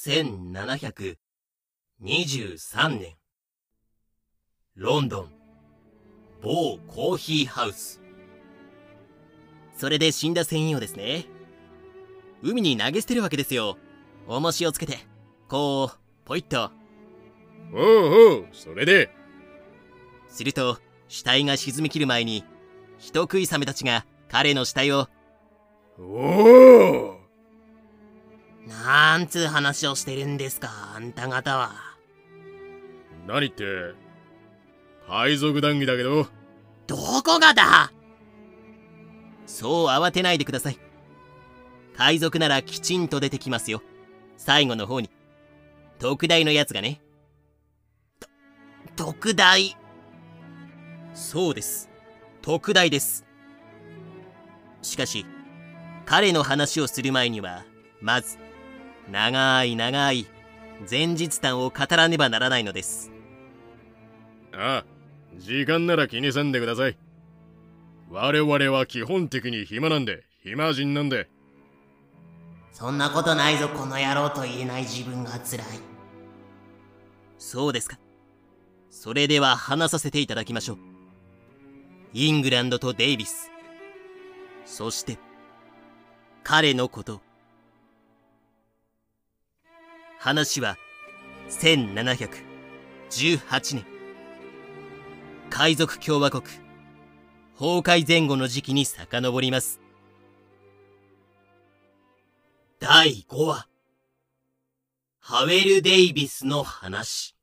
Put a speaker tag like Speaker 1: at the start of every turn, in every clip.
Speaker 1: 1723年、ロンドン、某コーヒーハウス。
Speaker 2: それで死んだ船員をですね。海に投げ捨てるわけですよ。重しをつけて、こう、ポイッと。
Speaker 3: おうおう、それで。
Speaker 2: すると、死体が沈みきる前に、人食いサメたちが彼の死体を、
Speaker 3: おお
Speaker 1: なんつう話をしてるんですか、あんた方は。
Speaker 3: 何って、海賊談義だけど。
Speaker 1: どこがだ？
Speaker 2: そう慌てないでください。海賊ならきちんと出てきますよ。最後の方に。特大のやつがね。
Speaker 1: 特大？
Speaker 2: そうです。特大です。しかし、彼の話をする前には、まず、長い長い前日談を語らねばならないのです。
Speaker 3: ああ、時間なら気にせんでください。我々は基本的に暇なんで、暇人なんで。
Speaker 1: そんなことないぞ、この野郎と言えない自分が辛い。
Speaker 2: そうですか。それでは話させていただきましょう。イングランドとデイビス。そして、彼のこと。話は1718年。海賊共和国崩壊前後の時期に遡ります。
Speaker 1: 第5話。ハウェル・デイビスの話。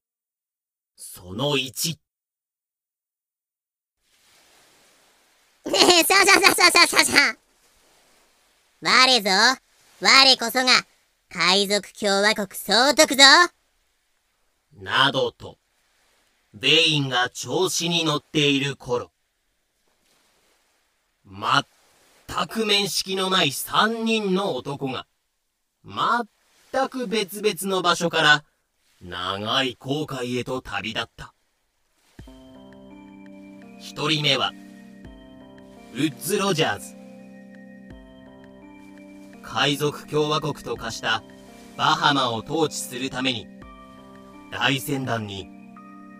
Speaker 1: その1
Speaker 4: ねえ、さあさあさあさあさあさあ。我ぞ、我こそが海賊共和国総督ぞ
Speaker 1: などと、ベインが調子に乗っている頃、まったく面識のない三人の男が、まったく別々の場所から長い航海へと旅立った。一人目は、ウッズ・ロジャーズ。海賊共和国と化したバハマを統治するために、大船団に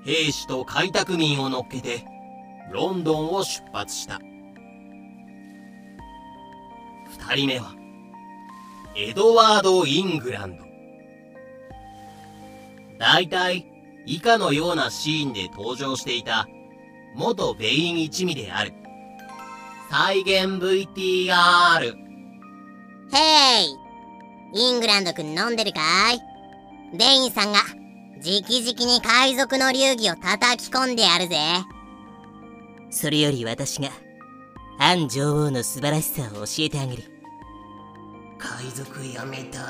Speaker 1: 兵士と開拓民を乗っけて、ロンドンを出発した。二人目は、エドワード・イングランド。大体、以下のようなシーンで登場していた、元ベイン一味である。再現 VTR。
Speaker 4: へいイングランド君飲んでるかい？デインさんが直々に海賊の流儀を叩き込んでやるぜ。
Speaker 2: それより私がアン女王の素晴らしさを教えてあげる。
Speaker 1: 海賊やめたい。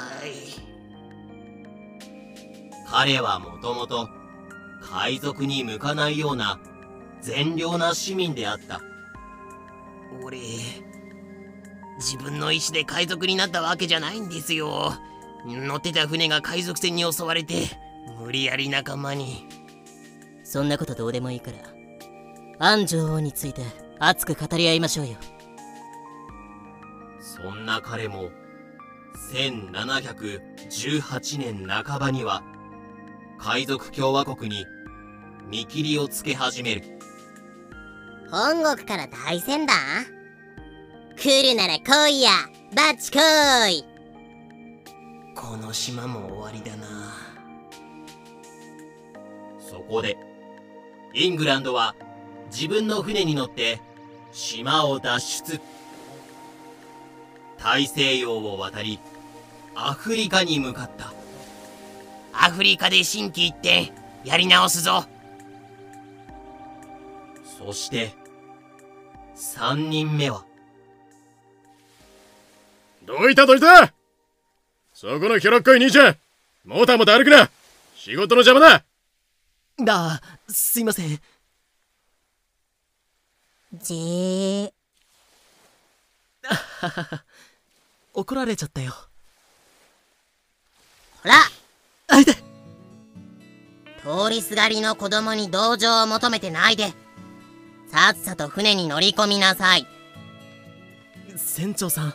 Speaker 1: 彼はもともと海賊に向かないような善良な市民であった。俺自分の意志で海賊になったわけじゃないんですよ。乗ってた船が海賊船に襲われて、無理やり仲間に。
Speaker 2: そんなことどうでもいいから、アン女王について熱く語り合いましょうよ。
Speaker 1: そんな彼も、1718年半ばには、海賊共和国に見切りをつけ始める。
Speaker 4: 本国から大船団？来るなら来いや。バッチ来い。
Speaker 1: この島も終わりだな。そこでイングランドは自分の船に乗って島を脱出。大西洋を渡りアフリカに向かった。アフリカで新規一転やり直すぞ。そして3人目は
Speaker 3: どいたどいた。そこのひょろっこい兄ちゃん。もたもた歩くな。仕事の邪魔だ。
Speaker 2: だすいません。
Speaker 4: じー。
Speaker 2: 怒られちゃったよ。
Speaker 4: ほら。
Speaker 2: あい。て通
Speaker 4: りすがりの子供に同情を求めてないで。さっさと船に乗り込みなさい。
Speaker 2: 船長さん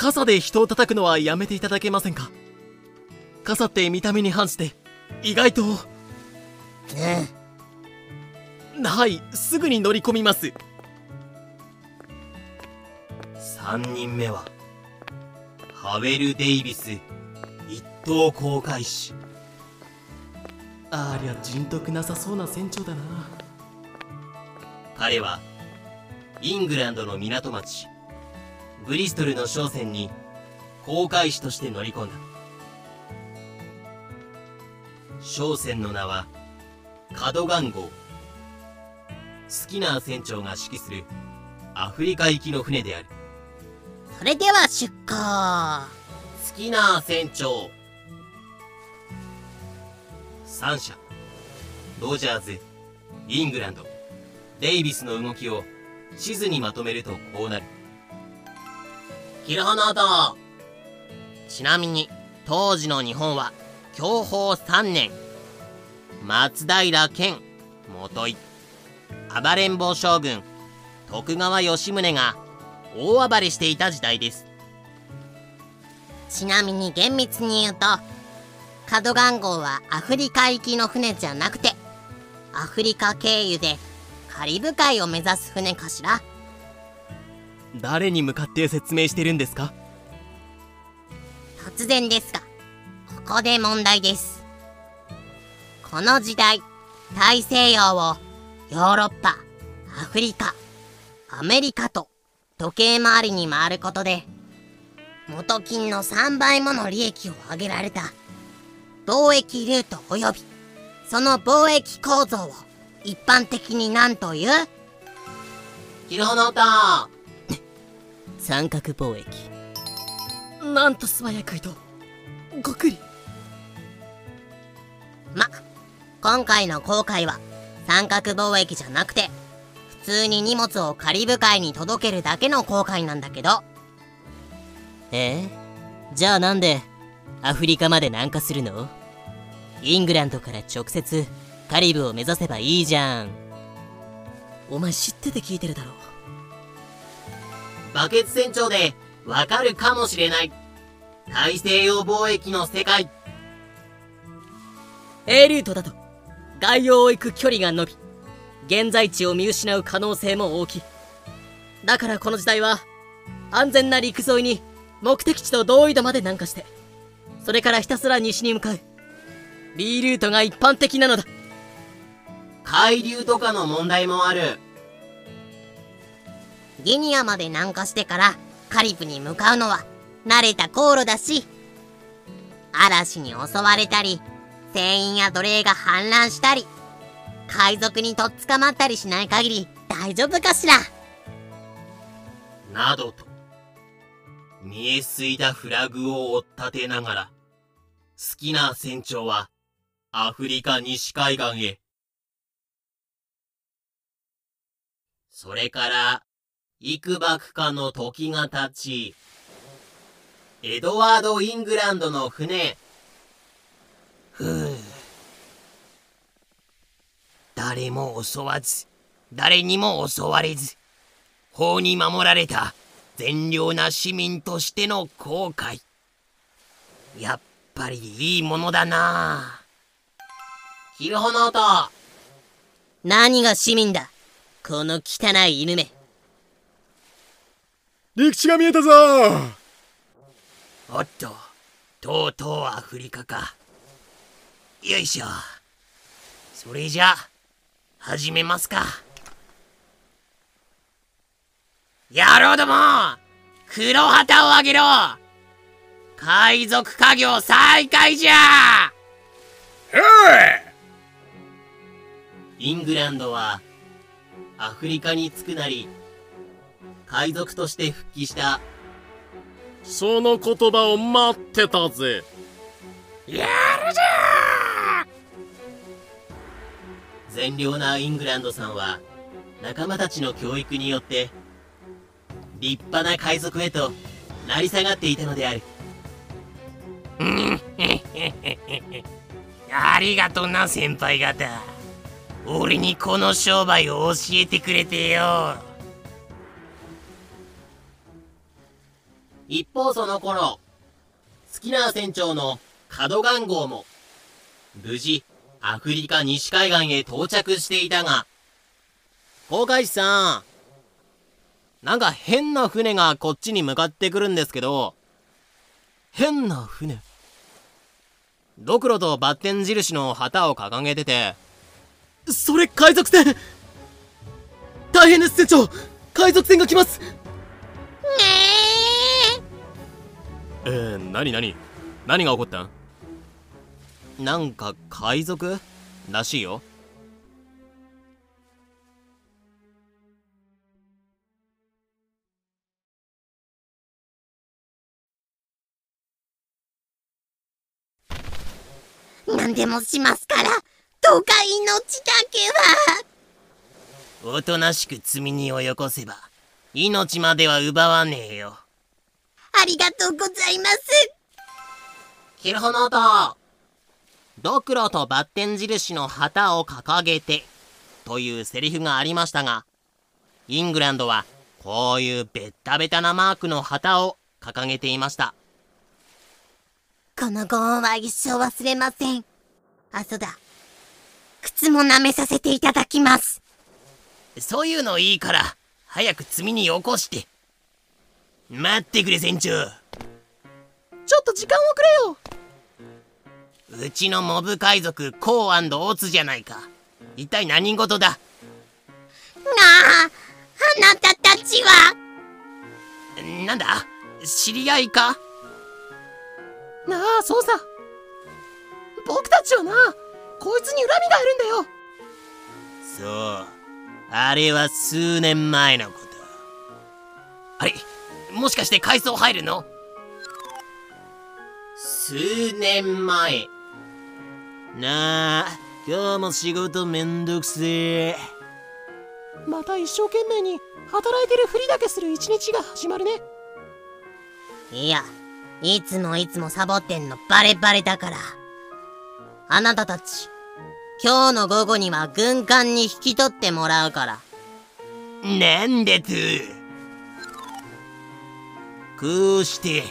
Speaker 2: 傘で人を叩くのはやめていただけませんか？傘って見た目に反して意外と。
Speaker 4: うん
Speaker 2: はいすぐに乗り込みます。
Speaker 1: 3人目はハウェル・デイビス一等航海士。
Speaker 2: ありゃ人徳なさそうな船長だな。
Speaker 1: 彼はイングランドの港町ブリストルの商船に航海士として乗り込んだ。商船の名はカドガン号。スキナー船長が指揮するアフリカ行きの船である。
Speaker 4: それでは出港
Speaker 1: スキナー船長。3社ドジャーズ。イングランド。デイビスの動きを地図にまとめるとこうなるキルハナートちなみに当時の日本は享保3年。松平健元井。暴れん坊将軍。徳川吉宗が大暴れしていた時代です。
Speaker 4: ちなみに厳密に言うとカドガン号はアフリカ行きの船じゃなくてアフリカ経由でカリブ海を目指す船かしら。
Speaker 2: 誰に向かって説明してるんですか？
Speaker 4: 突然ですがここで問題です。この時代大西洋をヨーロッパアフリカアメリカと時計回りに回ることで元金の3倍もの利益を上げられた貿易ルート及びその貿易構造を一般的に何という？
Speaker 1: キルハナート
Speaker 2: 三角貿易。なんと素早くいとごくり。
Speaker 4: ま、今回の航海は三角貿易じゃなくて普通に荷物をカリブ海に届けるだけの航海なんだけど。
Speaker 2: えじゃあなんでアフリカまで南下するの？イングランドから直接カリブを目指せばいいじゃん。お前知ってて聞いてるだろ。
Speaker 1: バケツ船長でわかるかもしれない。大西洋貿易の世界。
Speaker 2: A ルートだと外洋を行く距離が伸び現在地を見失う可能性も大きい。だからこの時代は安全な陸沿いに目的地と同緯度まで南下してそれからひたすら西に向かう。B ルートが一般的なのだ。
Speaker 1: 海流とかの問題もある
Speaker 4: ギニアまで南下してからカリブに向かうのは慣れた航路だし嵐に襲われたり船員や奴隷が氾濫したり海賊にとっ捕まったりしない限り大丈夫かしら？
Speaker 1: などと見えすいだフラグを追っ立てながら好きな船長はアフリカ西海岸へ。それから幾ばくかの時が経ちエドワード・イングランドの船。ふう。誰も襲わず誰にも襲われず法に守られた善良な市民としての後悔。やっぱりいいものだな。ヒルホノート
Speaker 4: 何が市民だ？この汚い犬め
Speaker 3: 陸地が見えたぞ。
Speaker 1: おっととうとうアフリカか。よいしょ。それじゃ始めますか。野郎ども黒旗をあげろ。海賊家業再開じゃ。イングランドはアフリカに着くなり海賊として復帰した。
Speaker 3: その言葉を待ってたぜ。
Speaker 1: やるじゃ善良なイングランドさんは仲間たちの教育によって立派な海賊へと成り下がっていたのである。ありがとな先輩方。俺にこの商売を教えてくれてよ一方その頃スキナー船長のカドガン号も無事アフリカ西海岸へ到着していたが
Speaker 2: 航海士さんなんか変な船がこっちに向かってくるんですけど変な船。ドクロとバッテン印の旗を掲げててそれ海賊船。大変です船長海賊船が来ます。
Speaker 4: ね
Speaker 2: え。ー、何何？何が起こったん？なんか海賊らしいよ。
Speaker 4: え何でもしますからどうか命だけは。
Speaker 1: おとなしく積み荷をよこせば命までは奪わねえよ
Speaker 4: ありがとうございます。
Speaker 1: キルホノート
Speaker 2: ドクロとバッテン印の旗を掲げてというセリフがありましたがイングランドはこういうベッタベタなマークの旗を掲げていました。
Speaker 4: このご恩は一生忘れません。あそうだ。靴も舐めさせていただきます。
Speaker 1: そういうのいいから早く積み荷よこして待ってくれ船長。
Speaker 2: ちょっと時間をくれよ。
Speaker 1: うちのモブ海賊コーオツじゃないか。一体何事だ？
Speaker 4: なああなたたちは？
Speaker 1: なんだ？知り合いか？
Speaker 2: なあそうさ。僕たちはなこいつに恨みがあるんだよ。
Speaker 1: そう。あれは数年前のこと。あれもしかして階層入るの？数年前。なあ今日も仕事めんどくせえ。
Speaker 2: また一生懸命に働いてるふりだけする一日が始まるね。
Speaker 4: いやいつもいつもサボってんのバレバレだから。あなたたち今日の午後には軍艦に引き取ってもらうから。
Speaker 1: なんだとこうして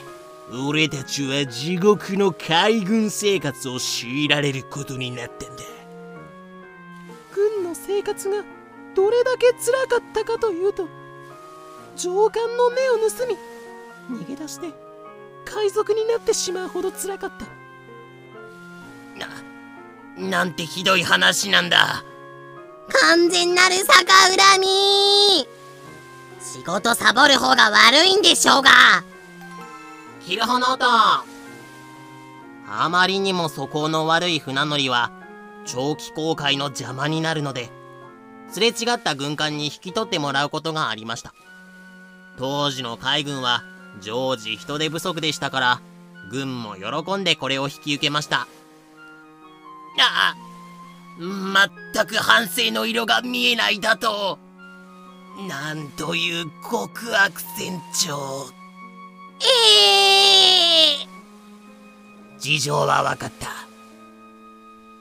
Speaker 1: 俺たちは地獄の海軍生活を強いられることになったんだ。
Speaker 2: 軍の生活がどれだけ辛かったかというと上官の目を盗み逃げ出して海賊になってしまうほど辛かった。
Speaker 1: ななんてひどい話なんだ。
Speaker 4: 完全なる逆恨み仕事サボる方が悪いんでしょうが。
Speaker 1: キルホノート
Speaker 2: あまりにも素行の悪い船乗りは長期航海の邪魔になるのですれ違った軍艦に引き取ってもらうことがありました。当時の海軍は常時人手不足でしたから軍も喜んでこれを引き受けました。
Speaker 1: あ全く反省の色が見えないだと。なんという極悪船長。
Speaker 4: ええ
Speaker 1: 事情は分かった。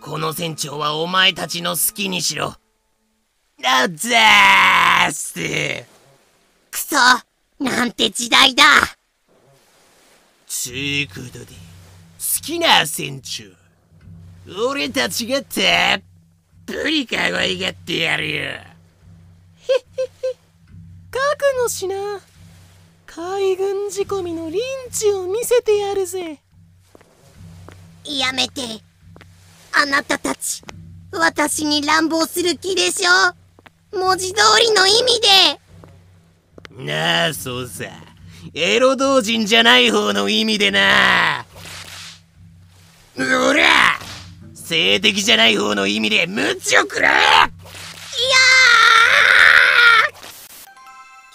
Speaker 1: この船長はお前たちの好きにしろ。あざーす
Speaker 4: くそなんて時代だ。
Speaker 1: ちゅうことで好きな船長。俺たちがたっぷりかわいがってやるよ
Speaker 2: 覚悟しな。海軍仕込みのリンチを見せてやるぜ。
Speaker 4: やめて。あなたたち私に乱暴する気でしょ？文字通りの意味で。
Speaker 1: なあそうさ。エロ同人じゃない方の意味でな。うら。性的じゃない方の意味でムチをくれ
Speaker 4: い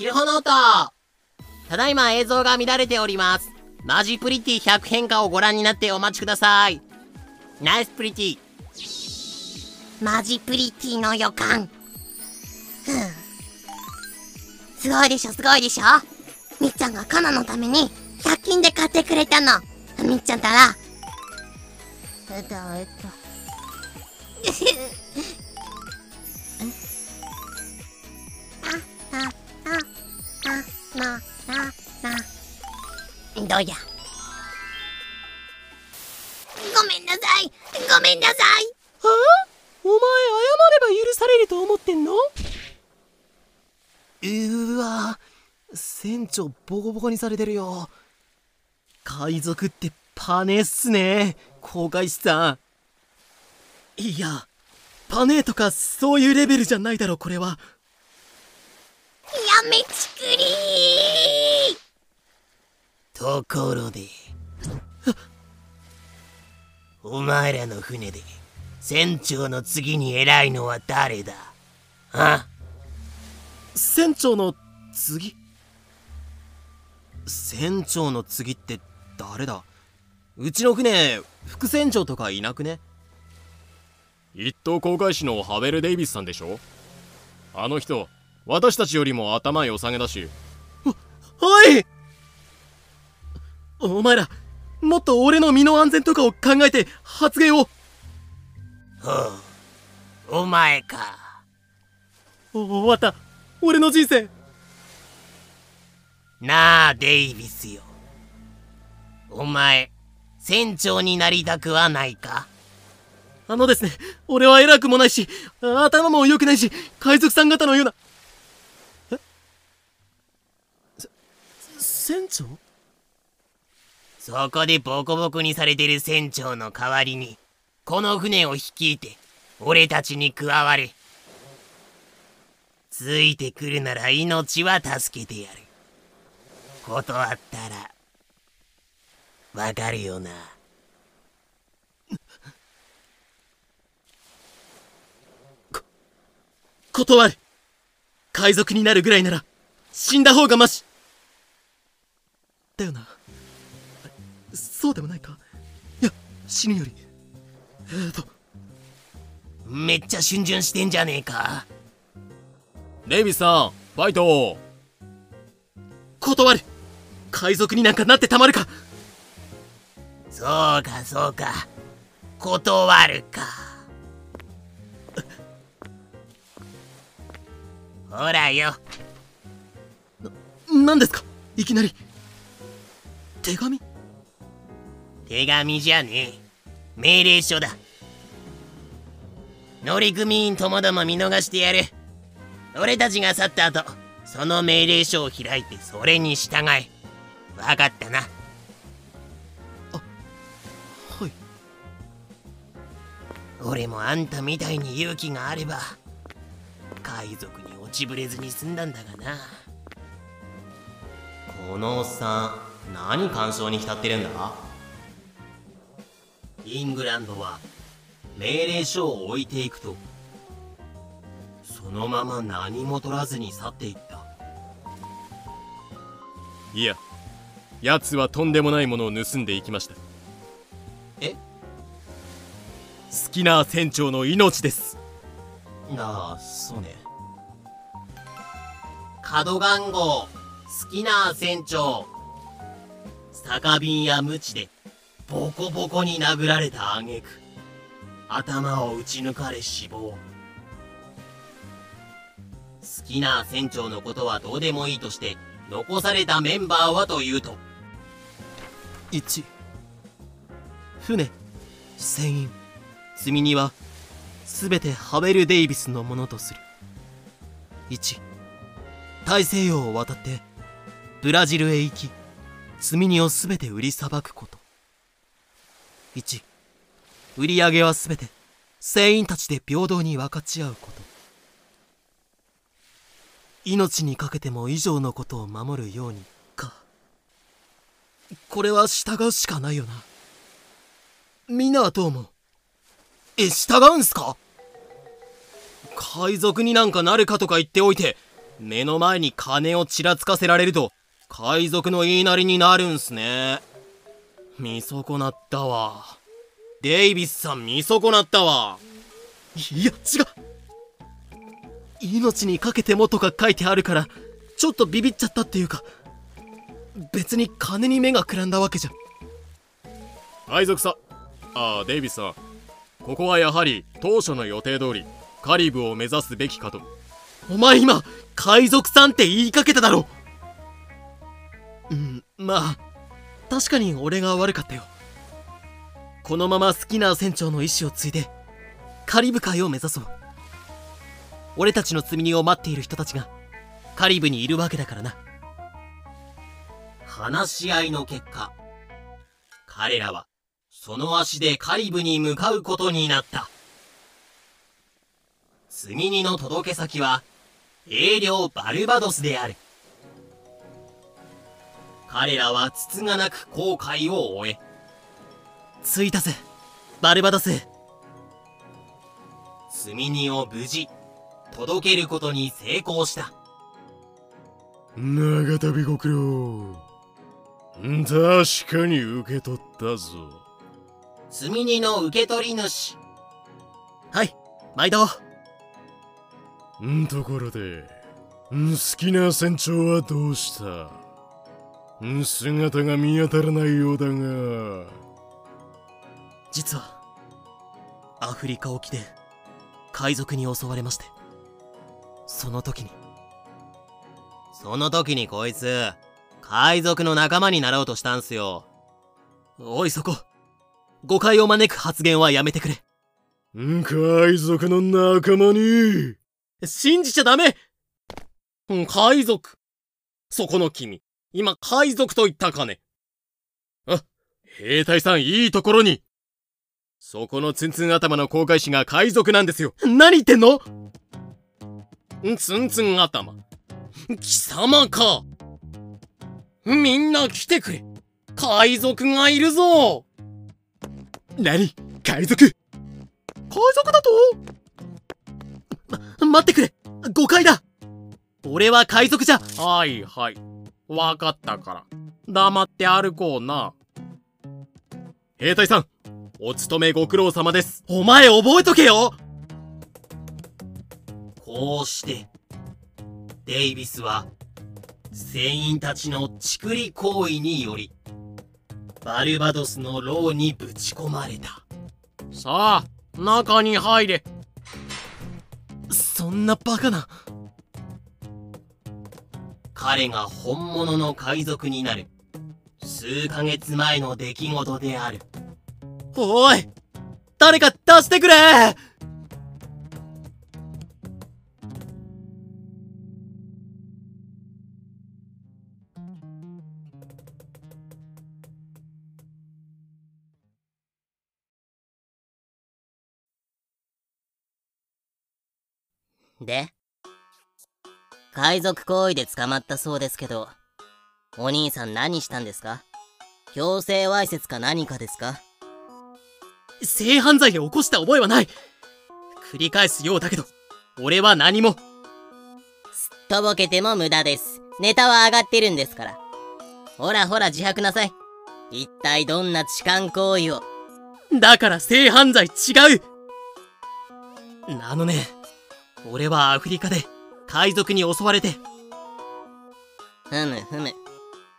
Speaker 2: キルホノートただいま映像が乱れております。マジプリティ100変化をご覧になってお待ちください。ナイスプリティ。
Speaker 4: ーマジプリティの予感。ふん。すごいでしょすごいでしょ。みっちゃんがカナのために100均で買ってくれたの。みっちゃんたら。えっとえっと なななどうやごめんなさい。ごめんなさい。
Speaker 2: は？あお前謝れば許されると思ってんの？うわ船長ボコボコにされてるよ。海賊ってパネっすね航海士さんいやパネとかそういうレベルじゃないだろこれは
Speaker 4: やめちくり
Speaker 1: ところで。お前らの船で船長の次に偉いのは誰だ？あ？
Speaker 2: 船長の次？船長の次って誰だ？うちの船副船長とかいなくね？
Speaker 3: 一等航海士のハベル・デイビスさんでしょ？あの人私たちよりも頭良さげだし。
Speaker 2: はい！お前らもっと俺の身の安全とかを考えて発言を。
Speaker 1: ほう。お前か。
Speaker 2: お終わった。俺の人生。
Speaker 1: なあデイビスよ。お前船長になりたくはないか？
Speaker 2: あのですね俺は偉くもないし頭も良くないし海賊さん方のようなえせ船長？
Speaker 1: そこでボコボコにされてる船長の代わりにこの船を率いて俺たちに加われ。ついてくるなら命は助けてやる。断ったらわかるよな。
Speaker 2: 断る。海賊になるぐらいなら死んだ方がマシだよな。そうでもないか？いや死ぬより。えーと。
Speaker 1: めっちゃ逡巡してんじゃねえか。
Speaker 3: デイビスさんファイト
Speaker 2: 断る。海賊になんかなってたまるか。
Speaker 1: そうかそうか。断るか。ほらよ。
Speaker 2: 何ですか？いきなり手紙？
Speaker 1: 手紙じゃねえ。命令書だ。乗組員ともども見逃してやる。俺たちが去った後その命令書を開いてそれに従え。分かったな。
Speaker 2: はい。
Speaker 1: 俺もあんたみたいに勇気があれば海賊に落ちぶれずに済んだんだがな。このおっさん何干渉に浸ってるんだ？イングランドは命令書を置いていくとそのまま何も取らずに去っていった。
Speaker 3: いや奴はとんでもないものを盗んでいきました。
Speaker 1: え？
Speaker 3: 好きな船長の命です。
Speaker 1: ああそうね。角番号好きな船長酒瓶や鞭でボコボコに殴られた挙句頭を打ち抜かれ死亡。好きな船長のことはどうでもいいとして残されたメンバーはというと。
Speaker 2: 1船。船員。積み荷は全てハベル・デイビスのものとする。1大西洋を渡ってブラジルへ行き積み荷を全て売りさばくこと。1売り上げは全て船員たちで平等に分かち合うこと。命にかけても以上のことを守るようにか。これは従うしかないよな。みんなはどう思う？え従うんすか？海賊になんかなるかとか言っておいて目の前に金をちらつかせられると海賊の言いなりになるんすね。見損なったわ。デイビスさん見損なったわ。いや違う。命にかけてもとか書いてあるからちょっとビビっちゃったっていうか別に金に目がくらんだわけじゃ。
Speaker 3: 海賊さああデイビスさん。ここはやはり当初の予定通りカリブを目指すべきかと。
Speaker 2: お前今海賊さんって言いかけただろうんまあ確かに俺が悪かったよ。
Speaker 1: このまま好きな船長の意志を継いでカリブ海を目指そう。俺たちの積み荷を待っている人たちがカリブにいるわけだからな。
Speaker 5: 話し合いの結果彼らはその足でカリブに向かうことになった。積み荷の届け先は英領バルバドスである。彼らはつつがなく航海を終え
Speaker 1: 着いたぜバルバドス。
Speaker 5: 積み荷を無事届けることに成功した。
Speaker 3: 長旅ご苦労。確かに受け取ったぞ。
Speaker 5: 積み荷の受け取り主。
Speaker 1: はい毎度。
Speaker 3: んところでん好きな船長はどうした？ん姿が見当たらないようだが。
Speaker 1: 実はアフリカ沖で海賊に襲われまして。その時に。
Speaker 5: その時にこいつ海賊の仲間になろうとしたんすよ。
Speaker 1: おいそこ誤解を招く発言はやめてくれ。
Speaker 3: ん海賊の仲間に。
Speaker 1: 信じちゃダメ。海賊。そこの君今海賊と言ったかね。あ兵隊さんいいところに。そこのツンツン頭の航海士が海賊なんですよ。何言ってんの？ツンツン頭。貴様か。みんな来てくれ。海賊がいるぞ。何？海賊？海賊だと？ま、待ってくれ。誤解だ。俺は海賊じゃ。はいはい。わかったから。黙って歩こうな。兵隊さん、お勤めご苦労様です。お前覚えとけよ
Speaker 5: こうしてデイビスは船員たちのチクリ行為によりバルバドスの牢にぶち込まれた
Speaker 1: さあ、中に入れ。そんなバカな。
Speaker 5: 彼が本物の海賊になる。数ヶ月前の出来事である。
Speaker 1: おい誰か出してくれ。
Speaker 6: で海賊行為で捕まったそうですけどお兄さん何したんですか？強制わいせつか何かですか？
Speaker 1: 性犯罪を起こした覚えはない。繰り返すようだけど、俺は何も。
Speaker 6: とぼけても無駄です。ネタは上がってるんですから。ほらほら自白なさい。一体どんな痴漢行為を？
Speaker 1: だから性犯罪違う。あのね、俺はアフリカで海賊に襲われて、
Speaker 6: ふむふむ。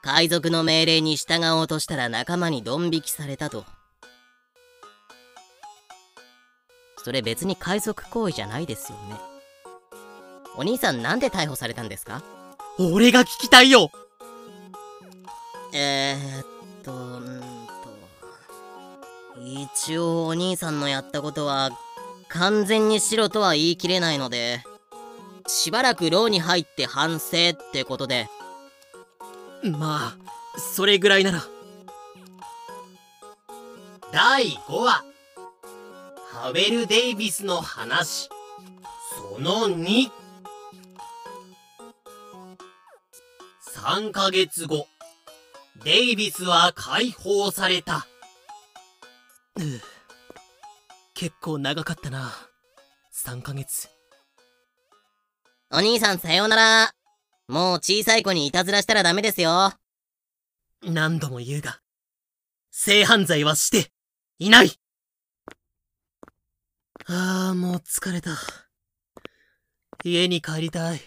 Speaker 6: 海賊の命令に従おうとしたら仲間にドン引きされたと。それ別に海賊行為じゃないですよね。お兄さんなんで逮捕されたんですか？
Speaker 1: 俺が聞きたいよ。
Speaker 6: えー、っとんーと。一応お兄さんのやったことは完全に白とは言い切れないのでしばらく牢に入って反省ってことで
Speaker 1: まあ、それぐらいなら。
Speaker 5: 第5話ハベル・デイビスの話その2 3ヶ月後デイビスは解放された
Speaker 1: 結構長かったな。3ヶ月。
Speaker 6: お兄さんさようならもう小さい子にいたずらしたらダメですよ
Speaker 1: 何度も言うが、性犯罪はしていないああ、もう疲れた。家に帰りたい。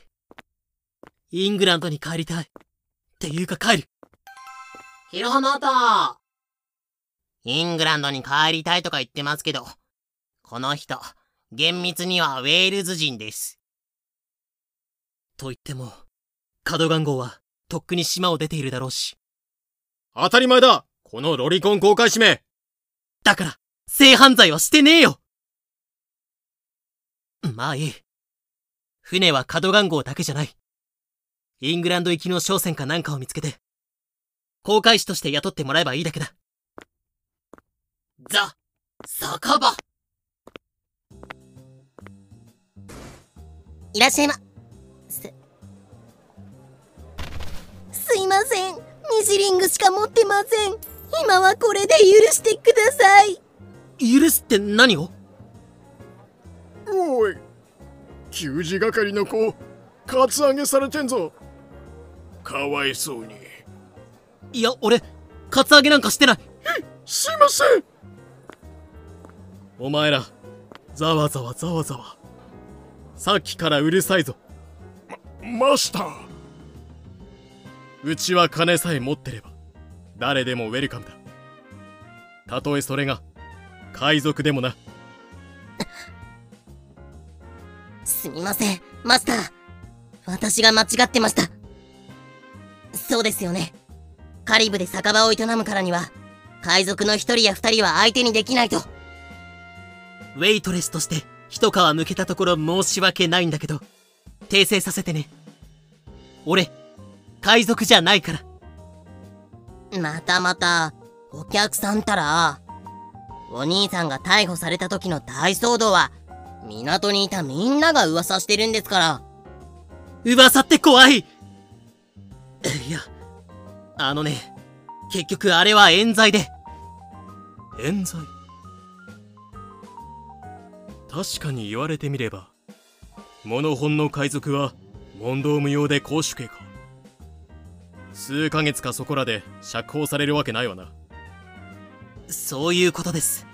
Speaker 1: イングランドに帰りたい。っていうか帰る。
Speaker 5: ヒロハマートイングランドに帰りたいとか言ってますけど、この人、厳密にはウェールズ人です。
Speaker 1: と言っても、カドガン号はとっくに島を出ているだろうし。
Speaker 3: 当たり前だこのロリコン公開指名
Speaker 1: だから、性犯罪はしてねえよまあいい。船は角岩号だけじゃない。イングランド行きの商船かなんかを見つけて、航海士として雇ってもらえばいいだけだ。
Speaker 6: ザ・酒場
Speaker 4: いらっしゃいま。すいません。ミシリングしか持ってません。今はこれで許してください。
Speaker 1: 許すって何を？
Speaker 3: おい給仕係の子カツアゲされてんぞかわいそうに
Speaker 1: いや、俺、カツアゲなんかしてない。
Speaker 3: すいません
Speaker 1: お前ら、ざわざわざわざわ。さっきからうるさいぞ。
Speaker 3: マスター
Speaker 1: うちは金さえ持ってれば、誰でもウェルカムだ。たとえそれが、海賊でもな。
Speaker 4: すみません、マスター。私が間違ってました。そうですよね。カリブで酒場を営むからには、海賊の一人や二人は相手にできないと。
Speaker 1: ウェイトレスとして一皮むけたところ申し訳ないんだけど、訂正させてね。俺、海賊じゃないから。
Speaker 4: またまた、お客さんたら、お兄さんが逮捕された時の大騒動は、港にいたみんなが噂してるんですから。
Speaker 1: 噂って怖いいや、あのね、結局あれは冤罪で。冤罪？確かに言われてみれば、モノホンの海賊は問答無用で公主刑か。数ヶ月かそこらで釈放されるわけないわな。そういうことです。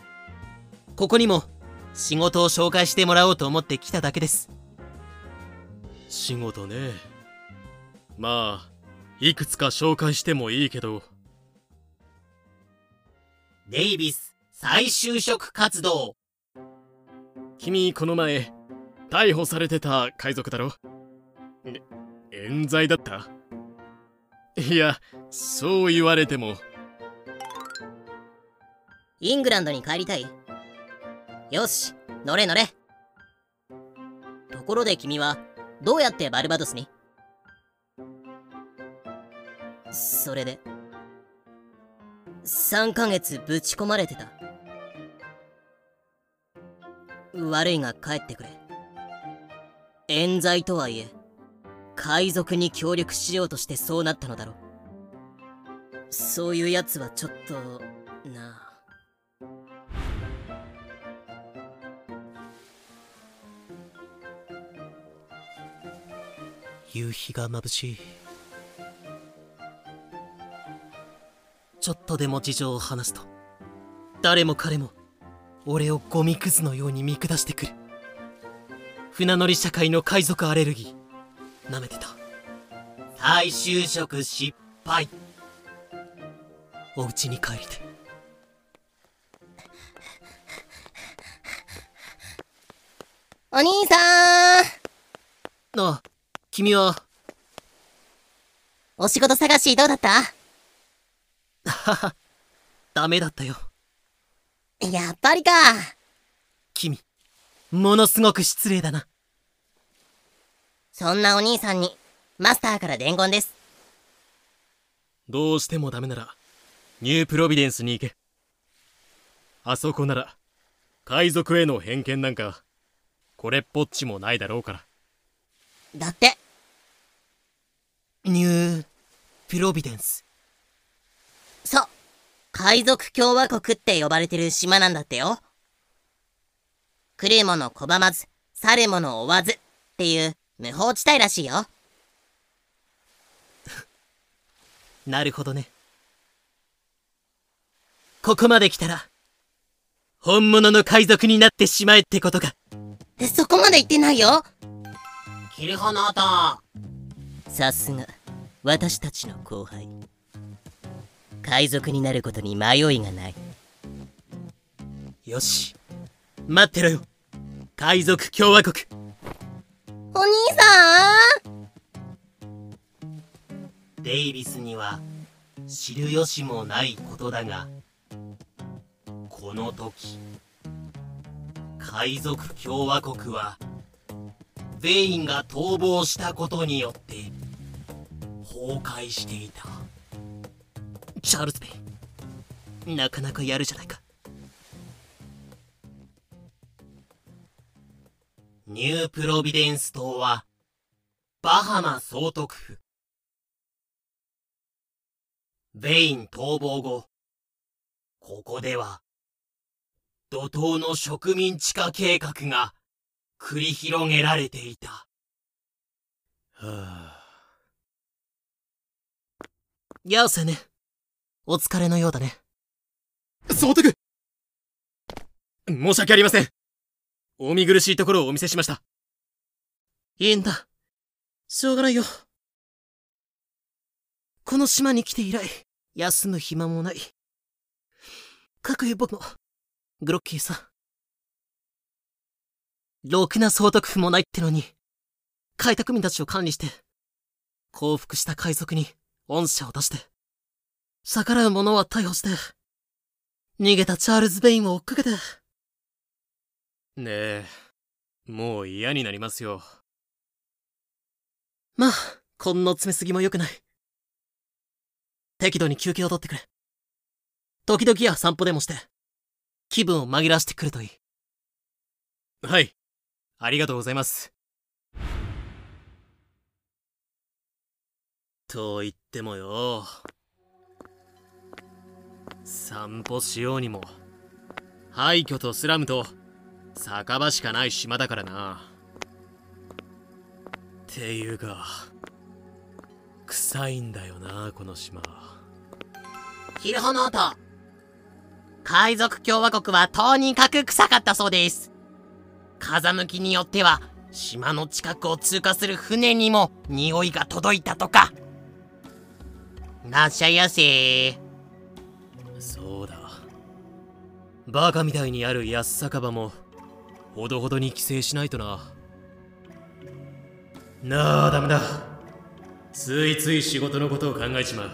Speaker 1: ここにも仕事を紹介してもらおうと思って来ただけです。仕事ね。まあ、いくつか紹介してもいいけど。
Speaker 6: デイビス再就職活動
Speaker 1: 君この前、逮捕されてた海賊だろ？え冤罪だった？いや、そう言われても。
Speaker 4: イングランドに帰りたいよし、乗れ乗れ。ところで君は、どうやってバルバドスに？それで、3ヶ月ぶち込まれてた。悪いが帰ってくれ。冤罪とはいえ、海賊に協力しようとしてそうなったのだろう。そういうやつはちょっと、なあ。
Speaker 1: 夕日が眩しい。ちょっとでも事情を話すと、誰も彼も、俺をゴミくずのように見下してくる。船乗り社会の海賊アレルギー、舐めてた。
Speaker 6: 再就職失敗
Speaker 1: お家に帰りて。
Speaker 4: お兄さん
Speaker 1: なあ、君は、
Speaker 4: お仕事探しどうだった？
Speaker 1: はは、ダメだったよ。
Speaker 4: やっぱりか。
Speaker 1: 君、ものすごく失礼だな。
Speaker 4: そんなお兄さんに、マスターから伝言です。
Speaker 1: どうしてもダメなら、ニュープロビデンスに行け。あそこなら、海賊への偏見なんか、これっぽっちもないだろうから。
Speaker 4: だって、
Speaker 1: ニュープロビデンス。
Speaker 4: そう。海賊共和国って呼ばれてる島なんだってよ。来る者拒まず、去る者追わずっていう無法地帯らしいよ。
Speaker 1: なるほどね。ここまで来たら、本物の海賊になってしまえってことか。
Speaker 4: えそこまで言ってないよ。
Speaker 6: キルホノート
Speaker 4: さすが、私たちの後輩。海賊になることに迷いがない。
Speaker 1: よし。待ってろよ。海賊共和国。
Speaker 4: お兄さん。
Speaker 6: デイビスには知る由もないことだが
Speaker 7: この時海賊共和国はベインが逃亡したことによって崩壊していた。
Speaker 1: チャールズ・ベイなかなかやるじゃないか。
Speaker 7: ニュープロビデンス島はバハマ総督府ベイン逃亡後ここでは怒涛の植民地化計画が繰り広げられていた。は
Speaker 1: あ。やあ、青年。お疲れのようだね。
Speaker 8: 総督申し訳ありません。お見苦しいところをお見せしました。
Speaker 1: いいんだ。しょうがないよ。この島に来て以来、休む暇もない。かくいう僕も、グロッキーさん。ろくな総督府もないってのに、開拓民たちを管理して、降伏した海賊に恩赦を出して、逆らう者は逮捕して、逃げたチャールズ・ベインを追っかけて。ね
Speaker 8: え、もう嫌になりますよ。
Speaker 1: まあ、こんの詰めすぎも良くない。適度に休憩をとってくれ。時々や散歩でもして、気分を紛らわしてくるといい。
Speaker 8: はい。ありがとうございます。
Speaker 1: と言ってもよ。散歩しようにも、廃墟とスラムと酒場しかない島だからな。っていうか、臭いんだよな、この島。
Speaker 4: ヒルホノート海賊共和国はとにかく臭かったそうです。風向きによっては、島の近くを通過する船にも匂いが届いたとか。らっしゃいやせ
Speaker 1: そうだ。バカみたいにある安酒場も、ほどほどに規制しないとな。なあ、ダメだ。ついつい仕事のことを考えちまう。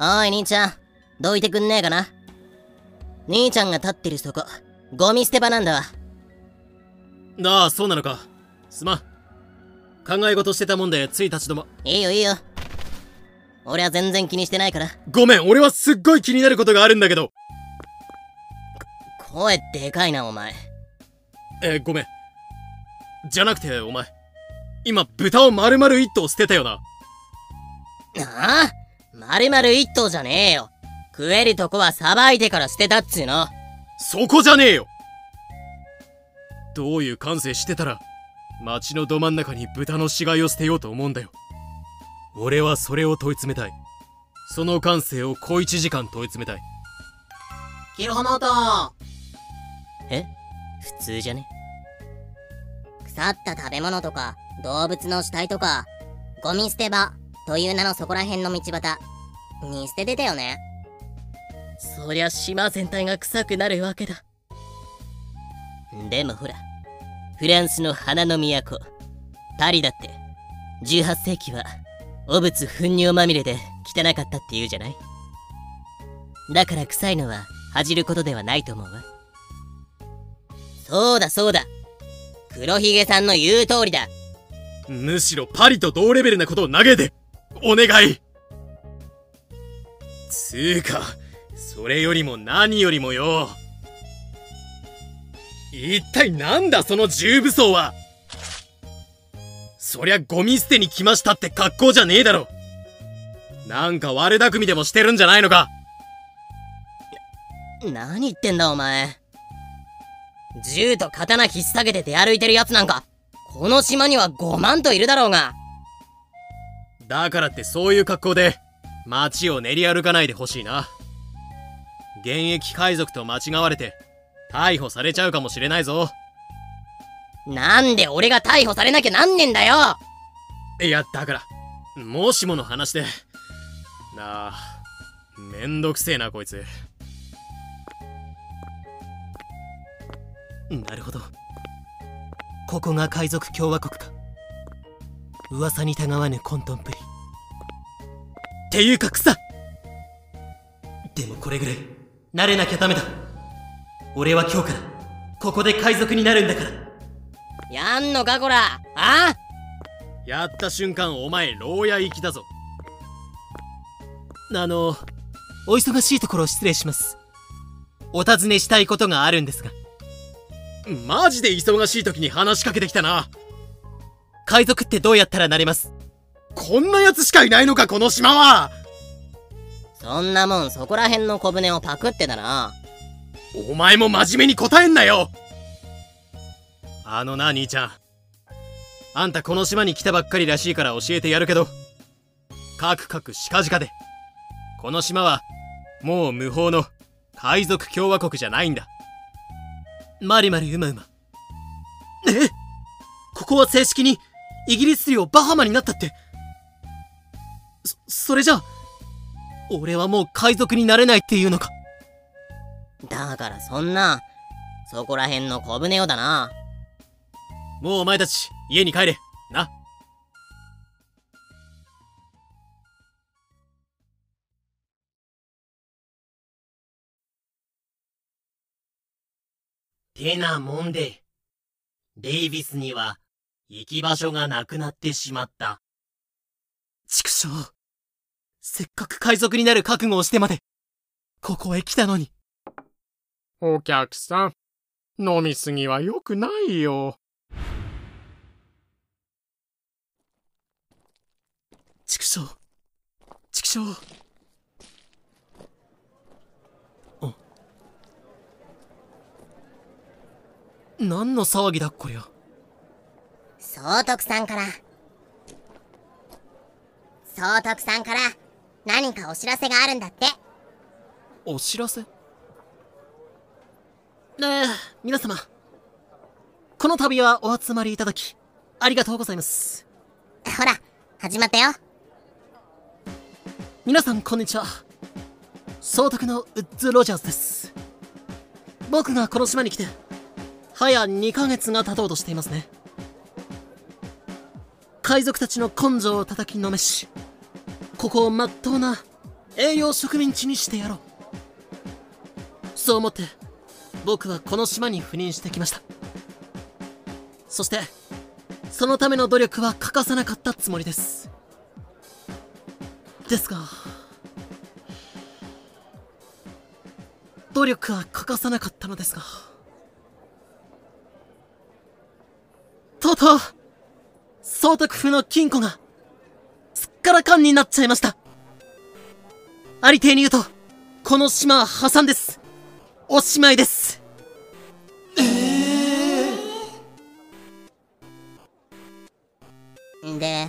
Speaker 4: おい、兄ちゃん。どいてくんねえかな兄ちゃんが立ってるそこ、ゴミ捨て場なんだわ。
Speaker 1: ああ、そうなのか。すまん。考え事してたもんでつい立ち止ま。
Speaker 4: いいよいいよ。俺は全然気にしてないから。
Speaker 8: ごめん、俺はすっごい気になることがあるんだけど。
Speaker 4: 声でかいな、お前。
Speaker 8: えー、ごめん。じゃなくて、お前。今、豚を丸々一頭捨てたよな。
Speaker 4: ああ？丸々一頭じゃねえよ。食えるとこはさばいてから捨てたっつうの。
Speaker 8: そこじゃねえよどういう感性してたら、街のど真ん中に豚の死骸を捨てようと思うんだよ。俺はそれを問い詰めたい。その感性を小一時間問い詰めたい。
Speaker 4: キルホノートえ？普通じゃね？腐った食べ物とか、動物の死体とか、ゴミ捨て場という名のそこら辺の道端に捨ててたよね？そりゃ島全体が臭くなるわけだ。でもほら、フランスの花の都、パリだって、18世紀は、汚物糞尿まみれで汚かったって言うじゃない？だから臭いのは恥じることではないと思うわ。そうだそうだ。黒ひげさんの言う通りだ。
Speaker 8: むしろパリと同レベルなことを投げてお願いつーか、それよりも何よりもよ。一体なんだその重武装は？そりゃゴミ捨てに来ましたって格好じゃねえだろなんか悪巧みでもしてるんじゃないのか？
Speaker 4: 何言ってんだお前。銃と刀引っ提げて出歩いてるやつなんか、この島には5万といるだろうが。
Speaker 8: だからってそういう格好で、街を練り歩かないでほしいな。現役海賊と間違われて逮捕されちゃうかもしれないぞ
Speaker 4: なんで俺が逮捕されなきゃなんねんだよ
Speaker 8: いやだからもしもの話でなあめんどくせえなこいつ
Speaker 1: なるほど。ここが海賊共和国か。噂にたがわぬ混沌ぶり
Speaker 8: っていうか草。
Speaker 1: でもこれぐらい。慣れなきゃダメだ。俺は今日から。ここで海賊になるんだから。
Speaker 4: やんのかこら。あ？
Speaker 9: やった瞬間お前牢屋行きだぞ。
Speaker 1: あのお忙しいところ失礼します。お尋ねしたいことがあるんですが
Speaker 9: マジで忙しい時に話しかけてきたな。
Speaker 1: 海賊ってどうやったらなれます？
Speaker 9: こんな奴しかいないのかこの島は。
Speaker 4: そんなもんそこら辺の小舟をパクってだな。
Speaker 9: お前も真面目に答えんなよ。あのな兄ちゃん。あんたこの島に来たばっかりらしいから教えてやるけど。カクカクしかじかで。この島はもう無法の海賊共和国じゃないんだ
Speaker 1: まるまるうまうま。え？ここは正式にイギリス領バハマになったって。そそれじゃあ俺はもう海賊になれないっていうのか。
Speaker 4: だからそんなそこら辺の小舟をだな。
Speaker 9: もうお前たち家に帰れ。な
Speaker 10: てなもんで、デイビスには行き場所がなくなってしまった。
Speaker 1: 畜生せっかく海賊になる覚悟をしてまでここへ来たのに
Speaker 3: お客さん、飲みすぎは良くないよ。
Speaker 1: 畜生畜生何の騒ぎだこりゃ。
Speaker 4: 総督さんから。総督さんから何かお知らせがあるんだって。
Speaker 1: お知らせ？ねえ皆様。この度はお集まりいただきありがとうございます。
Speaker 4: ほら始まったよ。
Speaker 1: 皆さんこんにちは。総督のウッズ・ロジャーズです。僕がこの島に来て早2ヶ月が経とうとしていますね。海賊たちの根性を叩きのめしここをまっとうな栄養植民地にしてやろう。そう思って僕はこの島に赴任してきました。そしてそのための努力は欠かさなかったつもりです。ですが努力は欠かさなかったのですが。とうとう総督府の金庫がすっからかんになっちゃいました。ありていに言うとこの島は破産です。おしまいです。
Speaker 4: で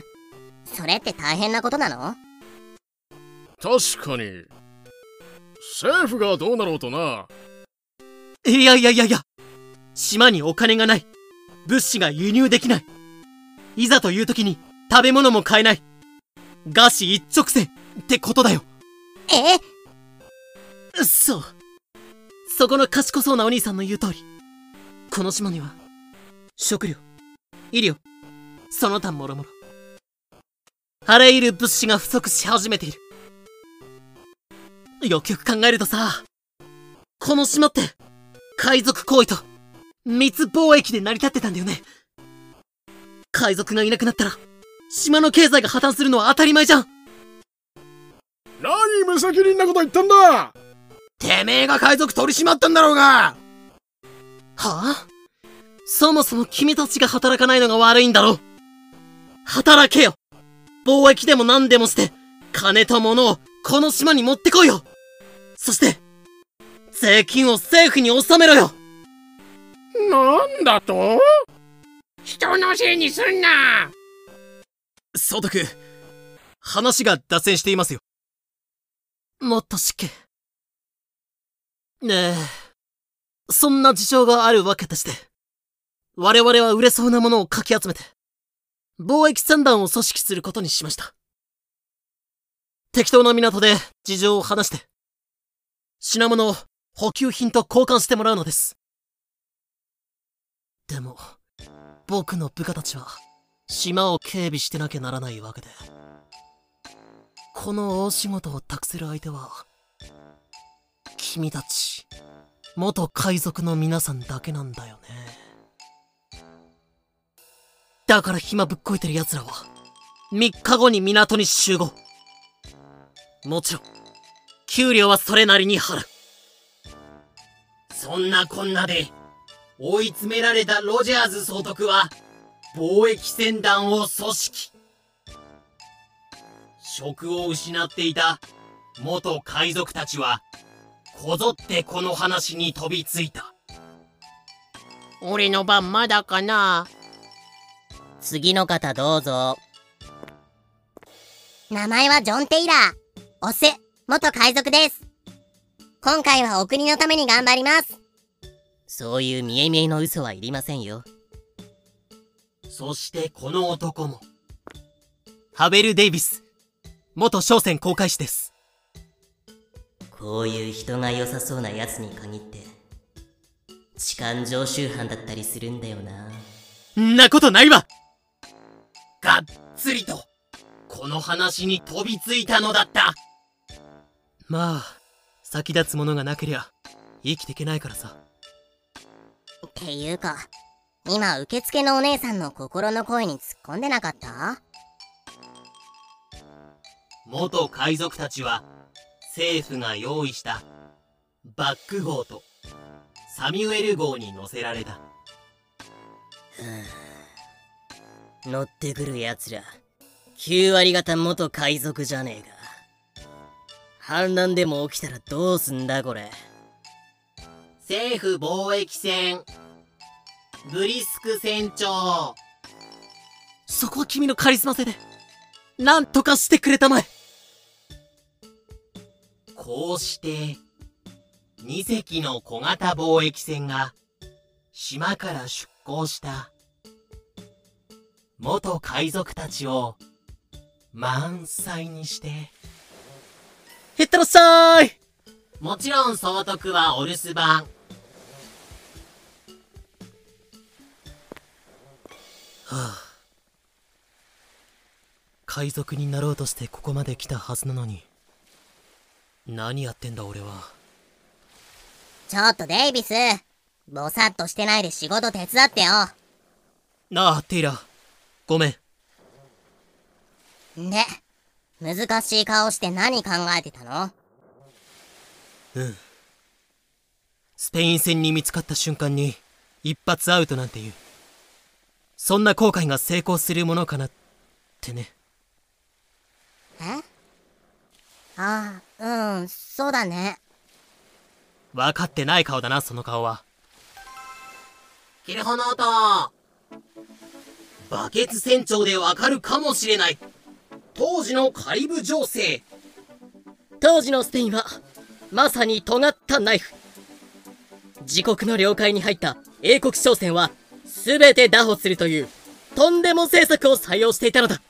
Speaker 4: それって大変なことなの？
Speaker 3: 確かに。政府がどうなろうとな。
Speaker 1: いやいやいやいや島にお金がない物資が輸入できない。いざという時に食べ物も買えない。餓死一直線。ってことだよ。
Speaker 4: え？
Speaker 1: そう。そこの賢そうなお兄さんの言う通り。この島には食料医療その他もろもろあらゆる物資が不足し始めている。よくよく考えるとさこの島って海賊行為と密貿易で成り立ってたんだよね。海賊がいなくなったら島の経済が破綻するのは当たり前じゃん。
Speaker 3: 何無責任なこと言ったんだ！
Speaker 9: てめえが海賊取り締まったんだろうが！
Speaker 1: はあ？そもそも君たちが働かないのが悪いんだろ働けよ。貿易でも何でもして金と物をこの島に持ってこいよ。そして税金を政府に納めろよ
Speaker 3: なんだと？
Speaker 11: 人のせいにすんな！
Speaker 9: 総督話が脱線していますよ。
Speaker 1: もっとしっけ。ねえ。そんな事情があるわけでして我々は売れそうなものをかき集めて貿易船団を組織することにしました。適当な港で事情を話して品物を補給品と交換してもらうのですでも僕の部下たちは島を警備してなきゃならないわけでこの大仕事を託せる相手は
Speaker 6: 君たち、元海賊の皆さんだけなんだよね。だから暇ぶっこいてる奴らは、3日後に港に集合。もちろん、給料はそれなりに払う。
Speaker 1: そんなこんなで、追い詰められたロジャーズ総督は、貿易船団を組織。職を失っていた元海賊たちは、こぞってこの話に飛びついた。
Speaker 12: 俺の番まだかな？
Speaker 4: 次の方どうぞ。名前はジョン・テイラー。オス、元海賊です。今回はお国のために頑張ります。そういう見え見えの嘘はいりませんよ。
Speaker 1: そしてこの男も、
Speaker 6: ハベル・デイビス、元商船航海士です。
Speaker 4: こういう人が良さそうな奴に限って、痴漢常習犯だったりするんだよな。
Speaker 6: んなことないわ
Speaker 1: がっつりと、この話に飛びついたのだった。
Speaker 6: まあ、先立つものがなけりゃ、生きていけないからさ。
Speaker 4: っていうか、今受付のお姉さんの心の声に突っ込んでなかった？
Speaker 1: 元海賊たちは、政府が用意した、バック号と、サミュエル号に乗せられた。
Speaker 4: 乗ってくる奴ら、9割方元海賊じゃねえか。反乱でも起きたらどうすんだこれ。
Speaker 1: 政府貿易船、ブリスク船長、
Speaker 6: そこは君のカリスマ性で、なんとかしてくれたまえ
Speaker 1: こうして、2隻の小型貿易船が、島から出港した。元海賊たちを、満載にして、
Speaker 6: へったらっしゃーい
Speaker 1: もちろん総督はお留守番。
Speaker 6: 海賊になろうとしてここまで来たはずなのに。何やってんだ俺は。
Speaker 4: ちょっとデイビス、ぼさっとしてないで仕事手伝ってよ。
Speaker 6: なあ、テイラー。ごめん。
Speaker 4: で、難しい顔して何考えてたの？
Speaker 6: うん。スペイン戦に見つかった瞬間に、一発アウトなんていう。そんな後悔が成功するものかなってね。
Speaker 4: え？ああ、うん、そうだね。
Speaker 6: 分かってない顔だな、その顔は。
Speaker 1: キルホノートバケツ船長でわかるかもしれない。当時のカリブ情勢。
Speaker 6: 当時のスペインは、まさに尖ったナイフ。自国の領海に入った英国商船は、すべて拿捕するという、とんでも政策を採用していたのだ。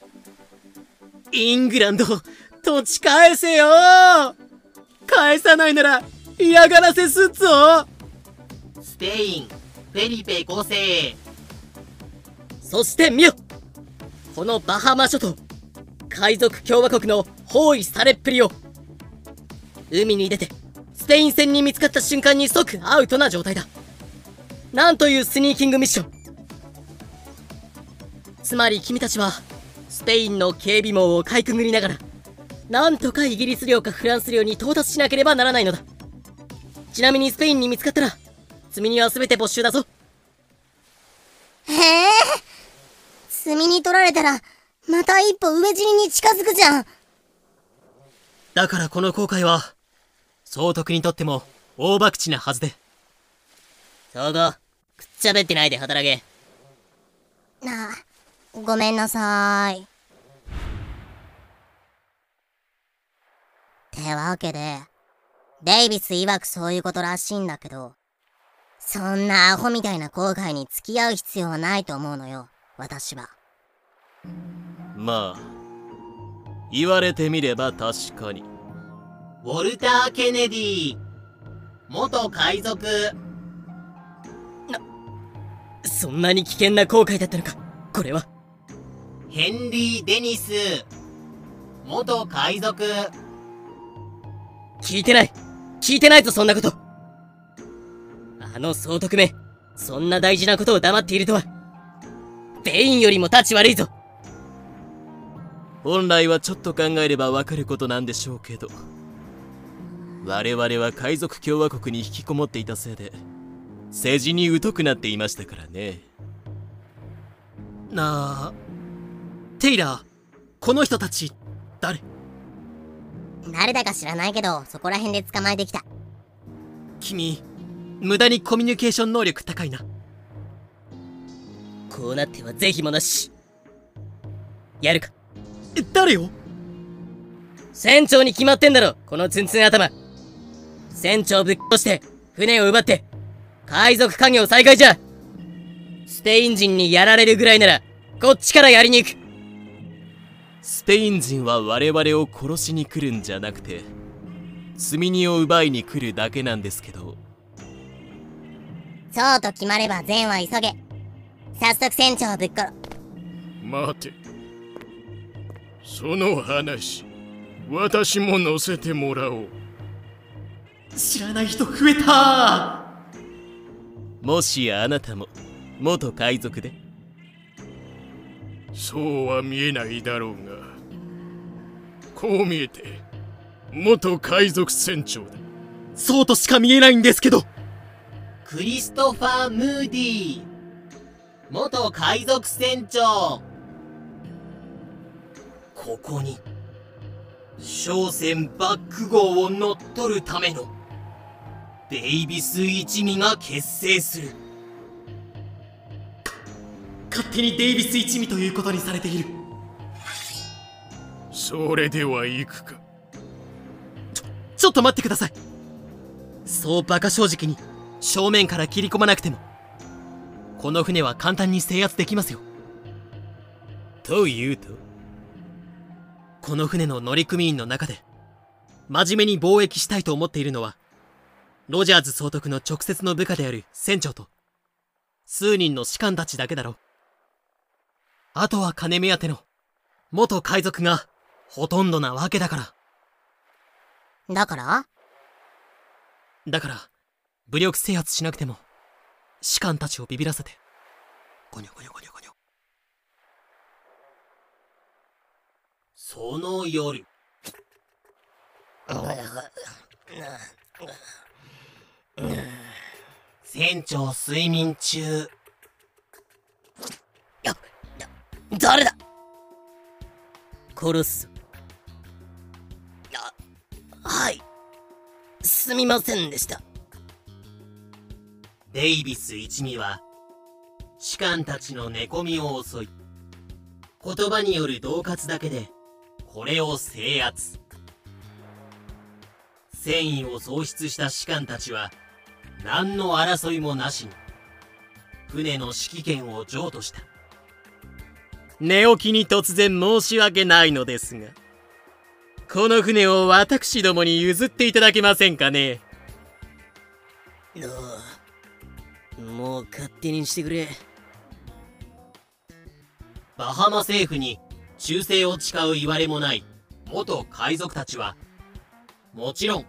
Speaker 6: イングランド、土地返せよ。返さないなら、嫌がらせすっぞ。
Speaker 1: スペイン、フェリペ5世。
Speaker 6: そして見よ。このバハマ諸島海賊共和国の包囲されっぷりを。海に出てスペイン船に見つかった瞬間に即アウトな状態だ。なんというスニーキングミッションつまり君たちはスペインの警備網をかいくぐりながらなんとかイギリス領かフランス領に到達しなければならないのだちなみにスペインに見つかったら積み荷は全て没収だぞ
Speaker 4: へえ積みに取られたら、また一歩上尻に近づくじゃん。
Speaker 6: だからこの航海は、総督にとっても大博打なはずで。
Speaker 4: そうご、くっちゃべってないで働け。なあ、ごめんなさい。ってわけで、デイビス曰くそういうことらしいんだけど、そんなアホみたいな後悔に付き合う必要はないと思うのよ、私は。
Speaker 6: まあ、言われてみれば確かに。
Speaker 1: ウォルター・ケネディ。元海賊。
Speaker 6: そんなに危険な航海だったのか、これは。
Speaker 1: ヘンリー・デニス。元海賊。
Speaker 6: 聞いてない。聞いてないぞそんなこと。あの総督め。そんな大事なことを黙っているとは。ベインよりも立ち悪いぞ。
Speaker 13: 本来はちょっと考えればわかることなんでしょうけど。我々は海賊共和国に引きこもっていたせいで政治に疎くなっていましたからね。
Speaker 6: なあテイラーこの人たち誰？
Speaker 4: 誰だか知らないけどそこら辺で捕まえてきた。
Speaker 6: 君無駄にコミュニケーション能力高いな。こうなっては是非もなし。やるか。誰よ？船長に決まってんだろ。このツンツン頭。船長ぶっ殺して船を奪って海賊家業再開じゃ。スペイン人にやられるぐらいならこっちからやりに行く
Speaker 13: スペイン人は我々を殺しに来るんじゃなくて積み荷を奪いに来るだけなんですけど。
Speaker 4: そうと決まれば善は急げ。早速船長をぶっ殺。
Speaker 3: 待て。その話私も乗せてもらおう。
Speaker 6: 知らない人増えた。
Speaker 13: もしやあなたも元海賊で
Speaker 3: そうは見えないだろうがこう見えて元海賊船長だ。
Speaker 6: そうとしか見えないんですけど。
Speaker 1: クリストファー・ムーディー。元海賊船長。ここに商船バック号を乗っ取るためのデイビス一味が結成する
Speaker 6: 勝手にデイビス一味ということにされている。
Speaker 3: それでは行くか。
Speaker 6: ちょっと待ってください。そう馬鹿正直に正面から切り込まなくてもこの船は簡単に制圧できますよ。
Speaker 13: というと？
Speaker 6: この船の乗組員の中で真面目に貿易したいと思っているのはロジャーズ総督の直接の部下である船長と数人の士官たちだけだろうあとは金目当ての元海賊がほとんどなわけだから。
Speaker 4: だから？
Speaker 6: だから武力制圧しなくても士官たちをビビらせて。ゴニョゴニョゴニョゴニョ。
Speaker 1: その夜。船長睡眠中
Speaker 6: 誰だ？殺すあはい。すみませんでした。
Speaker 1: デイビス一味は士官たちの寝込みを襲い言葉による恫喝だけでこれを制圧。戦意を喪失した士官たちは何の争いもなしに船の指揮権を譲渡した。
Speaker 13: 寝起きに突然申し訳ないのですがこの船を私どもに譲っていただけませんかね？
Speaker 6: もう勝手にしてくれ。
Speaker 1: バハマ政府に忠誠を誓う言われもない元海賊たちはもちろん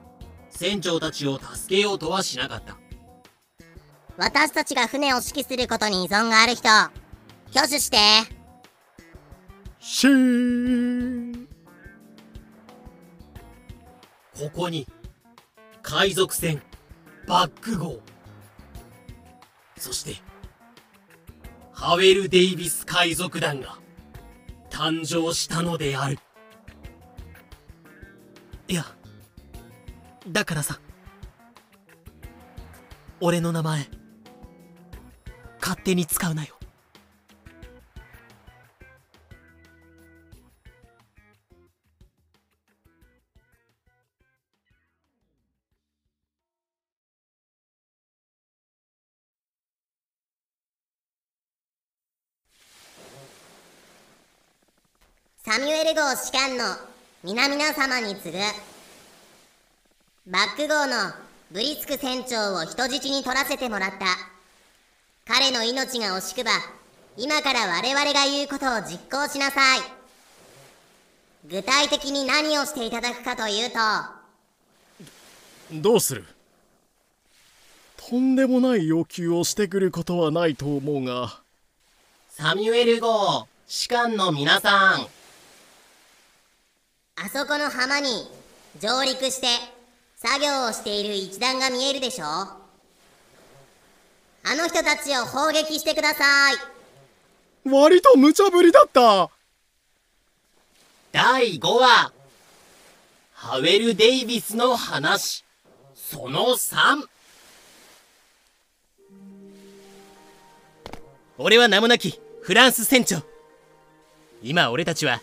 Speaker 1: 船長たちを助けようとはしなかった。
Speaker 4: 私たちが船を指揮することに依存がある人挙手して
Speaker 3: シーン
Speaker 1: ここに海賊船バック号。そしてハウェル・デイビス海賊団が誕生したのである。
Speaker 6: いやだからさ俺の名前勝手に使うなよ。
Speaker 4: サミュエル号士官の皆々様に次ぐバック号のブリスク船長を人質に取らせてもらった彼の命が惜しくば今から我々が言うことを実行しなさい。具体的に何をしていただくかというと。
Speaker 3: どうする？とんでもない要求をしてくることはないと思うが。
Speaker 1: サミュエル号士官の皆さん
Speaker 4: あそこの浜に上陸して作業をしている一団が見えるでしょあの人たちを砲撃してください。
Speaker 3: 割と無茶ぶりだった。
Speaker 1: 第5話。ハウェル・デイビスの話。その3
Speaker 6: 俺は名もなきフランス船長。今俺たちは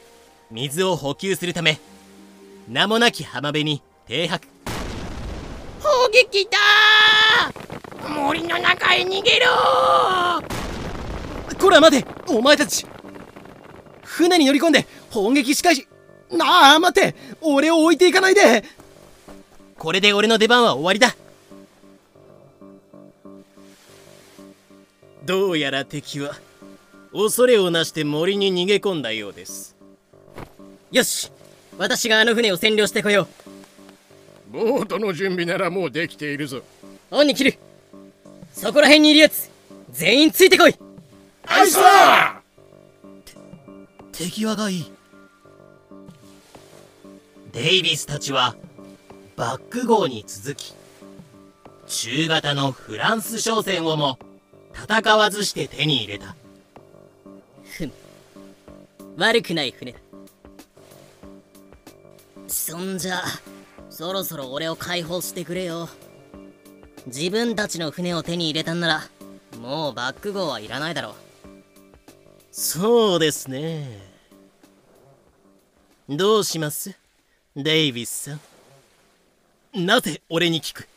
Speaker 6: 水を補給するため名もなき浜辺に停泊。
Speaker 11: 砲撃だ森の中へ逃げろ
Speaker 6: こら待てお前たち。船に乗り込んで砲撃しかし。なあ待って俺を置いていかないで。これで俺の出番は終わりだ。どうやら敵は恐れをなして森に逃げ込んだようですよし。私があの船を占領してこよ
Speaker 3: う。ボートの準備ならもうできているぞ。
Speaker 6: オンに切る。そこら辺にいるやつ全員ついてこい。
Speaker 3: アイサ
Speaker 6: ー手際がいい。
Speaker 1: デイビスたちはバック号に続き中型のフランス商船をも戦わずして手に入れた。
Speaker 6: ふむ。悪くない船だ
Speaker 4: そんじゃそろそろ俺を解放してくれよ。自分たちの船を手に入れたんならもうバック号はいらないだろう。
Speaker 6: そうですね。どうしますデイビスさん？なぜ俺に聞く？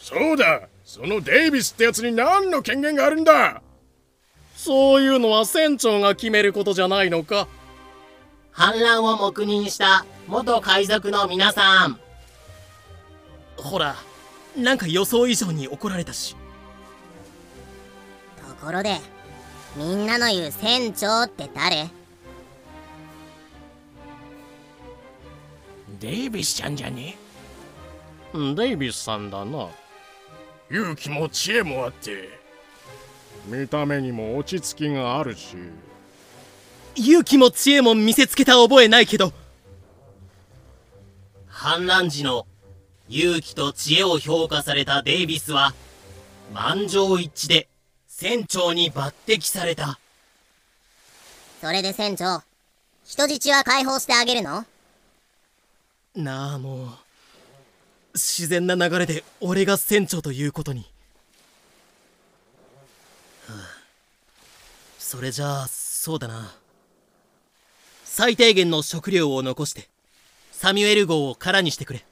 Speaker 3: そうだそのデイビスってやつに何の権限があるんだ？
Speaker 14: そういうのは船長が決めることじゃないのか？
Speaker 1: 反乱を黙認した元海賊の皆さん。
Speaker 6: ほらなんか予想以上に怒られたし。
Speaker 4: ところでみんなの言う船長って誰？
Speaker 11: デイビスちゃんじゃね？
Speaker 14: デイビスさんだな。
Speaker 3: 勇気も知恵もあって。見た目にも落ち着きがあるし
Speaker 6: 勇気も知恵も見せつけた覚えないけど。
Speaker 1: 反乱時の勇気と知恵を評価されたデイビスは満場一致で船長に抜擢された。
Speaker 4: それで船長人質は解放してあげるの？
Speaker 6: なあもう自然な流れで俺が船長ということに、はあ、それじゃあそうだな最低限の食料を残してサミュエル号を空にしてくれ。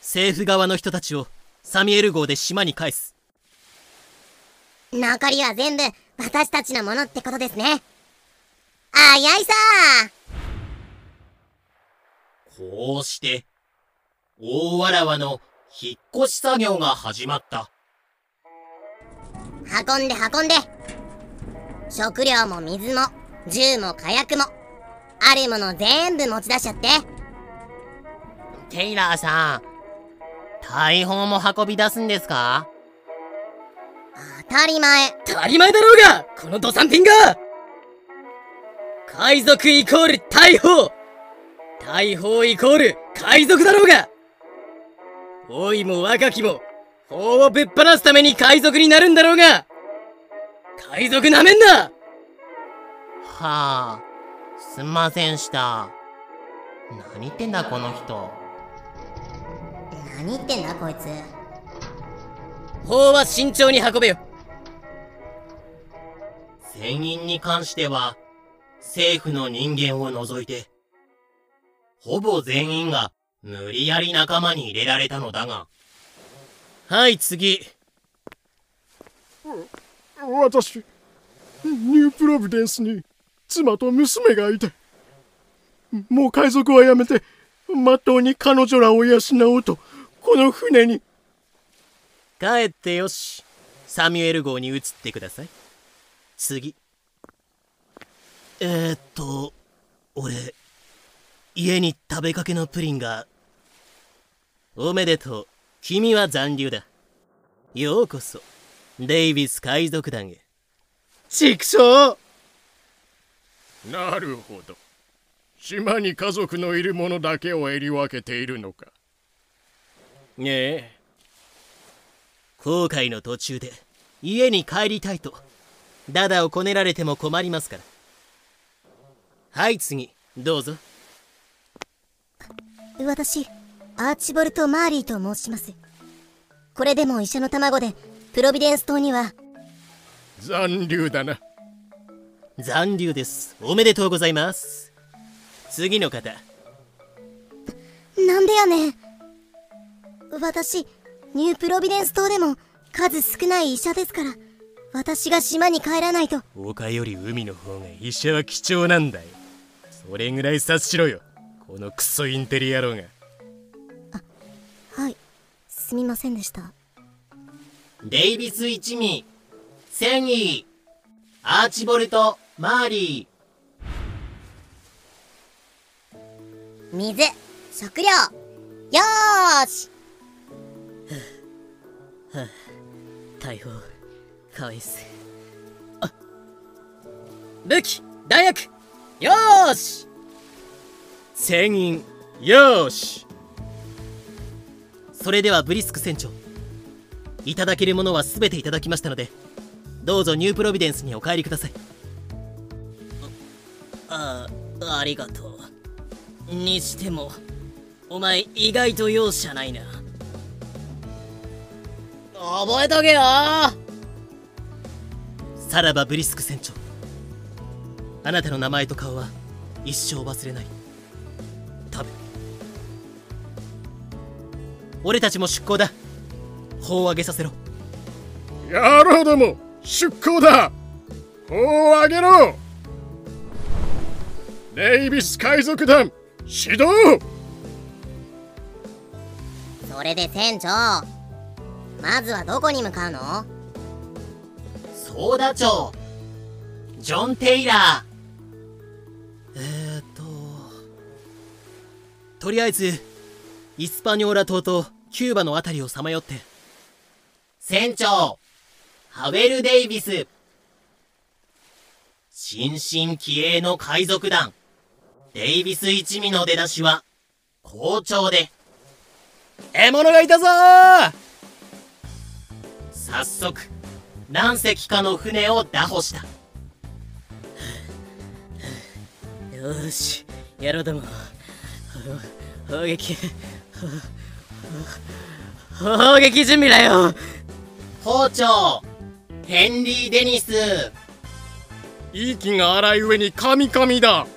Speaker 6: 政府側の人たちをサミュエル号で島に返す。
Speaker 4: 残りは全部私たちのものってことですね。あやいさ
Speaker 1: こうして大わらわの引っ越し作業が始まった。
Speaker 4: 運んで運んで。食料も水も銃も火薬もあるもの全部持ち出しちゃって。
Speaker 11: テイラーさん大砲も運び出すんですか？
Speaker 4: 当たり前。
Speaker 6: 当たり前だろうが！この土産品が！海賊イコール大砲！大砲イコール海賊だろうが！老いも若きも法をぶっ放すために海賊になるんだろうが！海賊なめんなは
Speaker 11: あすんませんした。何言ってんだこの人。
Speaker 4: 何言ってんだこいつ。
Speaker 6: 法は慎重に運べよ。
Speaker 1: 船員に関しては政府の人間を除いてほぼ全員が無理やり仲間に入れられたのだが。
Speaker 6: はい、次。
Speaker 3: 私、ニュープロビデンスに妻と娘がいて、もう海賊はやめて、まっとうに彼女らを養おうと、この船に。
Speaker 6: 帰ってよし。サミュエル号に移ってください。次。えー、っと、俺、家に食べかけのプリンが
Speaker 1: おめでとう君は残留だようこそデイビス海賊団へ
Speaker 15: 畜生
Speaker 3: なるほど。島に家族のいる者だけを襟分けているのか。
Speaker 1: ええ。航海の途中で家に帰りたいとダダをこねられても困りますから。はい次どうぞ。
Speaker 4: 私アーチボルト・マーリーと申します。これでも医者の卵でプロビデンス島には。
Speaker 3: 残留だな
Speaker 1: 残留です。おめでとうございます。次の方。
Speaker 4: なんでやねん。私ニュープロビデンス島でも数少ない医者ですから私が島に帰らないと。
Speaker 1: 丘より海の方が医者は貴重なんだよそれぐらい察しろよ。このクソインテリ野郎が。
Speaker 4: はい。すみませんでした。
Speaker 11: デイビス一味セギアーチボルト・マーリ
Speaker 4: 水食料。よーし。
Speaker 6: 大砲返す。あ武器弾薬。よーし。
Speaker 1: 船員よーし。それではブリスク船長。いただけるものは全ていただきましたのでどうぞニュープロビデンスにお帰りください
Speaker 6: あありがとう。にしてもお前意外と容赦ないな。覚えとけよ。
Speaker 1: さらばブリスク船長。あなたの名前と顔は一生忘れない。食べ。俺たちも出港だ。砲を上げさせろ。
Speaker 3: 野郎ども出港だ。砲を上げろデイビス海賊団始動。
Speaker 4: それで船長まずはどこに向かうの？
Speaker 11: ーソーダ町。ジョン・テイラ
Speaker 1: えー、っととりあえずイスパニョーラ島とキューバのあたりをさまよって。
Speaker 11: ー船長ハウェル・デイビス。新進気鋭の海賊団デイビス一味の出だしは好調で。
Speaker 1: 獲物がいたぞー！
Speaker 11: 早速何隻かの船を拿捕した。
Speaker 6: よーしやろうども。砲撃。砲撃準備だよ。
Speaker 11: 包丁ヘンリー・デニス。
Speaker 3: 息が荒い上にカミカミだ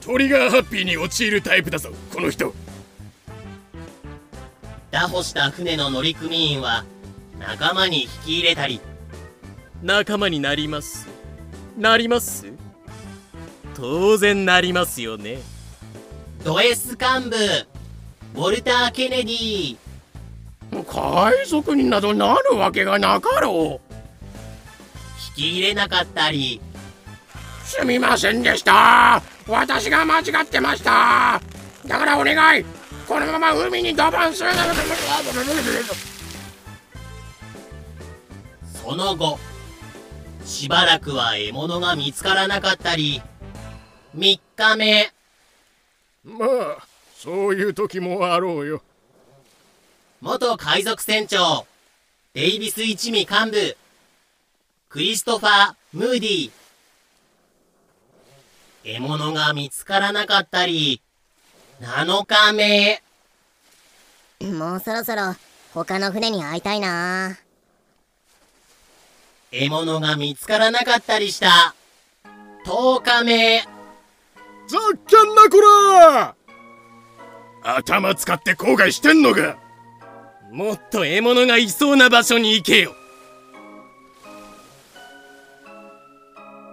Speaker 3: トリガーハッピーに陥るタイプだぞこの人。
Speaker 11: 拿捕した船の乗組員は仲間に引き入れたり。
Speaker 1: 仲間になります。なります？当然なりますよね。
Speaker 11: ド S 幹部ウォルター・ケネディ。
Speaker 3: 海賊になどなるわけがなかろう。
Speaker 11: 引き入れなかったり。
Speaker 3: すみませんでした私が間違ってました。だからお願い。このまま海にドバンす。る
Speaker 11: その後しばらくは獲物が見つからなかったり3日目。
Speaker 3: まあそういう時もあろうよ。
Speaker 11: 元海賊船長デイビス一味幹部クリストファー・ムーディ獲物が見つからなかったり7日目
Speaker 4: もうそろそろ他の船に会いたいな。
Speaker 11: 獲物が見つからなかったりした。10日目
Speaker 3: ざっけんなこら！頭使って後悔してんのか？
Speaker 1: もっと獲物がいそうな場所に行けよ。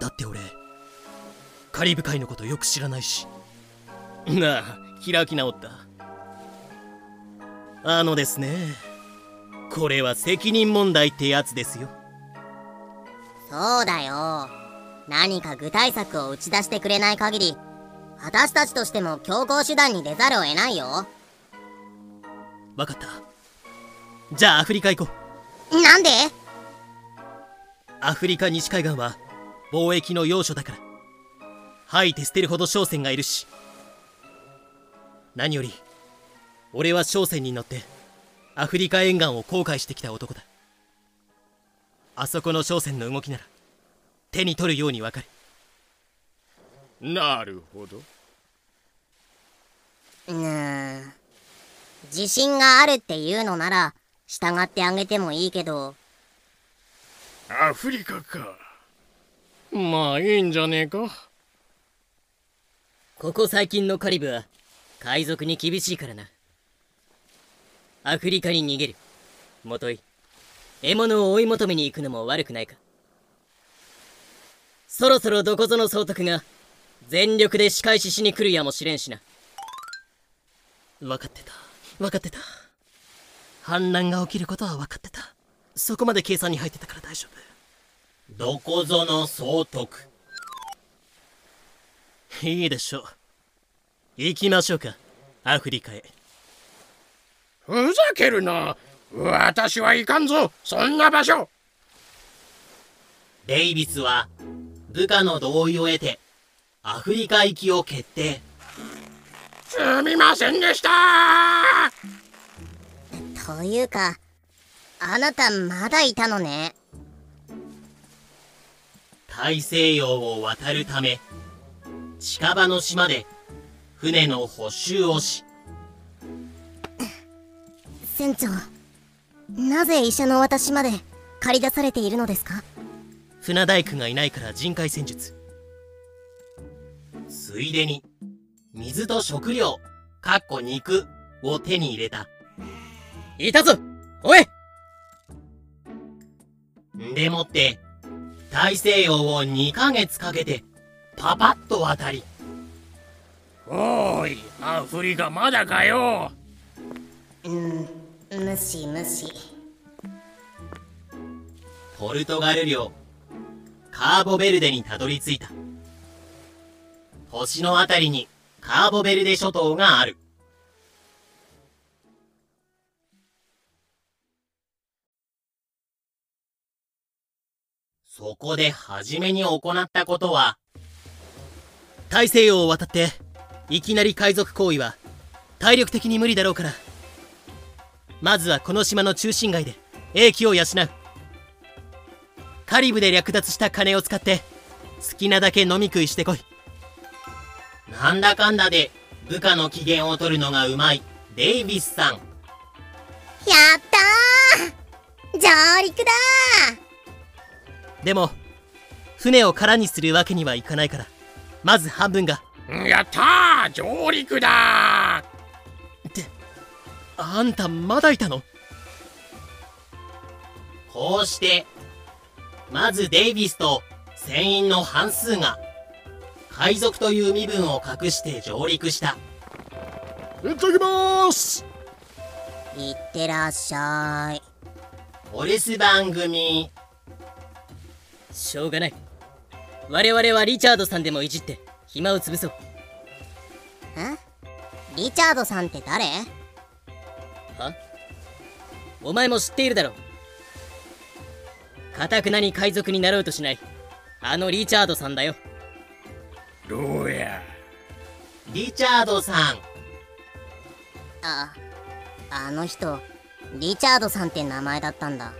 Speaker 1: だって俺カリブ海のことよく知らないし。なあ開き直った。あのですね。これは責任問題ってやつですよ。
Speaker 4: そうだよ。何か具体策を打ち出してくれない限り私たちとしても強行手段に出ざるを得ないよ。
Speaker 16: わかった。じゃあアフリカ行こう。
Speaker 4: なんで？
Speaker 16: アフリカ西海岸は貿易の要所だから吐いて捨てるほど商船がいるし。何より俺は商船に乗ってアフリカ沿岸を航海してきた男だ。あそこの商船の動きなら手に取るようにわかる。
Speaker 11: なるほど。
Speaker 4: うーん。自信があるっていうのなら従ってあげてもいいけど。
Speaker 11: アフリカか。まあいいんじゃねえか
Speaker 6: ここ最近のカリブは海賊に厳しいからな。アフリカに逃げる。もとい獲物を追い求めに行くのも悪くないか。そろそろどこぞの総督が全力で仕返ししに来るやもしれんしな。
Speaker 16: 分かってた。分かってた。反乱が起きることは分かってた。そこまで計算に入ってたから大丈夫。
Speaker 1: どこぞの総督。
Speaker 16: いいでしょう。行きましょうか。アフリカへ。
Speaker 11: ふざけるな。私はいかんぞ。そんな場所。
Speaker 1: デイビスは部下の同意を得てアフリカ行きを決定。
Speaker 11: すみませんでした。
Speaker 4: というかあなたまだいたのね。
Speaker 1: 大西洋を渡るため近場の島で船の補修をし。
Speaker 4: 船長なぜ医者の私まで駆り出されているのですか？
Speaker 16: 船大工がいないから人海戦術。
Speaker 1: ついでに水と食料かっこ肉を手に入れた。
Speaker 6: いたぞおい！
Speaker 1: んでもって大西洋を2ヶ月かけてパパッと渡り。
Speaker 11: おーいアフリカまだかよ。
Speaker 4: うん無視無視。
Speaker 1: ポルトガル領カーボベルデにたどり着いた。星のあたりにカーボベルデ諸島がある。そこで初めに行ったことは
Speaker 16: 大西洋を渡っていきなり海賊行為は体力的に無理だろうから。まずはこの島の中心街で英気を養う。カリブで略奪した金を使って好きなだけ飲み食いしてこい。
Speaker 1: なんだかんだで部下の機嫌を取るのがうまいデイビスさん。
Speaker 4: やったー！上陸だ
Speaker 16: でも船を空にするわけにはいかないからまず半分が。
Speaker 11: やったー上陸だ
Speaker 16: ってあんたまだいたの？
Speaker 1: こうしてまずデイビスと船員の半数が海賊という身分を隠して上陸した。
Speaker 11: 行ってきます！
Speaker 4: いってらっしゃい。
Speaker 1: お留守番組。
Speaker 6: しょうがない我々はリチャードさんでもいじって暇を潰そう。
Speaker 4: え？リチャードさんって誰？
Speaker 6: は？お前も知っているだろう。かたくなに海賊になろうとしないあのリチャードさんだよ。
Speaker 11: どうや？
Speaker 1: リチャードさん。
Speaker 4: ああの人リチャードさんって名前だったんだ。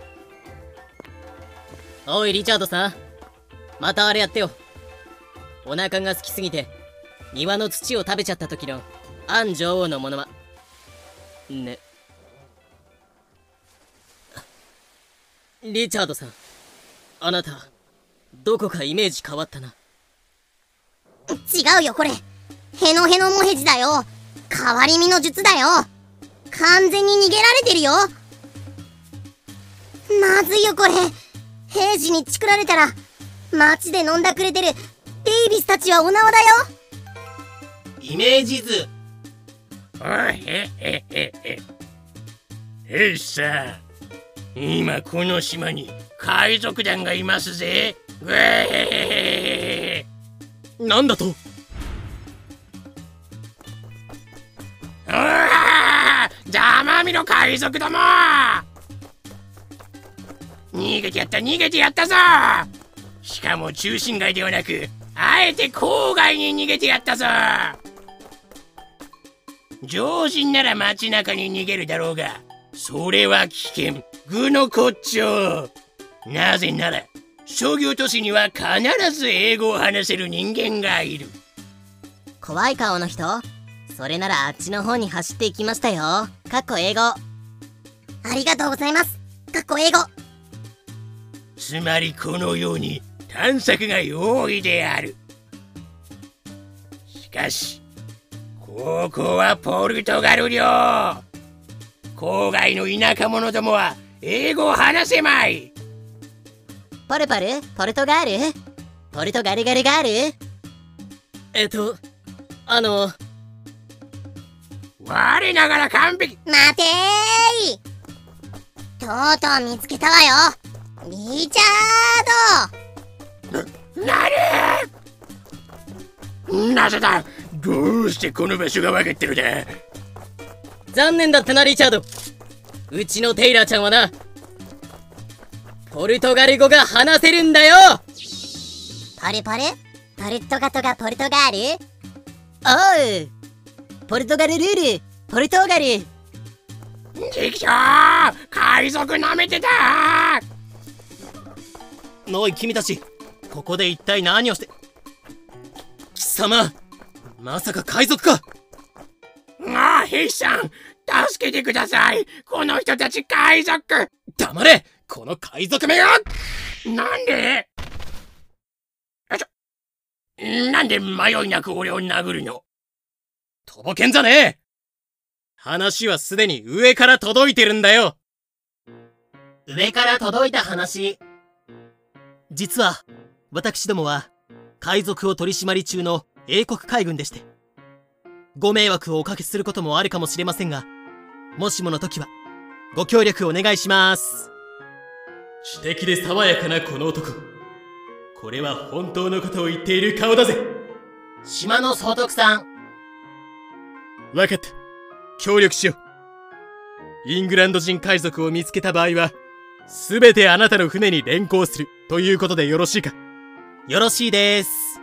Speaker 6: おいリチャードさんまたあれやってよ。お腹が空きすぎて庭の土を食べちゃった時のアン女王のものまね。リチャードさんあなたどこかイメージ変わったな。
Speaker 4: 違うよこれ。ヘノヘノモヘジだよ。変わり身の術だよ。完全に逃げられてるよ。まずいよこれ。平時にチクられたら街で飲んだくれてるデイビスたちはお縄だよ。
Speaker 1: イメージ図。
Speaker 11: おいへへへへ。へいさ今この島に海賊団がいますぜ。ぐえ
Speaker 16: なんだと？
Speaker 11: うわーざまみろか海賊ども。逃げてやった逃げてやったぞしかも中心街ではなくあえて郊外に逃げてやったぞ。常人なら街中に逃げるだろうがそれは危険。具の骨頂。なぜなら商業都市には必ず英語を話せる人間がいる。
Speaker 4: 怖い顔の人。それならあっちの方に走っていきましたよ。かっこ英語。あ
Speaker 17: りがとうございます。かっこ英語。
Speaker 11: つまりこのように探索が容易である。しかしここはポルトガル領。郊外の田舎者どもは英語を話せまい。
Speaker 4: ポルポルポルトガル？ポルトガルガルガル？
Speaker 6: えっとあの
Speaker 11: 我ながら完璧。
Speaker 17: 待てーとうとう見つけたわよ。リチャー
Speaker 11: ドなれなぜだ？どうしてこの場所が分かってるだ？
Speaker 6: 残念だったなリチャード。うちのテイラーちゃんはなポルトガル語が話せるんだよ。
Speaker 17: ポルポルポルトガトガポルトガル？
Speaker 4: おう。ポルトガルルール。ポルトガル。
Speaker 11: 敵将海賊なめてた
Speaker 2: おい君たちここで一体何をして貴様まさか海賊か？
Speaker 11: ああ兵士さん助けてください。この人たち海賊。
Speaker 2: 黙れこの海賊めが
Speaker 11: なんで？なんで迷いなく俺を殴るの？
Speaker 2: とぼけんじゃねえ！話はすでに上から届いてるんだよ！
Speaker 1: 上から届いた話。
Speaker 2: 実は私どもは海賊を取り締まり中の英国海軍でしてご迷惑をおかけすることもあるかもしれませんがもしもの時はご協力お願いします。知的で爽やかなこの男。これは本当のことを言っている顔だぜ。
Speaker 1: 島の総督さん。
Speaker 2: 分かった。協力しよう。イングランド人海賊を見つけた場合は全てあなたの船に連行する。ということでよろしいかよろしいです。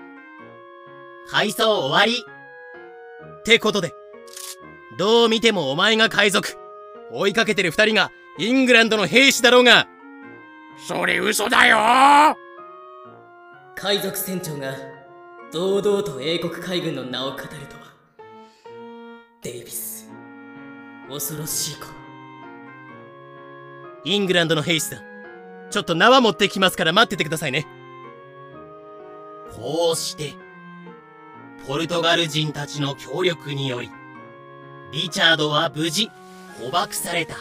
Speaker 1: 配送終わり。
Speaker 2: ってことでどう見てもお前が海賊。追いかけてる二人がイングランドの兵士だろうが。
Speaker 11: それ嘘だよ。
Speaker 6: 海賊船長が堂々と英国海軍の名を語るとは。デイビス。恐ろしい子。
Speaker 2: イングランドの兵士さん。ちょっと縄持ってきますから待っててくださいね
Speaker 1: こうしてポルトガル人たちの協力によりリチャードは無事捕獲された。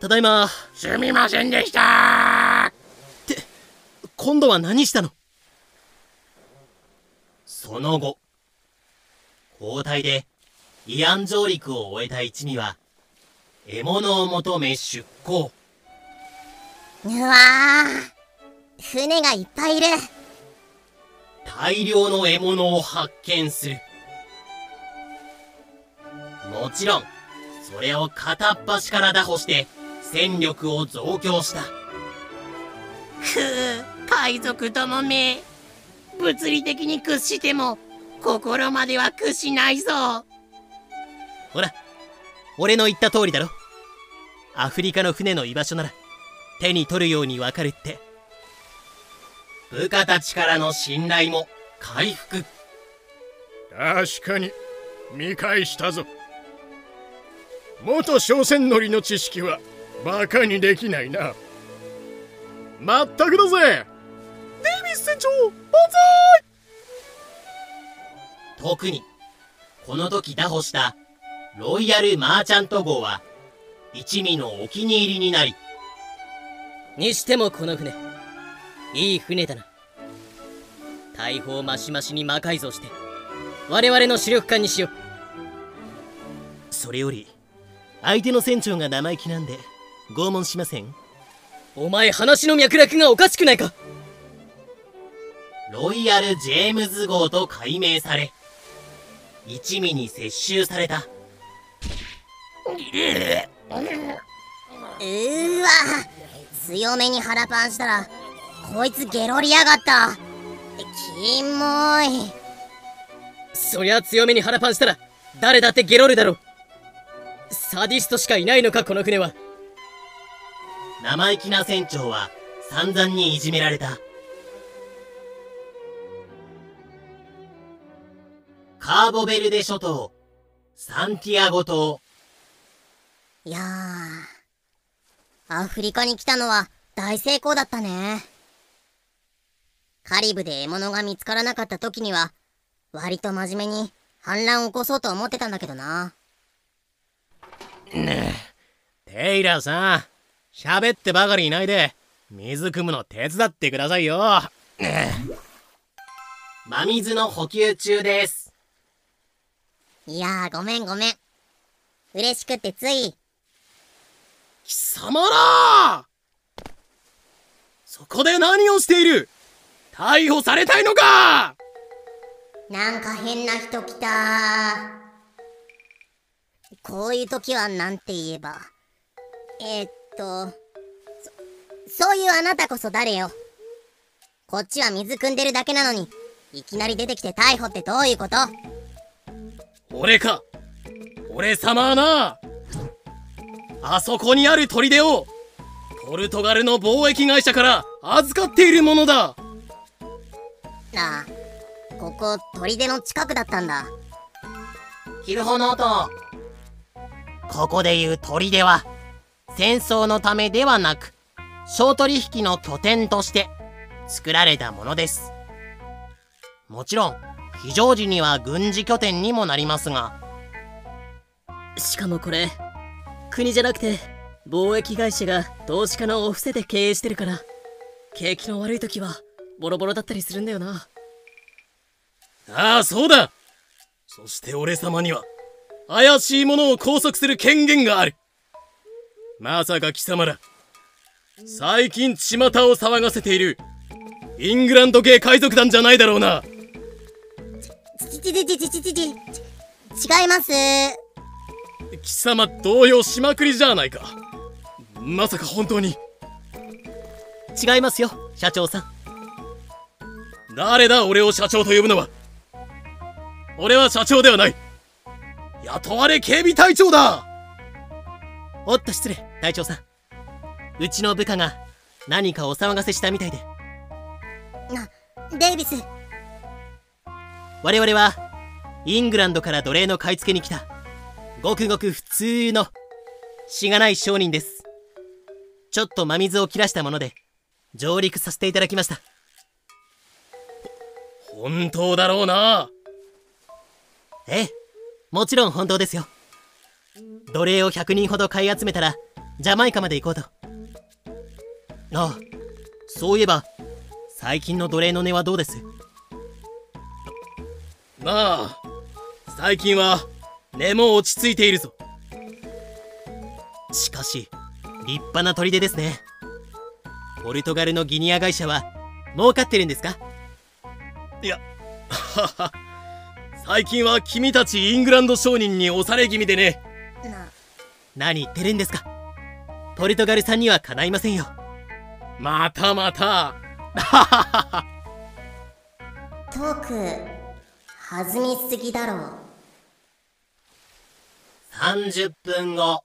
Speaker 2: ただいま。す
Speaker 11: みませんでした。
Speaker 2: って今度は何したの？
Speaker 1: その後交代で慰安上陸を終えた一味は獲物を求め出港
Speaker 17: うわー船がいっぱいいる
Speaker 1: 大量の獲物を発見する。もちろんそれを片っ端から打破して戦力を増強した。
Speaker 11: くう海賊どもめ。物理的に屈しても心までは屈しないぞ。
Speaker 2: ほら俺の言った通りだろ。アフリカの船の居場所なら手に取るようにわかるって
Speaker 1: 部下たちからの信頼も回復。
Speaker 3: 確かに見返したぞ。元商船乗りの知識はバカにできないな。まったくだぜデイビス船長万
Speaker 1: 歳。特にこの時打破したロイヤルマーチャント号は一味のお気に入りになり。
Speaker 6: にしてもこの船いい船だな。大砲マシマシに魔改造して我々の主力艦にしよ
Speaker 2: う。それより相手の船長が生意気なんで拷問しません？
Speaker 6: お前話の脈絡がおかしくないか？
Speaker 1: ロイヤル・ジェームズ号と改名され一味に接収された。
Speaker 4: ーわ強めに腹パンしたらこいつゲロりやがった。キモい。
Speaker 6: そりゃ強めに腹パンしたら誰だってゲロるだろサディストしかいないのかこの船は。
Speaker 1: 生意気な船長は散々にいじめられた。カーボベルデ諸島サンティアゴ島。
Speaker 4: いやー。アフリカに来たのは大成功だったねカリブで獲物が見つからなかった時には割と真面目に反乱を起こそうと思ってたんだけどな。
Speaker 3: ねえ。テイラーさん喋ってばかりいないで水汲むの手伝ってくださいよ。
Speaker 1: 真水の補給中です。
Speaker 4: いやーごめんごめん。嬉しくってつい。
Speaker 3: 貴様らそこで何をしている？逮捕されたいのか！
Speaker 4: なんか変な人来たこういう時はなんて言えば。えー、っとそそういうあなたこそ誰よ？こっちは水汲んでるだけなのにいきなり出てきて逮捕ってどういうこと？
Speaker 3: 俺か！俺様はな！あそこにある砦をポルトガルの貿易会社から預かっているものだ
Speaker 4: ああここ砦の近くだったんだ。
Speaker 1: キルホノートここでいう砦は戦争のためではなく商取引の拠点として作られたものです。もちろん非常時には軍事拠点にもなりますが。
Speaker 6: しかもこれ国じゃなくて貿易会社が投資家のお布施で経営してるから景気の悪い時はボロボロだったりするんだよな。
Speaker 3: ああそうだ。そして俺様には怪しいものを拘束する権限がある。まさか貴様ら。最近巷を騒がせている。イングランド系海賊団じゃないだろうな。
Speaker 4: ちちちちちちちち違います
Speaker 3: 貴様動揺しまくりじゃないかまさか本当に
Speaker 1: 違いますよ社長さん
Speaker 3: 誰だ俺を社長と呼ぶのは。俺は社長ではない。雇われ警備隊長だ。
Speaker 1: おっと失礼。隊長さん。うちの部下が何かお騒がせしたみたいで。
Speaker 4: なデイビス。
Speaker 1: 我々はイングランドから奴隷の買い付けに来た。ごくごく普通のしがない商人です。ちょっと真水を切らしたもので上陸させていただきました
Speaker 3: 本当だろうな。
Speaker 1: ええもちろん本当ですよ。奴隷を100人ほど買い集めたらジャマイカまで行こうと。ああそういえば最近の奴隷の値はどうです？
Speaker 3: まあ最近は値も落ち着いているぞ。
Speaker 1: しかし立派な砦ですね。ポルトガルのギニア会社は儲かってるんですか？
Speaker 3: いやはは 最近は君たちイングランド商人に押され気味でね。
Speaker 4: な
Speaker 1: 何言ってるんですか。ポルトガルさんにはかないませんよ。
Speaker 3: またまた。
Speaker 4: トーク弾みすぎだろう。
Speaker 1: 30分後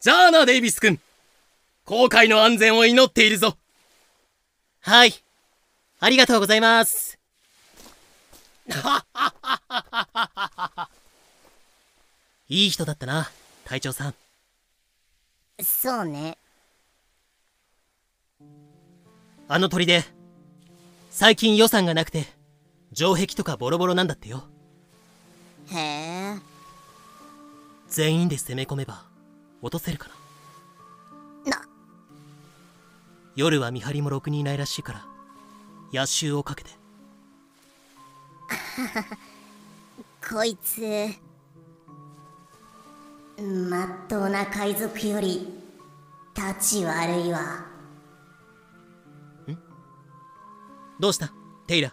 Speaker 3: じゃあなデイビス君航海の安全を祈っているぞ。
Speaker 1: はいありがとうございます。いい人だったな隊長さん。
Speaker 4: そうね。
Speaker 1: あの砦最近予算がなくて城壁とかボロボロなんだってよ。
Speaker 4: へえ。
Speaker 1: 全員で攻め込めば落とせるかな。
Speaker 4: な。
Speaker 1: 夜は見張りもろくにいないらしいから夜襲をかけて。
Speaker 4: こいつまっとうな海賊より立ち悪いわ。
Speaker 1: どうした？テイラ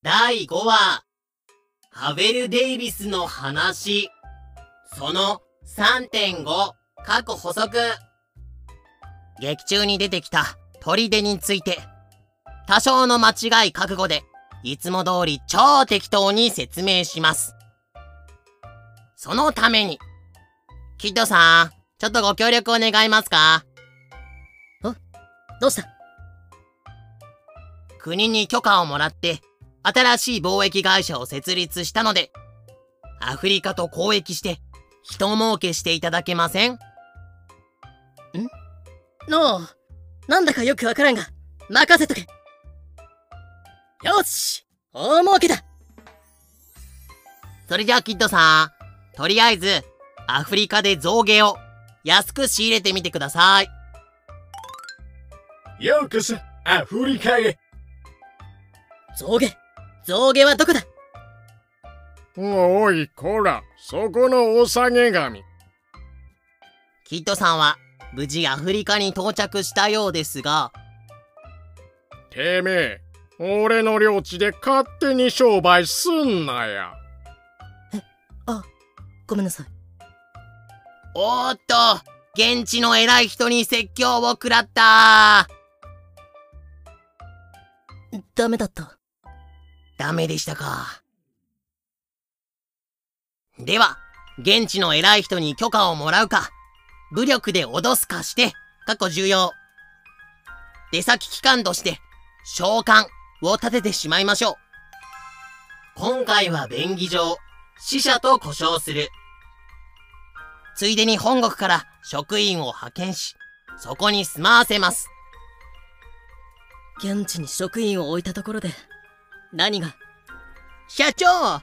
Speaker 1: 第5話、ハベル・デイビスの話、その3.5、過去補足。劇中に出てきた。砦について、多少の間違い覚悟で、いつも通り超適当に説明します。そのために、キッドさん、ちょっとご協力を願いますか？
Speaker 6: どうした？
Speaker 1: 国に許可をもらって、新しい貿易会社を設立したので、アフリカと交易して、人儲けしていただけません？
Speaker 6: のう。なんだかよくわからんが。任せとけ。よし。大儲けだ。
Speaker 1: それじゃあキッドさん、とりあえず、アフリカで象牙を安く仕入れてみてください。
Speaker 3: ようこそ、アフリカへ。
Speaker 6: 象牙象牙はどこだ？
Speaker 3: おい、こら、そこのお下げ神。
Speaker 1: キッドさんは、無事アフリカに到着したようですが、
Speaker 3: てめえ、俺の領地で勝手に商売すんなや。
Speaker 6: ごめんなさい。
Speaker 1: おーっと、現地の偉い人に説教を食らった。
Speaker 6: ダメだった
Speaker 1: ダメでしたか。では、現地の偉い人に許可をもらうか、武力で脅すかして、過去重要。出先機関として、召喚を立ててしまいましょう。今回は便宜上、死者と呼称する。ついでに本国から職員を派遣し、そこに住まわせます。
Speaker 6: 現地に職員を置いたところで何が？
Speaker 1: 社長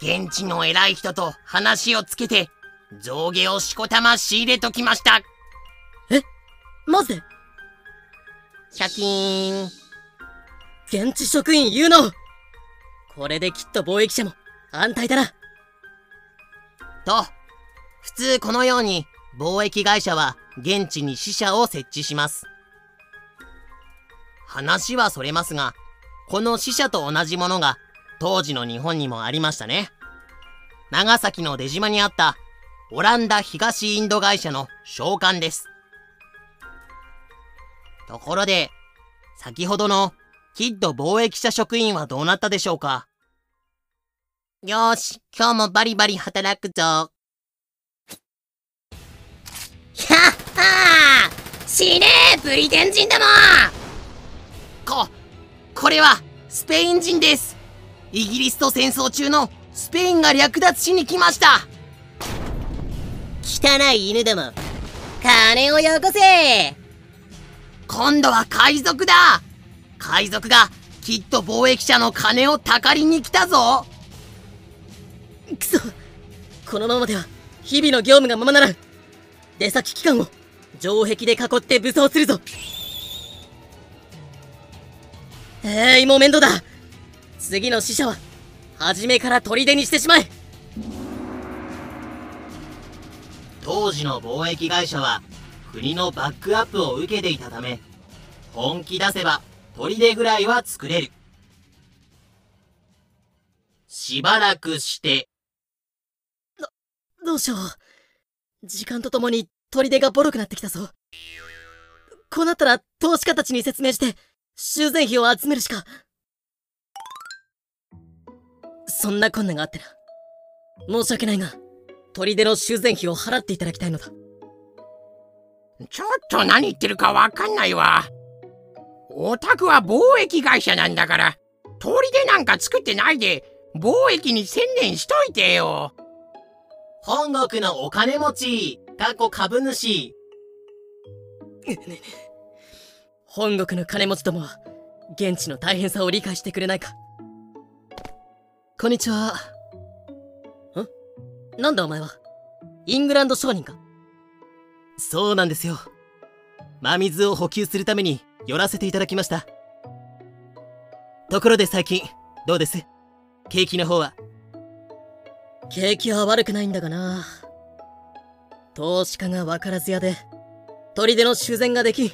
Speaker 1: 現地の偉い人と話をつけて、象牙をしこたま仕入れときました。
Speaker 6: マジで
Speaker 1: シャキーン。
Speaker 6: 現地職員有能これできっと貿易者も安泰だな
Speaker 1: と、普通このように貿易会社は現地に支社を設置します。話はそれますが、この支社と同じものが当時の日本にもありましたね。長崎の出島にあったオランダ東インド会社の召喚です。ところで、先ほどのキッド貿易者職員はどうなったでしょうかよーし、今日もバリバリ働くぞ。
Speaker 4: やっはー死ねーブリテン人ども
Speaker 1: こ、これはスペイン人です。イギリスと戦争中のスペインが略奪しに来ました。
Speaker 6: 汚い犬ども
Speaker 4: 金をよこせ
Speaker 1: 今度は海賊だ。海賊がきっと貿易者の金をたかりに来たぞ。
Speaker 6: くそこのままでは日々の業務がままならん出先機関を城壁で囲って武装するぞえいもう面倒だ。次の使者は初めから砦にしてしまえ。
Speaker 1: 当時の貿易会社は国のバックアップを受けていたため、本気出せば砦ぐらいは作れる。しばらくして、
Speaker 6: どうしよう。時間とともに砦がボロくなってきたぞ。こうなったら投資家たちに説明して修繕費を集めるしか。そんな困難があってな。申し訳ないが砦の修繕費を払っていただきたいのだ。
Speaker 11: ちょっと何言ってるかわかんないわ。お宅は貿易会社なんだから、砦なんか作ってないで、貿易に専念しといてよ。
Speaker 1: 本国のお金持ち、過去株主、
Speaker 6: 本国の金持ちどもは現地の大変さを理解してくれないか。こんにちは。ん？なんだお前は？イングランド商人か？
Speaker 2: そうなんですよ。真水を補給するために寄らせていただきました。ところで最近、どうです？景気の方は？
Speaker 6: 景気は悪くないんだがな。投資家が分からず屋で砦の修繕ができん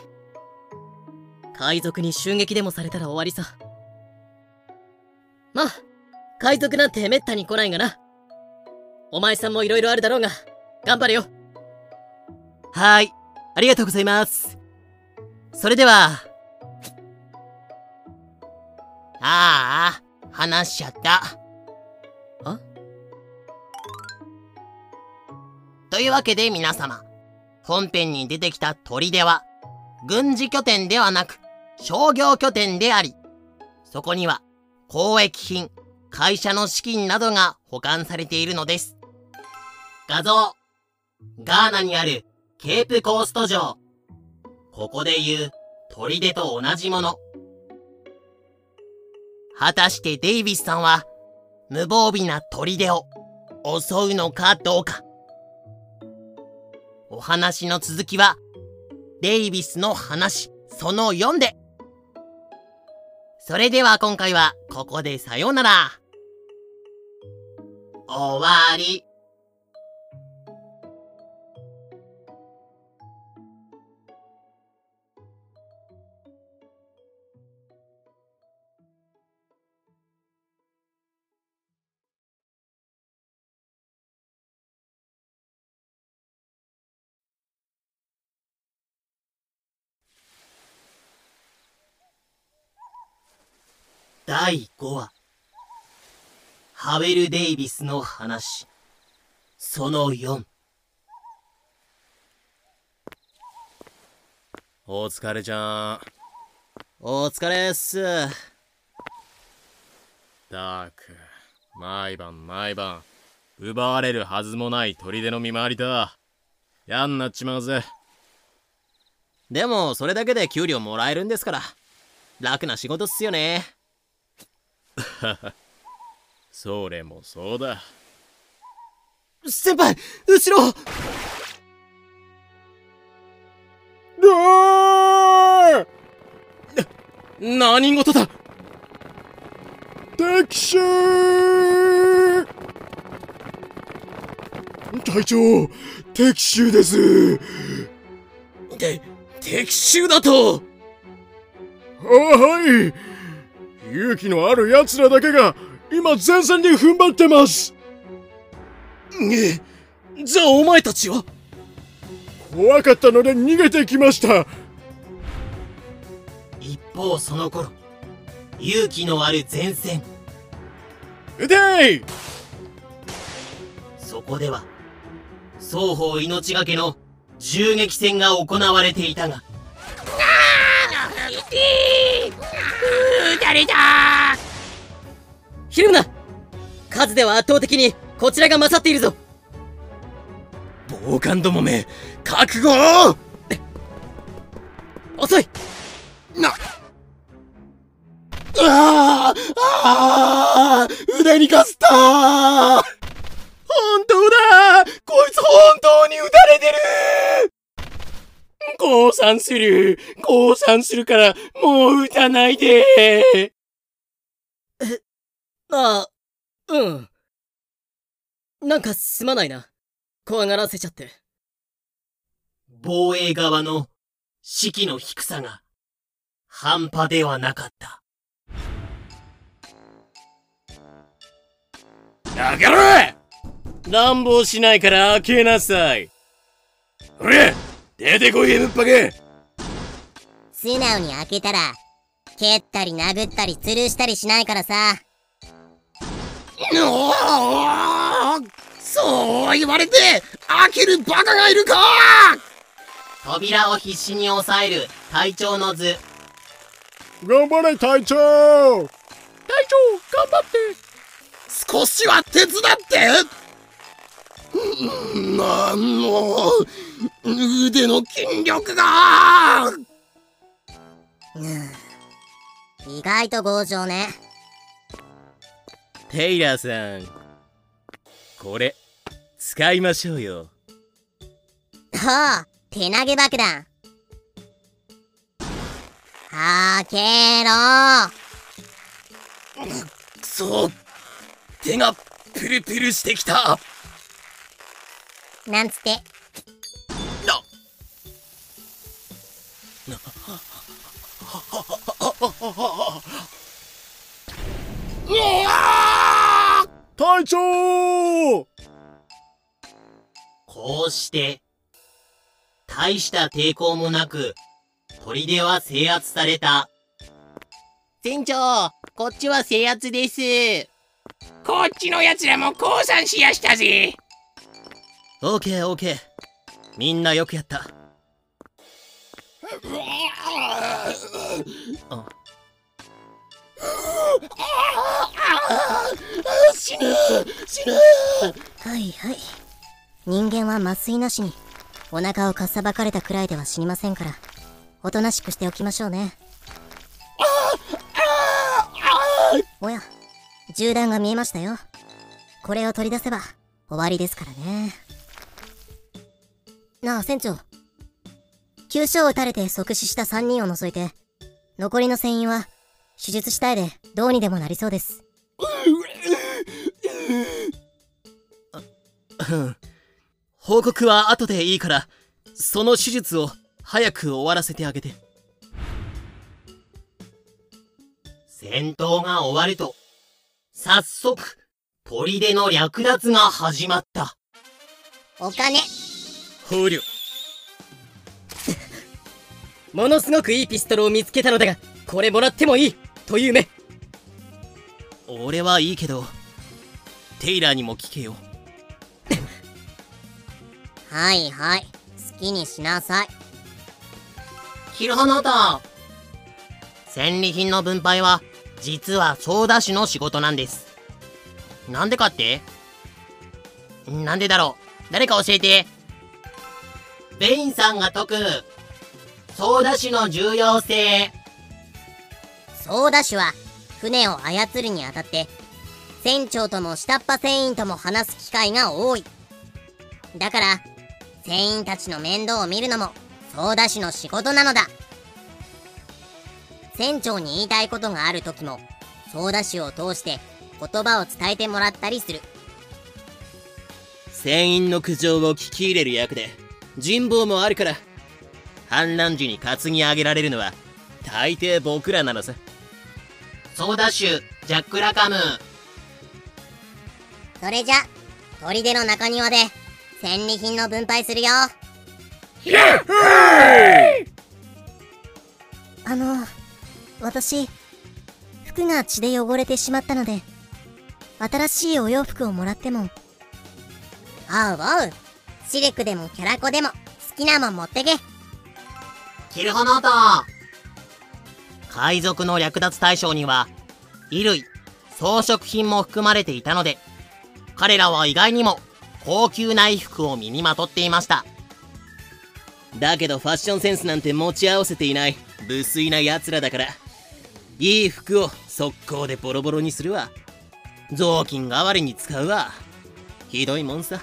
Speaker 6: 海賊に襲撃でもされたら終わりさまあ、海賊なんてめったに来ないがな。お前さんも色々あるだろうが、頑張れよ。
Speaker 2: はーい。ありがとうございます。それでは、
Speaker 1: ああ、話しちゃった。
Speaker 6: あ？
Speaker 1: というわけで皆様、本編に出てきた砦は、軍事拠点ではなく、商業拠点であり、そこには、交易品、会社の資金などが保管されているのです。画像、ガーナにあるケープコースト城。ここで言う砦と同じもの。果たしてデイビスさんは無防備な砦を襲うのかどうか。お話の続きはデイビスの話その4で。それでは今回はここでさようなら。終わり。第5話ハウェル・デイビスの話その4
Speaker 18: お疲れちゃん。
Speaker 2: お疲れっす。
Speaker 18: ダーク、毎晩毎晩、奪われるはずもない砦の見回りだ。やんなっちまうぜ。
Speaker 2: でも、それだけで給料もらえるんですから。楽な仕事っすよね。
Speaker 18: それもそうだ。
Speaker 2: 先輩後ろ。
Speaker 18: 何事だ。
Speaker 3: 敵襲。隊長敵襲です。
Speaker 18: て、敵襲だと。
Speaker 3: あはい勇気のある奴らだけが今前線で踏ん張ってます。
Speaker 18: え。じゃあお前たちは？
Speaker 3: 怖かったので逃げてきました。
Speaker 1: 一方その頃勇気のある前線。
Speaker 3: 撃てい！
Speaker 1: そこでは双方命がけの銃撃戦が行われていたが
Speaker 11: 撃たれた
Speaker 6: ひるむな。数では圧倒的にこちらが勝っているぞ。
Speaker 18: 暴漢どもめ、覚悟
Speaker 6: 遅い。
Speaker 18: な。あーあ腕にかすった。本当だ。こいつ本当に撃たれてる。降参する降参するからもう撃たないで
Speaker 6: ああ、うん。なんかすまないな。怖がらせちゃって。
Speaker 1: 防衛側の士気の低さが半端ではなかった
Speaker 18: だから乱暴しないから開けなさいほれ出てこい M っぱけ
Speaker 17: 素直に開けたら、蹴ったり殴ったり吊るしたりしないからさ。
Speaker 11: おーそう言われて開けるバカがいるか。
Speaker 1: 扉を必死に押さえる隊長の図。
Speaker 3: 頑張れ隊長。
Speaker 11: 隊長頑張って。少しは手伝って。うんなんの。腕の筋力が。
Speaker 17: 意外と強情ね。
Speaker 18: テイラーさん。これ使いましょうよ。
Speaker 17: はあ、手投げ爆弾。開けろ。
Speaker 11: くそ手がプルプルしてきた
Speaker 17: なんつって。
Speaker 11: うわ
Speaker 3: 隊長
Speaker 1: こうして、大した抵抗もなく、砦は制圧された。
Speaker 19: 船長、こっちは制圧です。
Speaker 11: こっちの奴らも降参しやしたぜ
Speaker 20: オーケーオーケーみんなよくやった。あ
Speaker 4: はいはい。人間は麻酔なしにお腹をかっさばかれたくらいでは死にませんからおとなしくしておきましょうね。おや銃弾が見えましたよ。これを取り出せば終わりですからねなあ船長。急所を撃たれて即死した3人を除いて残りの船員は手術死体でどうにでもなりそうです。
Speaker 20: う ん報告は後でいいからその手術を早く終わらせてあげて。
Speaker 1: 戦闘が終わると、早速、砦の略奪が始まった。
Speaker 4: お金
Speaker 20: 捕虜。
Speaker 6: ものすごくいいピストルを見つけたのだがこれもらってもいいという目。
Speaker 20: 俺はいいけどテイラーにも聞けよ。
Speaker 4: はいはい好きにしなさい。
Speaker 1: キルハナータ。戦利品の分配は、実はソーダ師の仕事なんです。なんでかって？なんでだろう？誰か教えて。ベインさんが説く、ソーダ師の重要性。
Speaker 4: ソーダシュは船を操るにあたって船長とも下っ端船員とも話す機会が多い。だから船員たちの面倒を見るのもソーダシュの仕事なのだ。船長に言いたいことがある時もソーダシュを通して言葉を伝えてもらったりする。
Speaker 20: 船員の苦情を聞き入れる役で人望もあるから。反乱時に担ぎ上げられるのは大抵僕らなのさ。
Speaker 1: ソーダシュ、ジャック・ラカム。
Speaker 4: それじゃ砦の中庭で戦利品の分配するよ。あの私服が血で汚れてしまったので新しいお洋服をもらっても。おうおうシルクでもキャラコでも好きなもん持ってけ。
Speaker 1: キルハナータ海賊の略奪対象には、衣類、装飾品も含まれていたので、彼らは意外にも高級な衣服を身にまとっていました。
Speaker 20: だけどファッションセンスなんて持ち合わせていない無粋な奴らだからいい服を速攻でボロボロにするわ。雑巾代わりに使うわ。ひどいもんさ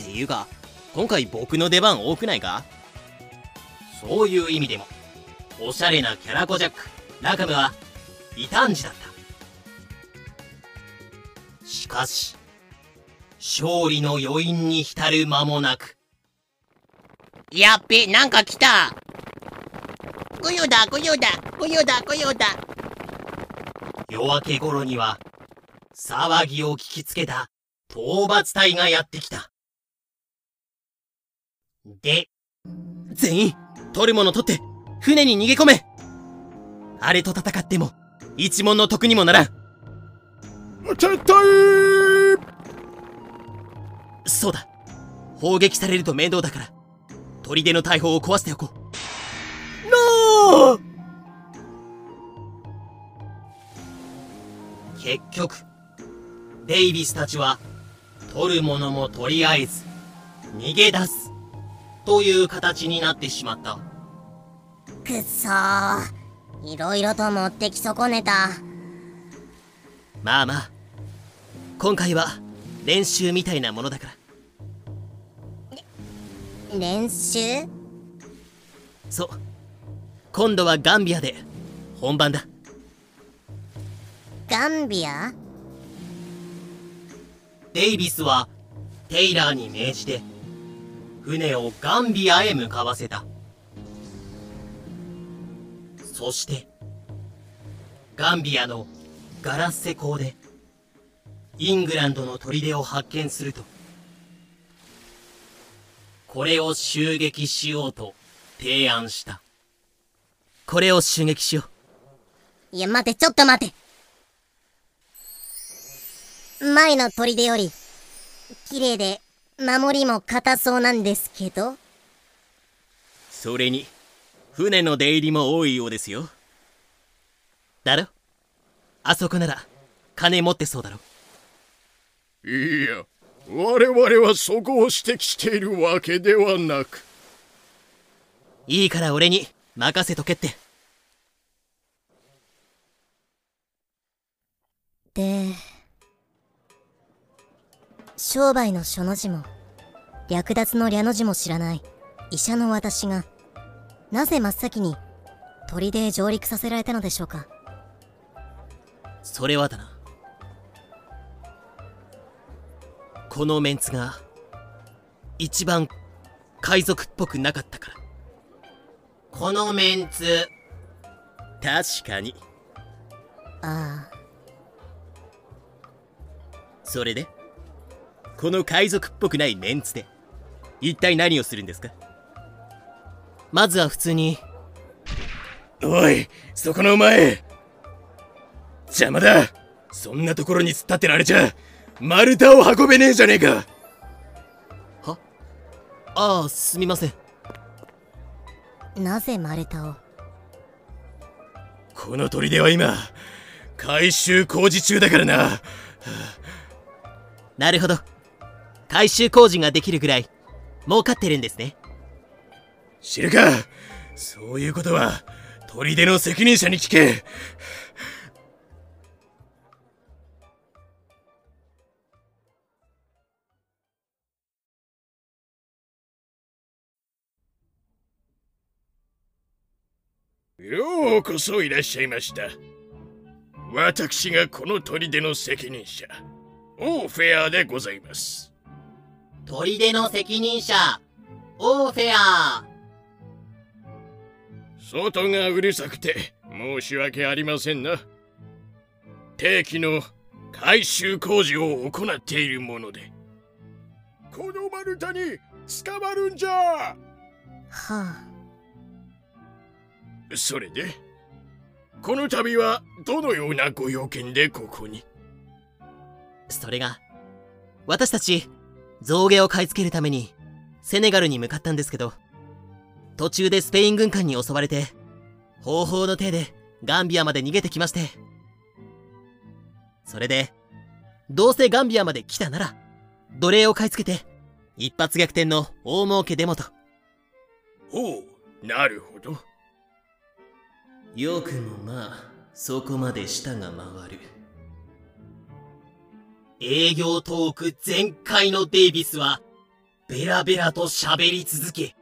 Speaker 20: っていうか今回僕の出番多くないか？
Speaker 1: そういう意味でも、おしゃれなキャラコジャック、ラカムは、異端児だった。しかし、勝利の余韻に浸る間もなく。やっべ、なんか来たごよだ、ごよだ、ごよだ、ごよだ。夜明け頃には、騒ぎを聞きつけた討伐隊がやってきた。で、
Speaker 20: 全員取るもの取って船に逃げ込め。あれと戦っても一文の得にもならん。
Speaker 3: 撤退
Speaker 20: そうだ。砲撃されると面倒だから。砦の大砲を壊しておこう。ノー
Speaker 1: 結局、デイビスたちは、取るものもとりあえず、逃げ出す、という形になってしまった。
Speaker 4: くっそー。いろいろと持ってき損ねた。
Speaker 20: まあまあ。今回は練習みたいなものだから。
Speaker 4: 練習？
Speaker 20: そう。今度はガンビアで本番だ。
Speaker 4: ガンビア？
Speaker 1: デイビスは、テイラーに命じて、船をガンビアへ向かわせた。そして、ガンビアのガラッセ港で、
Speaker 21: イングランドの砦を発見するとこれを襲撃しようと提案した
Speaker 1: これを襲撃しよう
Speaker 4: いや、待て、ちょっと待て。前の砦より、綺麗で、守りも硬そうなんですけど。
Speaker 1: それに船の出入りも多いようですよ。だろ？あそこなら金持ってそうだろ。
Speaker 3: いや我々はそこを指摘しているわけではなく。
Speaker 1: いいから俺に任せとけって。
Speaker 4: で、商売の書の字も、略奪の略の字も知らない医者の私が、なぜ真っ先に砦へ上陸させられたのでしょうか。
Speaker 1: それはだな。このメンツが一番海賊っぽくなかったから。
Speaker 21: このメンツ
Speaker 1: 確かに。
Speaker 4: ああ、
Speaker 1: それで？この海賊っぽくないメンツで。一体何をするんですか？まずは普通に。
Speaker 22: おいそこのお前。邪魔だ。そんなところに突っ立ってられちゃ丸太を運べねえじゃねえか。
Speaker 1: ああすみません。
Speaker 4: なぜ丸太を？
Speaker 22: この砦は今改修工事中だからな。
Speaker 1: なるほど改修工事ができるぐらい儲かってるんですね。
Speaker 22: 知るかそういうことは砦の責任者に聞け。ようこそいらっしゃいました。私がこの砦の責任者オーフェアでございます。
Speaker 21: 砦の責任者オーフェア。
Speaker 3: 外がうるさくて申し訳ありませんな。定期の改修工事を行っているもので。この丸太に捕まるんじゃ。
Speaker 4: はあ。
Speaker 3: それでこの度はどのようなご用件でここに？
Speaker 1: それが私たち象牙を買い付けるためにセネガルに向かったんですけど途中でスペイン軍艦に襲われて方法の手でガンビアまで逃げてきまして。それでどうせガンビアまで来たなら奴隷を買い付けて一発逆転の大儲けデモと。
Speaker 3: ほうなるほど。
Speaker 1: よくもまあそこまで舌が回る
Speaker 21: 営業トーク全開のデイビスはベラベラと喋り続け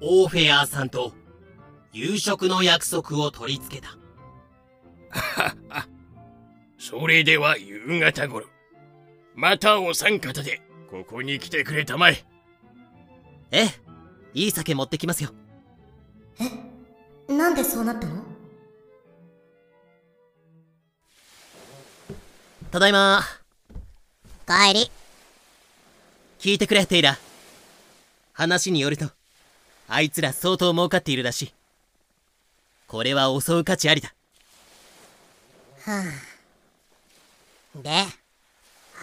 Speaker 21: オーフェアーさんと夕食の約束を取り付けた。
Speaker 3: それでは夕方頃。またお三方でここに来てくれたまえ。
Speaker 1: ええいい酒持ってきますよ。
Speaker 4: なんでそうなったの？
Speaker 1: ただいま。
Speaker 4: 帰り。
Speaker 1: 聞いてくれテイラ話によるとあいつら相当儲かっているらしい。これは襲う価値ありだ。
Speaker 4: はあ。で、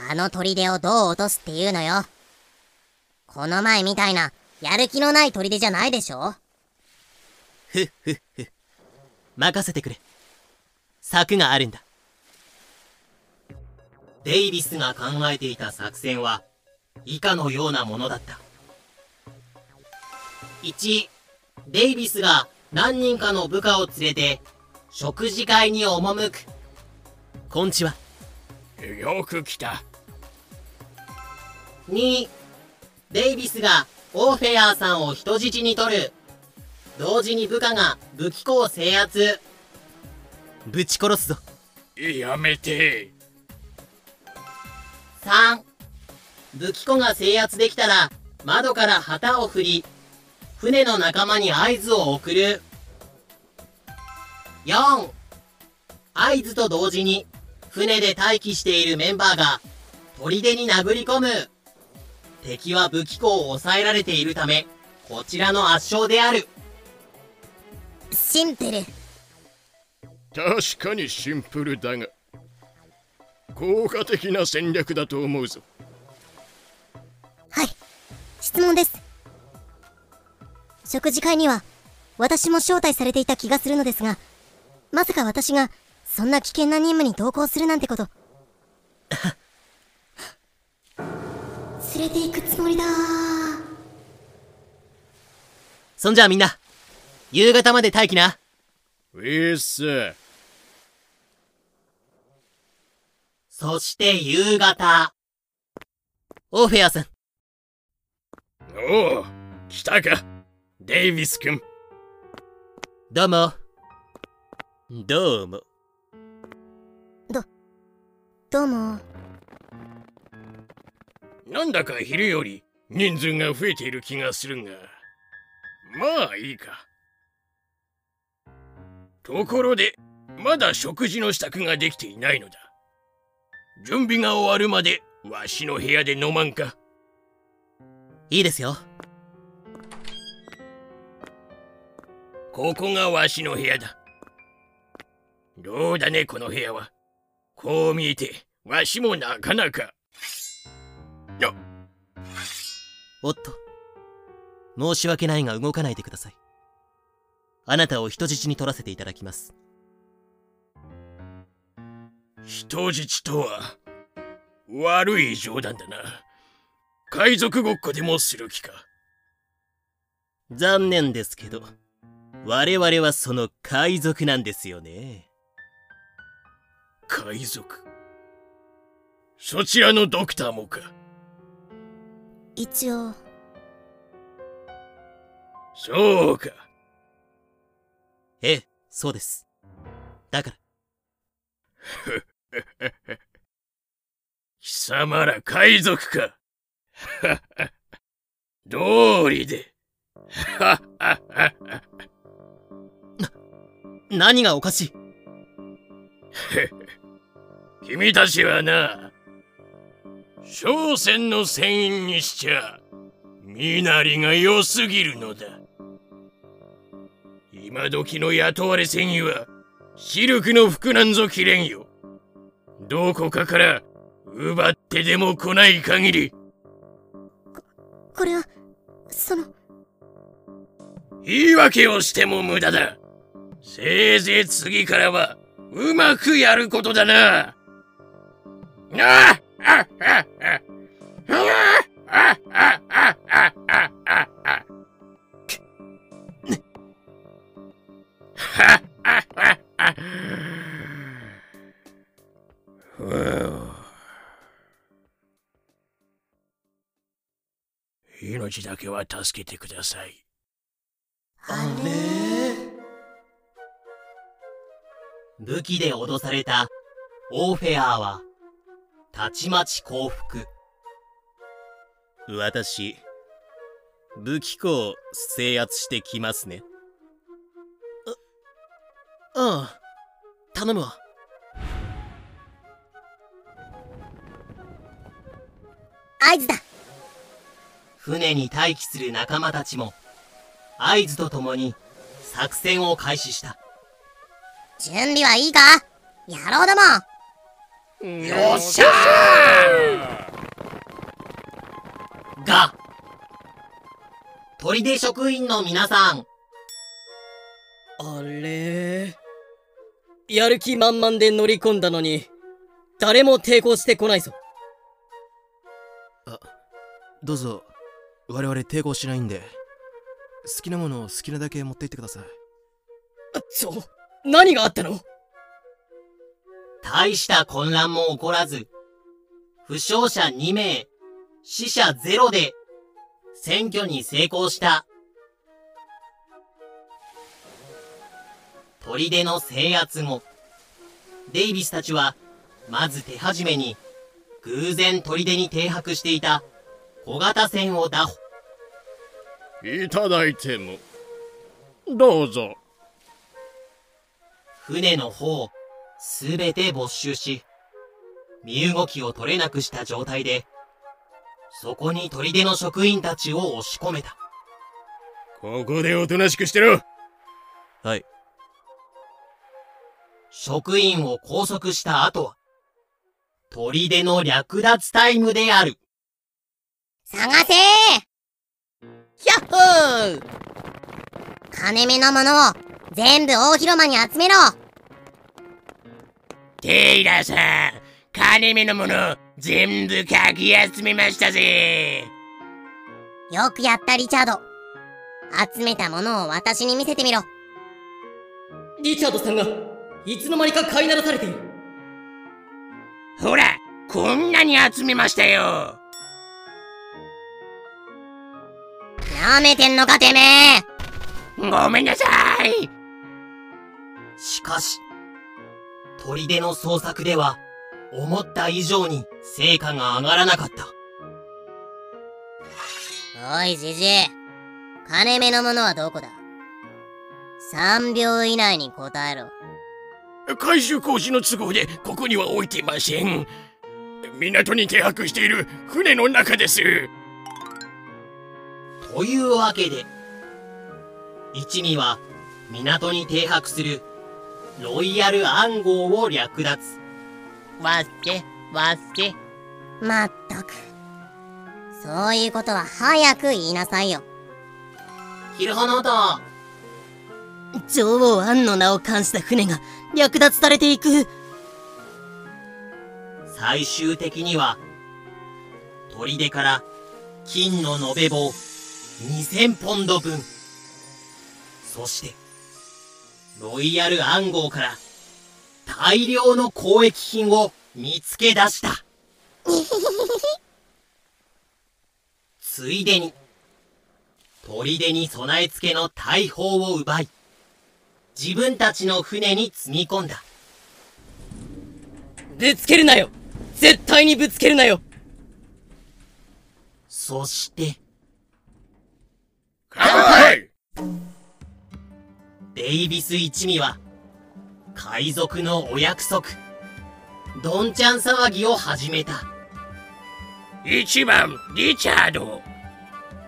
Speaker 4: あの砦をどう落とすっていうのよ。この前みたいな、やる気のない砦じゃないでしょ。
Speaker 1: ふっふっふ任せてくれ。策があるんだ
Speaker 21: デイビスが考えていた作戦は以下のようなものだった。1デイビスが何人かの部下を連れて食事会に赴く。
Speaker 1: こんちは。
Speaker 3: よく来た。
Speaker 21: 2デイビスがオーフェアーさんを人質に取る。同時に部下が武器庫を制圧。
Speaker 1: ぶち殺すぞ
Speaker 3: やめて
Speaker 21: 3武器庫が制圧できたら窓から旗を振り船の仲間に合図を送る。4合図と同時に
Speaker 1: 船で待機しているメンバーが砦に殴り込む。敵は武器庫を抑えられているためこちらの圧勝である。
Speaker 4: シンプル。
Speaker 23: 確かにシンプルだが効果的な戦略だと思うぞ。
Speaker 4: はい。質問です。食事会には私も招待されていた気がするのですがまさか私がそんな危険な任務に同行するなんてこと。連れて行くつもりだ。
Speaker 24: そんじゃあみんな夕方まで待機な。
Speaker 23: ウィッス
Speaker 1: そして夕方。
Speaker 24: オーフェアさん。
Speaker 3: おお来たか。デイビス君。
Speaker 24: どうも。どうも。
Speaker 4: どうも。
Speaker 3: なんだか昼より人数が増えている気がするが。まあいいか。ところでまだ食事の支度ができていないのだ準備が終わるまでわしの部屋で飲まんか。
Speaker 24: いいですよ。
Speaker 3: ここがわしの部屋だ。どうだねこの部屋は。こう見えてわしもなかなか。
Speaker 24: おっと。申し訳ないが動かないでください。あなたを人質に取らせていただきます
Speaker 3: 人質とは悪い冗談だな。海賊ごっこでもする気か。
Speaker 24: 残念ですけど我々はその海賊なんですよね。
Speaker 3: 海賊？そちらのドクターもか。
Speaker 4: 一応。
Speaker 3: そうか。
Speaker 24: ええそうです。だから
Speaker 3: 貴様ら海賊か。道理で。
Speaker 24: 何がおかしい？
Speaker 3: 君たちはな商船の船員にしちゃ身なりが良すぎるのだ。今時の雇われ船員はシルクの服なんぞ着れんよ。どこかから奪ってでも来ない限り。
Speaker 4: これはその。
Speaker 3: 言い訳をしても無駄だ。せいぜい次からはうまくやることだな。あああああ命だけは助けてください。
Speaker 4: あれ？
Speaker 1: 武器で脅されたオーフェアーはたちまち降伏。
Speaker 24: 私武器庫を制圧してきますね。あああ頼むわ
Speaker 4: 合図だ。
Speaker 1: 船に待機する仲間たちも合図とともに作戦を開始した。
Speaker 4: 準備はいいか？やろうだも。ん
Speaker 3: よっしゃ
Speaker 1: が砦職員の皆さん。
Speaker 6: あれ？やる気満々で乗り込んだのに誰も抵抗してこないぞ
Speaker 25: どうぞ我々抵抗しないんで。好きなものを好きなだけ持って行ってください。
Speaker 6: ちょ何があったの？
Speaker 1: 大した混乱も起こらず負傷者2名死者0で選挙に成功した。砦の制圧後デイビスたちはまず手始めに偶然砦に停泊していた小型船を拿捕
Speaker 23: いただいてもどうぞ
Speaker 1: 船の方すべて没収し身動きを取れなくした状態で、そこに砦の職員たちを押し込めた。
Speaker 11: ここでおとなしくしてろ
Speaker 2: はい。
Speaker 1: 職員を拘束した後は、砦の略奪タイムである。
Speaker 17: 探せ！
Speaker 6: ヒャッホー！
Speaker 17: 金目のものを全部大広間に集めろ！
Speaker 11: テイラーさん金目のもの全部かき集めましたぜ。
Speaker 17: よくやったリチャード。集めたものを私に見せてみろ。
Speaker 6: リチャードさんがいつの間にか飼いならされている。
Speaker 11: ほらこんなに集めましたよ
Speaker 17: なめてんのかてめえ。
Speaker 11: ごめんなさい。
Speaker 1: しかし、砦の捜索では、思った以上に成果が上がらなかった。
Speaker 17: おいじじい金目のものはどこだ？3秒以内に答えろ。
Speaker 11: 改修工事の都合でここには置いていません。港に停泊している船の中です
Speaker 1: というわけで、一味は港に停泊するロイヤル暗号を略奪。
Speaker 4: わって、わって。
Speaker 17: まったくそういうことは早く言いなさいよ
Speaker 1: ヒルハナだ。
Speaker 6: 女王アンの名を冠した船が略奪されていく
Speaker 1: 最終的には、砦から金の延べ棒2000ポンド分。そして、ロイヤル暗号から大量の交易品を見つけ出した。ついでに、砦に備え付けの大砲を奪い、自分たちの船に積み込んだ。
Speaker 6: ぶつけるなよ絶対にぶつけるなよ
Speaker 1: そして、
Speaker 11: 乾杯！
Speaker 1: デイビス一味は、海賊のお約束、ドンちゃん騒ぎを始めた。
Speaker 11: 一番リチャード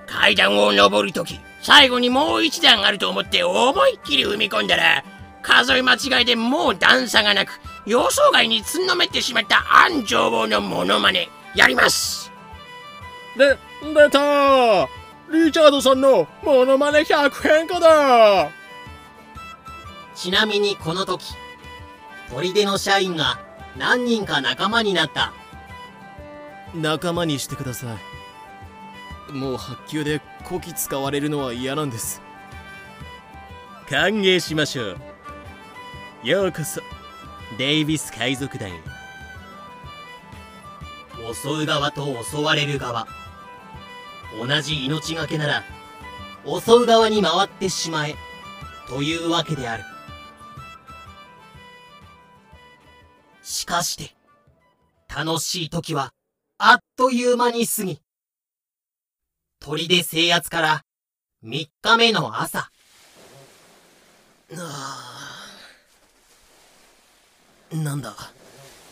Speaker 11: 階段を登るとき最後にもう一段あると思って思いっきり踏み込んだら数え間違いでもう段差がなく予想外につんのめってしまったアン女王のモノマネやります。
Speaker 3: で、出たリチャードさんのモノマネ100変化だ。
Speaker 1: ちなみにこの時、砦の社員が何人か仲間になった。
Speaker 2: 仲間にしてください。もう発給でこき使われるのは嫌なんです。歓迎しましょう。ようこそデイビス海賊団へ。
Speaker 1: 襲う側と襲われる側。同じ命がけなら、襲う側に回ってしまえ、というわけである。しかして、楽しい時は、あっという間に過ぎ、砦制圧から3日目の朝、
Speaker 2: なんだ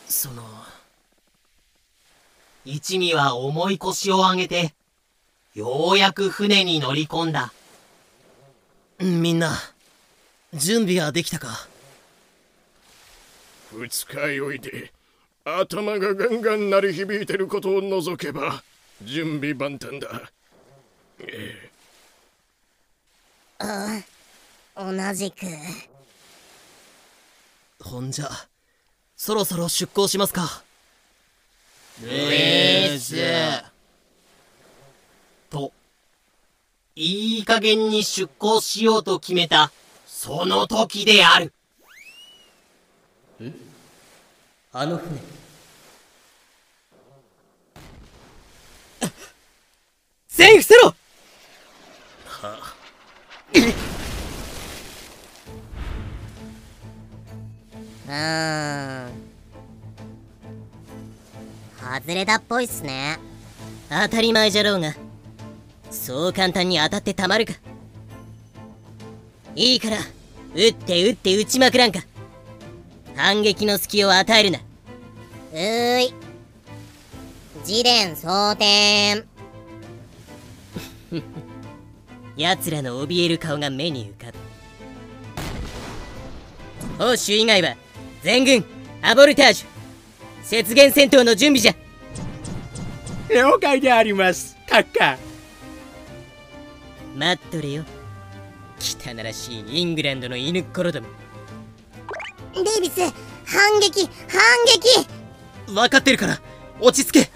Speaker 2: その
Speaker 1: 一味は重い腰を上げて、ようやく船に乗り込んだ。
Speaker 2: みんな準備はできたか？
Speaker 3: 二日酔いで頭がガンガン鳴り響いてることを除けば準備万端だ。
Speaker 17: 同じく。
Speaker 2: ほんじゃそろそろ出港しますか。
Speaker 1: と、いい加減に出港しようと決めた、その時である。
Speaker 6: あの船。全員伏せろ！
Speaker 17: うー。ん外れたっぽいっすね。
Speaker 6: 当たり前じゃろうがそう簡単に当たってたまるか。いいから撃って撃って撃ちまくらんか。反撃の隙を与えるな。
Speaker 17: うーい。自伝蒼天
Speaker 6: 奴らの怯える顔が目に浮かぶ。報酬以外は全軍アボルタージュ雪原戦闘の準備じゃ。
Speaker 11: 了解であります閣下
Speaker 6: 待っとれよ。汚らしいイングランドの犬っころども。
Speaker 17: デイビス反撃反撃！
Speaker 2: 分かってるから落ち着け。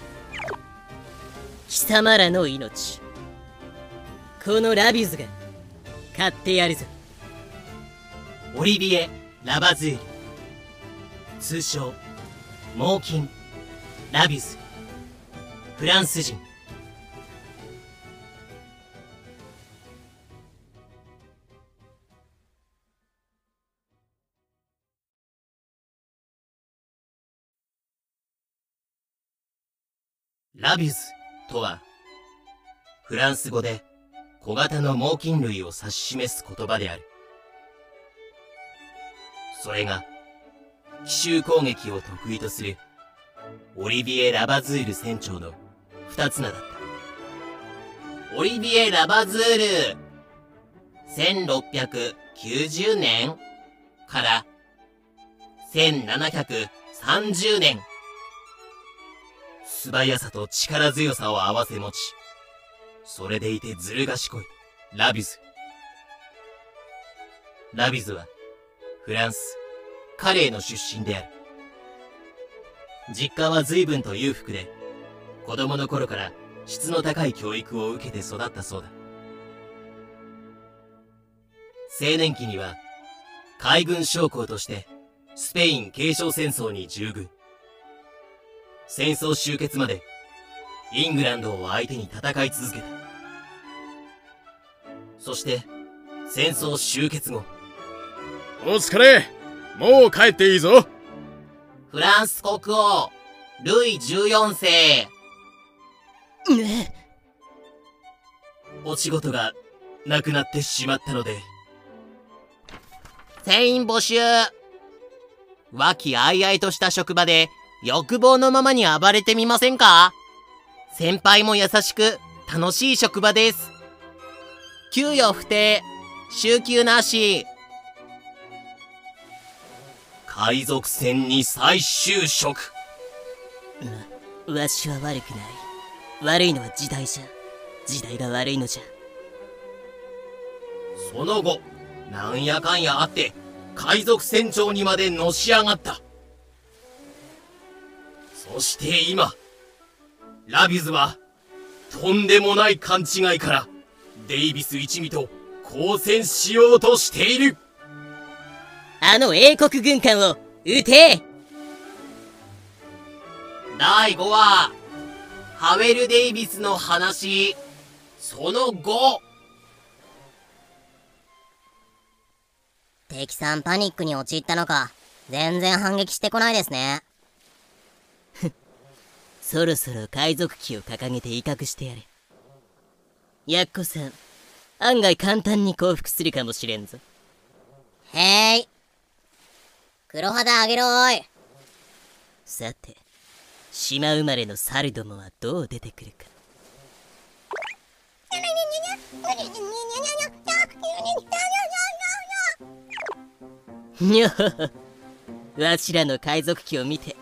Speaker 6: 貴様らの命。このラビューズが買ってやるぞ。
Speaker 1: オリビエ・ラバズール。通称モーキン・ラビュズ。フランス人ラビュズとはフランス語で小型の猛禽類を指し示す言葉である。それが奇襲攻撃を得意とするオリビエ・ラバズール船長の二つ名だった。オリビエ・ラバズール1690年から1730年。素早さと力強さを併せ持ちそれでいてずる賢いラビズ。ラビズはフランスカレーの出身である。実家は随分と裕福で子供の頃から質の高い教育を受けて育ったそうだ。青年期には海軍将校としてスペイン継承戦争に従軍。戦争終結までイングランドを相手に戦い続けた。そして戦争終結後。
Speaker 3: お疲れ。もう帰っていいぞ。
Speaker 1: フランス国王ルイ14世。
Speaker 6: ね
Speaker 1: お仕事がなくなってしまったので。
Speaker 4: 全員募集。和気あいあいとした職場で欲望のままに暴れてみませんか？先輩も優しく楽しい職場です。給与不定週休なし。
Speaker 1: 海賊船に再就職。
Speaker 6: わしは悪くない。悪いのは時代じゃ。時代が悪いのじゃ。
Speaker 1: その後なんやかんやあって海賊船長にまでのし上がったそして今ラビュズはとんでもない勘違いからデイビス一味と交戦しようとしている。
Speaker 6: あの英国軍艦を撃て。
Speaker 1: 第5話ハウェル・デイビスの話。その後
Speaker 17: 敵さんパニックに陥ったのか全然反撃してこないですね
Speaker 6: そろそろ海賊旗を掲げて威嚇してやれ。やっこさん案外簡単に降伏するかもしれんぞ。
Speaker 17: へい。黒肌あげろーい。
Speaker 6: さて島生まれの猿どもはどう出てくるか。にょほほわしらの海賊旗を見て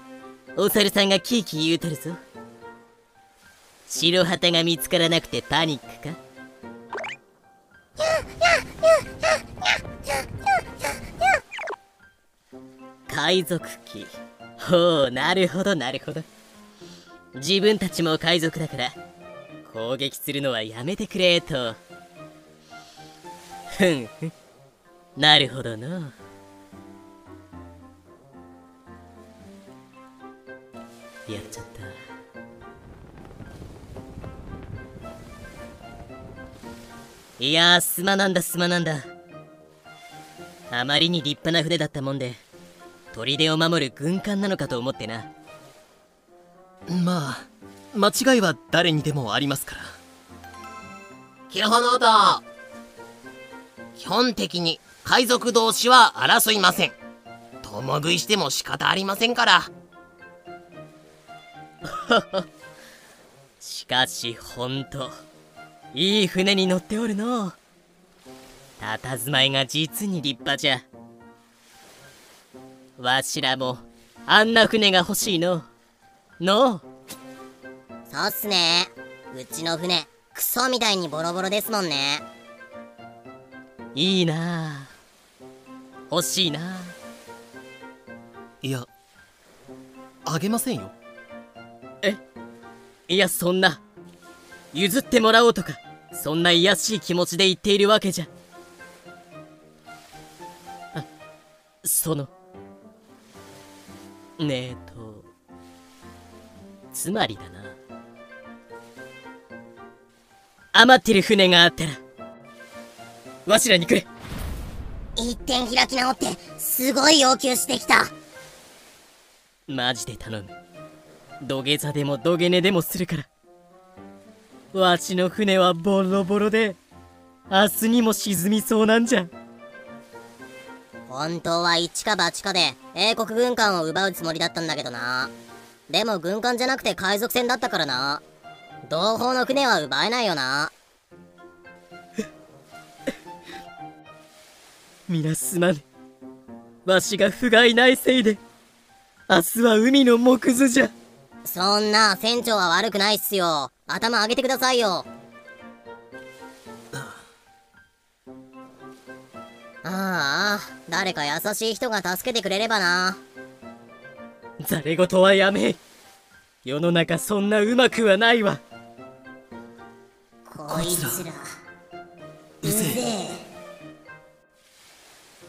Speaker 6: お猿さんがキーキー言うとるぞ。白旗が見つからなくてパニックか？海賊旗ほうなるほどなるほど。自分たちも海賊だから攻撃するのはやめてくれと。ふんふん。なるほどの。やっちゃった。いやーすまなんだすまなんだ。あまりに立派な船だったもんで砦を守る軍艦なのかと思ってな。
Speaker 2: まあ間違いは誰にでもありますから。
Speaker 4: キルホノート基本的に海賊同士は争いません。共食いしても仕方ありませんから
Speaker 6: しかしほんといい船に乗っておるの。う佇まいが実に立派じゃ。わしらもあんな船が欲しいの。の。う
Speaker 4: そうっすね。うちの船クソみたいにボロボロですもんね。
Speaker 6: いいなあ。欲しいなあ。
Speaker 26: いやあげませんよ
Speaker 6: え？いやそんな。譲ってもらおうとかそんな卑しい気持ちで言っているわけじゃ。あその。ねえとつまりだな。余ってる船があったらわしらにくれ
Speaker 4: 一点開き直ってすごい要求してきた。
Speaker 6: マジで頼む土下座でも土下寝でもするから。わしの船はボロボロで明日にも沈みそうなんじゃ。
Speaker 4: 本当は一か八かで英国軍艦を奪うつもりだったんだけどな。でも軍艦じゃなくて海賊船だったからな。同胞の船は奪えないよな。
Speaker 6: 皆すまぬわしが不甲斐ないせいで明日は海の木図じゃ
Speaker 4: そんな船長は悪くないっすよ。頭上げてくださいよ。ああ誰か優しい人が助けてくれればな。
Speaker 6: ざれ言はやめ。世の中そんなうまくはないわ。
Speaker 4: こいつらうぜ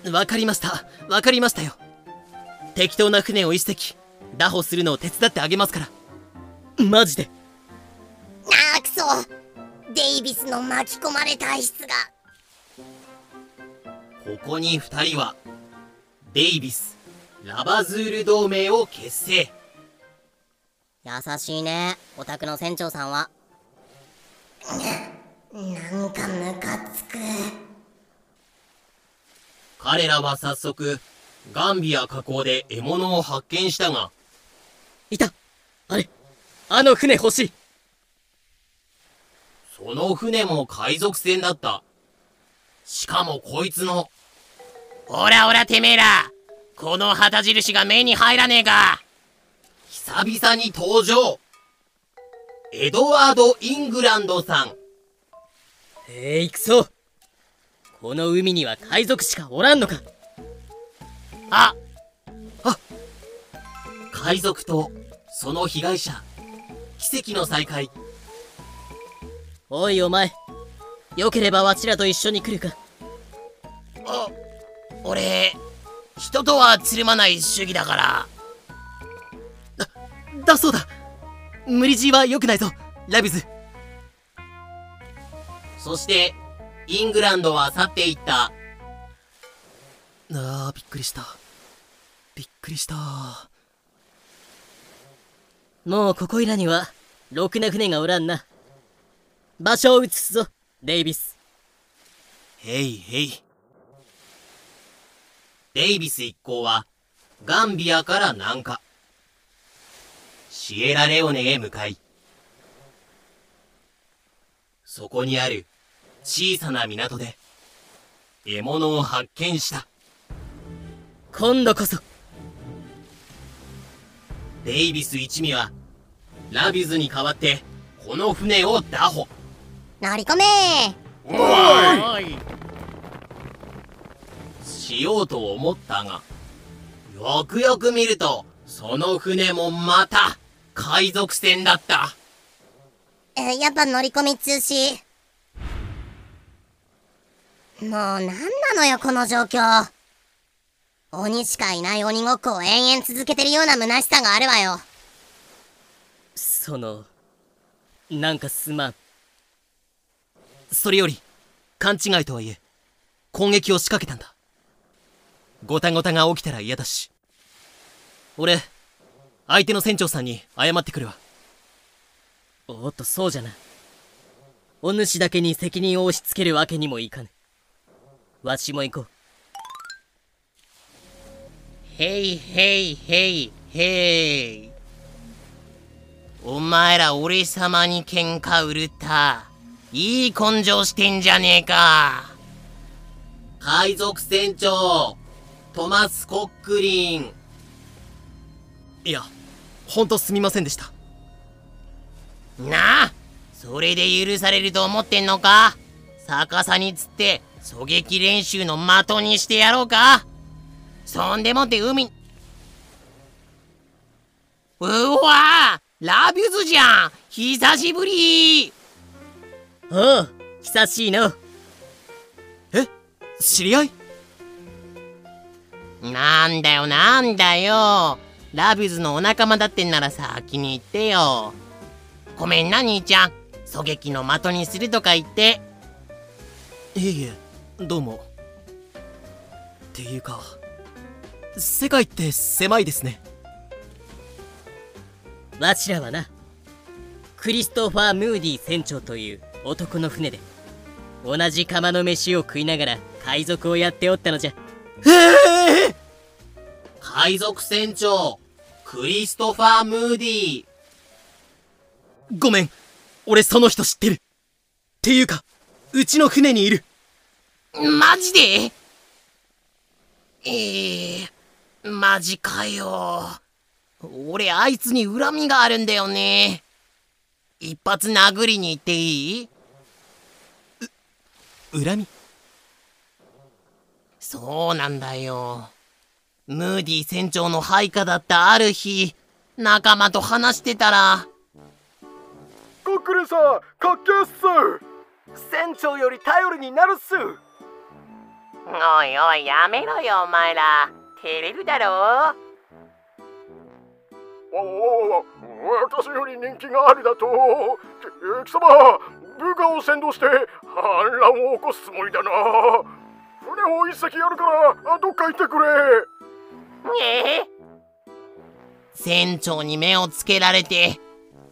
Speaker 4: え。
Speaker 26: わかりました。わかりましたよ。適当な船を一隻拿捕するのを手伝ってあげますから。
Speaker 6: マジで。
Speaker 4: あーくそ。デイビスの巻き込まれ体質が。
Speaker 1: ここに二人はデイビスラバズール同盟を結成。
Speaker 4: 優しいねお宅の船長さんは。なんかムカつく。
Speaker 1: 彼らは早速ガンビア河口で獲物を発見したが
Speaker 6: いた。あれ。あの船欲しい。
Speaker 1: その船も海賊船だった。しかもこいつの。
Speaker 3: おらおらてめえら。この旗印が目に入らねえか。
Speaker 1: 久々に登場。エドワード・イングランドさん。
Speaker 6: えー、行くぞ。この海には海賊しかおらんのか。
Speaker 3: あ。
Speaker 1: 海賊とその被害者。奇跡の再会。
Speaker 6: おいお前。よければわしらと一緒に来るか。
Speaker 3: お俺人とはつるまない主義だから。
Speaker 26: だそうだ。無理強いは良くないぞ。ラビズ。
Speaker 1: そしてイングランドは去っていった。
Speaker 26: あーびっくりした。びっくりした
Speaker 6: もうここいらにはろくな船がおらんな。場所を移すぞデイビス。
Speaker 1: へいへいデイビス一行はガンビアから南下。シエラレオネへ向かい。そこにある小さな港で獲物を発見した。
Speaker 6: 今度こそ
Speaker 1: デイビス一味はラビズに代わってこの船を拿捕
Speaker 4: 乗り込め。
Speaker 3: おい。
Speaker 1: しようと思ったがよくよく見るとその船もまた海賊船だった。
Speaker 4: えやっぱ乗り込み通しもうなんなのよこの状況鬼しかいない鬼ごっこを延々続けてるような虚しさがあるわよ。
Speaker 6: そのなんかすまん。
Speaker 26: それより勘違いとはいえ攻撃を仕掛けたんだ。ごたごたが起きたら嫌だし。俺相手の船長さんに謝ってくるわ。
Speaker 6: おっとそうじゃなお主だけに責任を押し付けるわけにもいかぬ。わしも行こう。
Speaker 3: へいへいへいへい
Speaker 1: お前ら俺様に喧嘩売るったいい根性してんじゃねえか。海賊船長トマス・コックリン。
Speaker 18: いやほんとすみませんでした。
Speaker 1: なあそれで許されると思ってんのか？逆さに釣って狙撃練習の的にしてやろうか？そんでもって海。うわラビュズじゃん。久しぶり。
Speaker 6: おう久しいの。
Speaker 18: え知り合い？
Speaker 1: なんだよなんだよ。ラビュズのお仲間だってんなら先に言ってよ。ごめんな兄ちゃん。狙撃の的にするとか言って。
Speaker 18: いえいえどうも。っていうか世界って狭いですね。
Speaker 6: わしらはなクリストファー・ムーディ船長という男の船で同じ釜の飯を食いながら海賊をやっておったのじゃ。
Speaker 18: ええ
Speaker 1: 海賊船長クリストファー・ムーディ。
Speaker 18: ごめん。俺その人知ってる。っていうかうちの船にいる。
Speaker 1: マジで？ええー、マジかよ。俺あいつに恨みがあるんだよね。一発殴りに行っていい？
Speaker 18: 恨み？
Speaker 1: そうなんだよ。ムーディ船長の配下だったある日仲間と話してたら
Speaker 3: コックリンさんかっけっす。
Speaker 2: 船長より頼りになるっす。
Speaker 1: おいおいやめろよお前ら照れるだろ
Speaker 3: おお私より人気があるだと。貴様部下を先導して反乱を起こすつもりだな。船を一隻やるからどっか行ってくれ。
Speaker 1: ええ船長に目をつけられて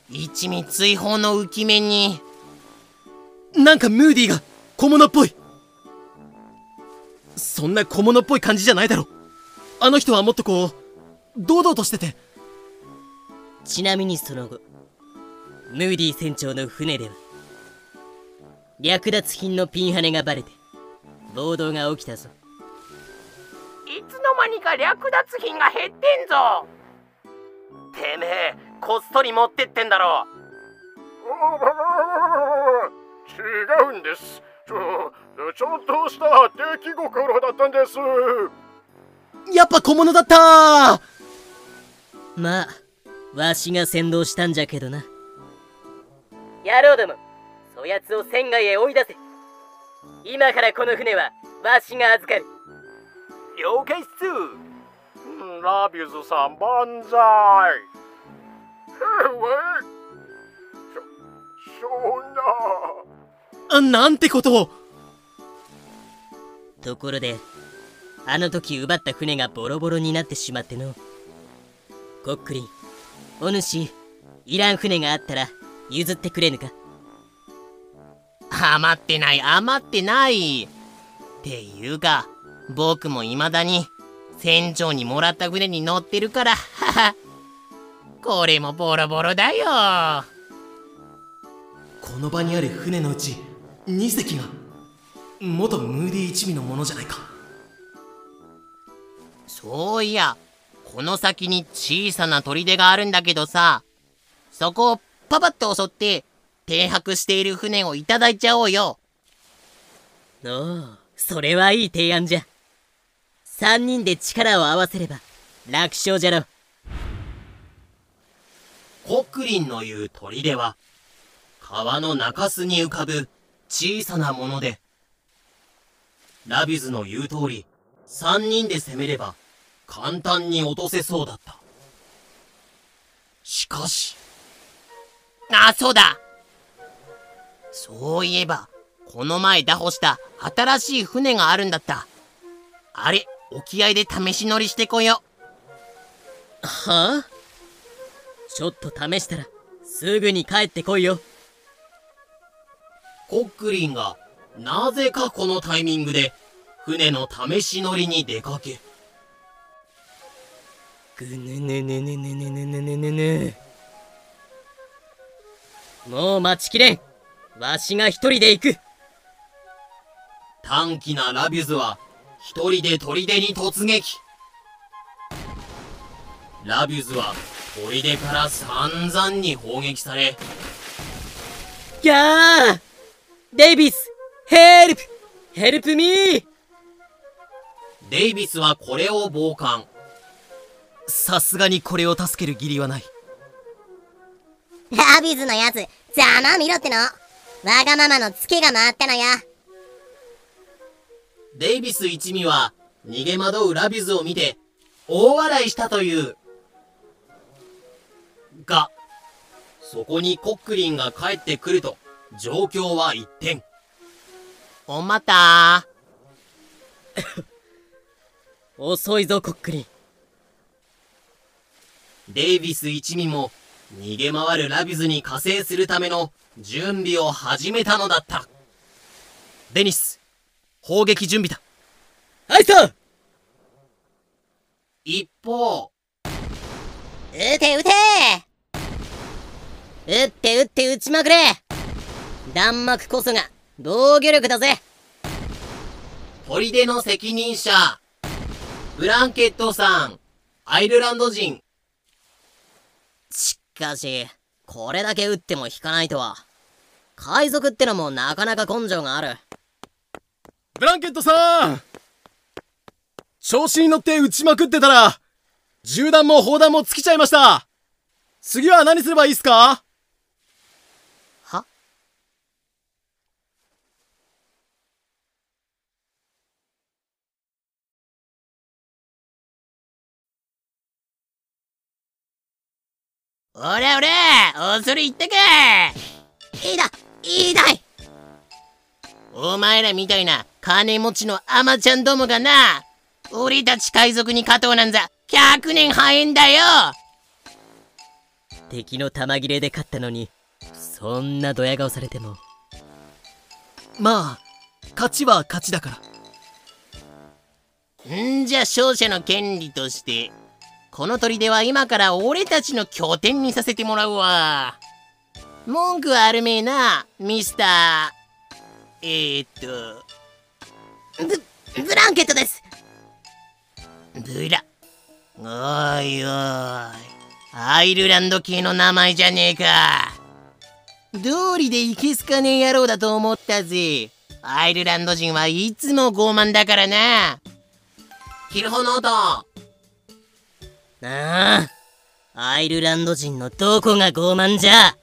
Speaker 1: 一味追放の浮き目に。
Speaker 18: なんかムーディーが小物っぽい。そんな小物っぽい感じじゃないだろあの人はもっとこう堂々としてて。
Speaker 6: ちなみにその後ムーディ船長の船では略奪品のピンハネがバレて暴動が起きたぞ。
Speaker 1: いつの間にか略奪品が減ってんぞ。てめえこっそり持ってってんだろ。
Speaker 3: 違うんです。ちょちょっとした出来心だったんです
Speaker 18: やっぱ小物だった。
Speaker 6: まあわしが先導したんじゃけどな。野郎どもそやつを船外へ追い出せ。今からこの船はわしが預かる。
Speaker 2: 了解っす。
Speaker 3: ラビュズさん万歳。そそんな。
Speaker 18: あなんてことを。
Speaker 6: ところであの時奪った船がボロボロになってしまっての。コックリンお主いらん船があったら譲ってくれぬか？
Speaker 1: 余ってない余ってない。っていうか僕も未だに船長にもらった船に乗ってるから。これもボロボロだよ。
Speaker 18: この場にある船のうち2隻が元ムーディ一味のものじゃないか
Speaker 1: そういやこの先に小さな砦があるんだけどさそこをパパッと襲って停泊している船をいただいちゃおうよ。
Speaker 6: おおそれはいい提案じゃ。3人で力を合わせれば楽勝じゃろ
Speaker 1: コックリンの言う砦は川の中州に浮かぶ小さなものでラビズの言う通り3人で攻めれば簡単に落とせそうだった。しかし。あそうだ。そういえばこの前打破した新しい船があるんだった。あれ沖合で試し乗りしてこよ
Speaker 6: はあ？ちょっと試したらすぐに帰ってこいよ。
Speaker 1: コックリンがなぜかこのタイミングで船の試し乗りに出かけ。
Speaker 6: ぐぬぬぬぬぬぬぬぬぬぬ。もう待ちきれん。わしが一人で行く。
Speaker 1: 短気なラビュズは一人で砦に突撃。ラビュズは砦から散々に砲撃され。
Speaker 6: ギャー！デイビスヘルプ！ヘルプミー
Speaker 1: デイビスはこれを傍観。
Speaker 2: さすがにこれを助ける義理はない。
Speaker 17: ラビズのやつざま見ろっての。わがままのツケが回ったのや
Speaker 1: デイビス一味は逃げ惑うラビュズを見て大笑いしたという。がそこにコックリンが帰ってくると状況は一変。
Speaker 2: おまた
Speaker 6: 遅いぞコックリン。
Speaker 1: デイビス一味も逃げ回るラビュズに加勢するための準備を始めたのだった。
Speaker 2: デニス砲撃準備だ。
Speaker 6: はいさ
Speaker 1: 一方。
Speaker 17: 撃て撃て！撃って撃って撃ちまくれ！弾幕こそが防御力だぜ。
Speaker 1: 砦の責任者ブランケットさんアイルランド人
Speaker 4: しかし、これだけ撃っても引かないとは。海賊ってのもなかなか根性がある。
Speaker 18: ブランケットさん調子に乗って撃ちまくってたら、銃弾も砲弾も尽きちゃいました次は何すればいいっすか？
Speaker 11: おらおら恐れ入ったか
Speaker 17: いいだいいだい。
Speaker 11: お前らみたいな金持ちのアマちゃんどもがな俺たち海賊に勝とうなんざ100年早いんだよ。
Speaker 6: 敵の玉切れで勝ったのにそんなドヤ顔されても。
Speaker 2: まあ勝ちは勝ちだから。
Speaker 11: んじゃ勝者の権利としてこの砦は今から俺たちの拠点にさせてもらうわ。文句はあるめえなミスター。えー、っと
Speaker 17: ブブランケットです。
Speaker 11: ブラおいおい。アイルランド系の名前じゃねえか。道理でいけすかねえ野郎だと思ったぜ。アイルランド人はいつも傲慢だからな。
Speaker 1: キルホノート
Speaker 6: ああ。アイルランド人のどこが傲慢じゃ？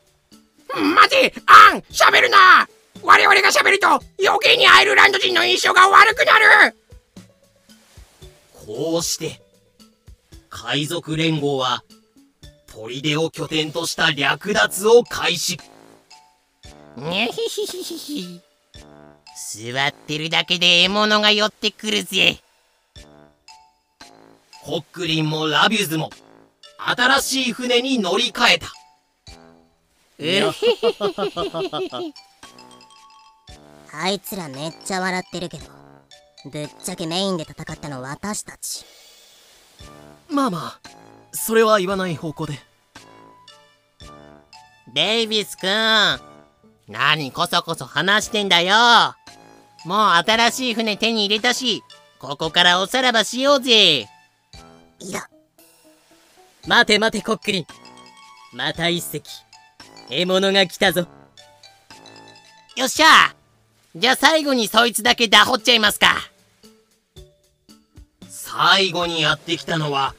Speaker 11: 待てアン喋るな。我々が喋ると余計にアイルランド人の印象が悪くなる。
Speaker 1: こうして海賊連合は砦を拠点とした略奪を開始。
Speaker 11: にひひひひひ。座ってるだけで獲物が寄ってくるぜ
Speaker 1: コックリンもラビュズも新しい船に乗り換えた。
Speaker 11: うへへへ
Speaker 17: あいつらめっちゃ笑ってるけどぶっちゃけメインで戦ったの私たち。
Speaker 2: まあまあそれは言わない方向で。
Speaker 11: デイビスくん何こそこそ話してんだよ。もう新しい船手に入れたしここからおさらばしようぜ
Speaker 17: いや
Speaker 6: 待て待てコックリン。また一隻獲物が来たぞ。
Speaker 11: よっしゃ。じゃあ最後にそいつだけダホっちゃいますか。
Speaker 1: 最後にやってきたのは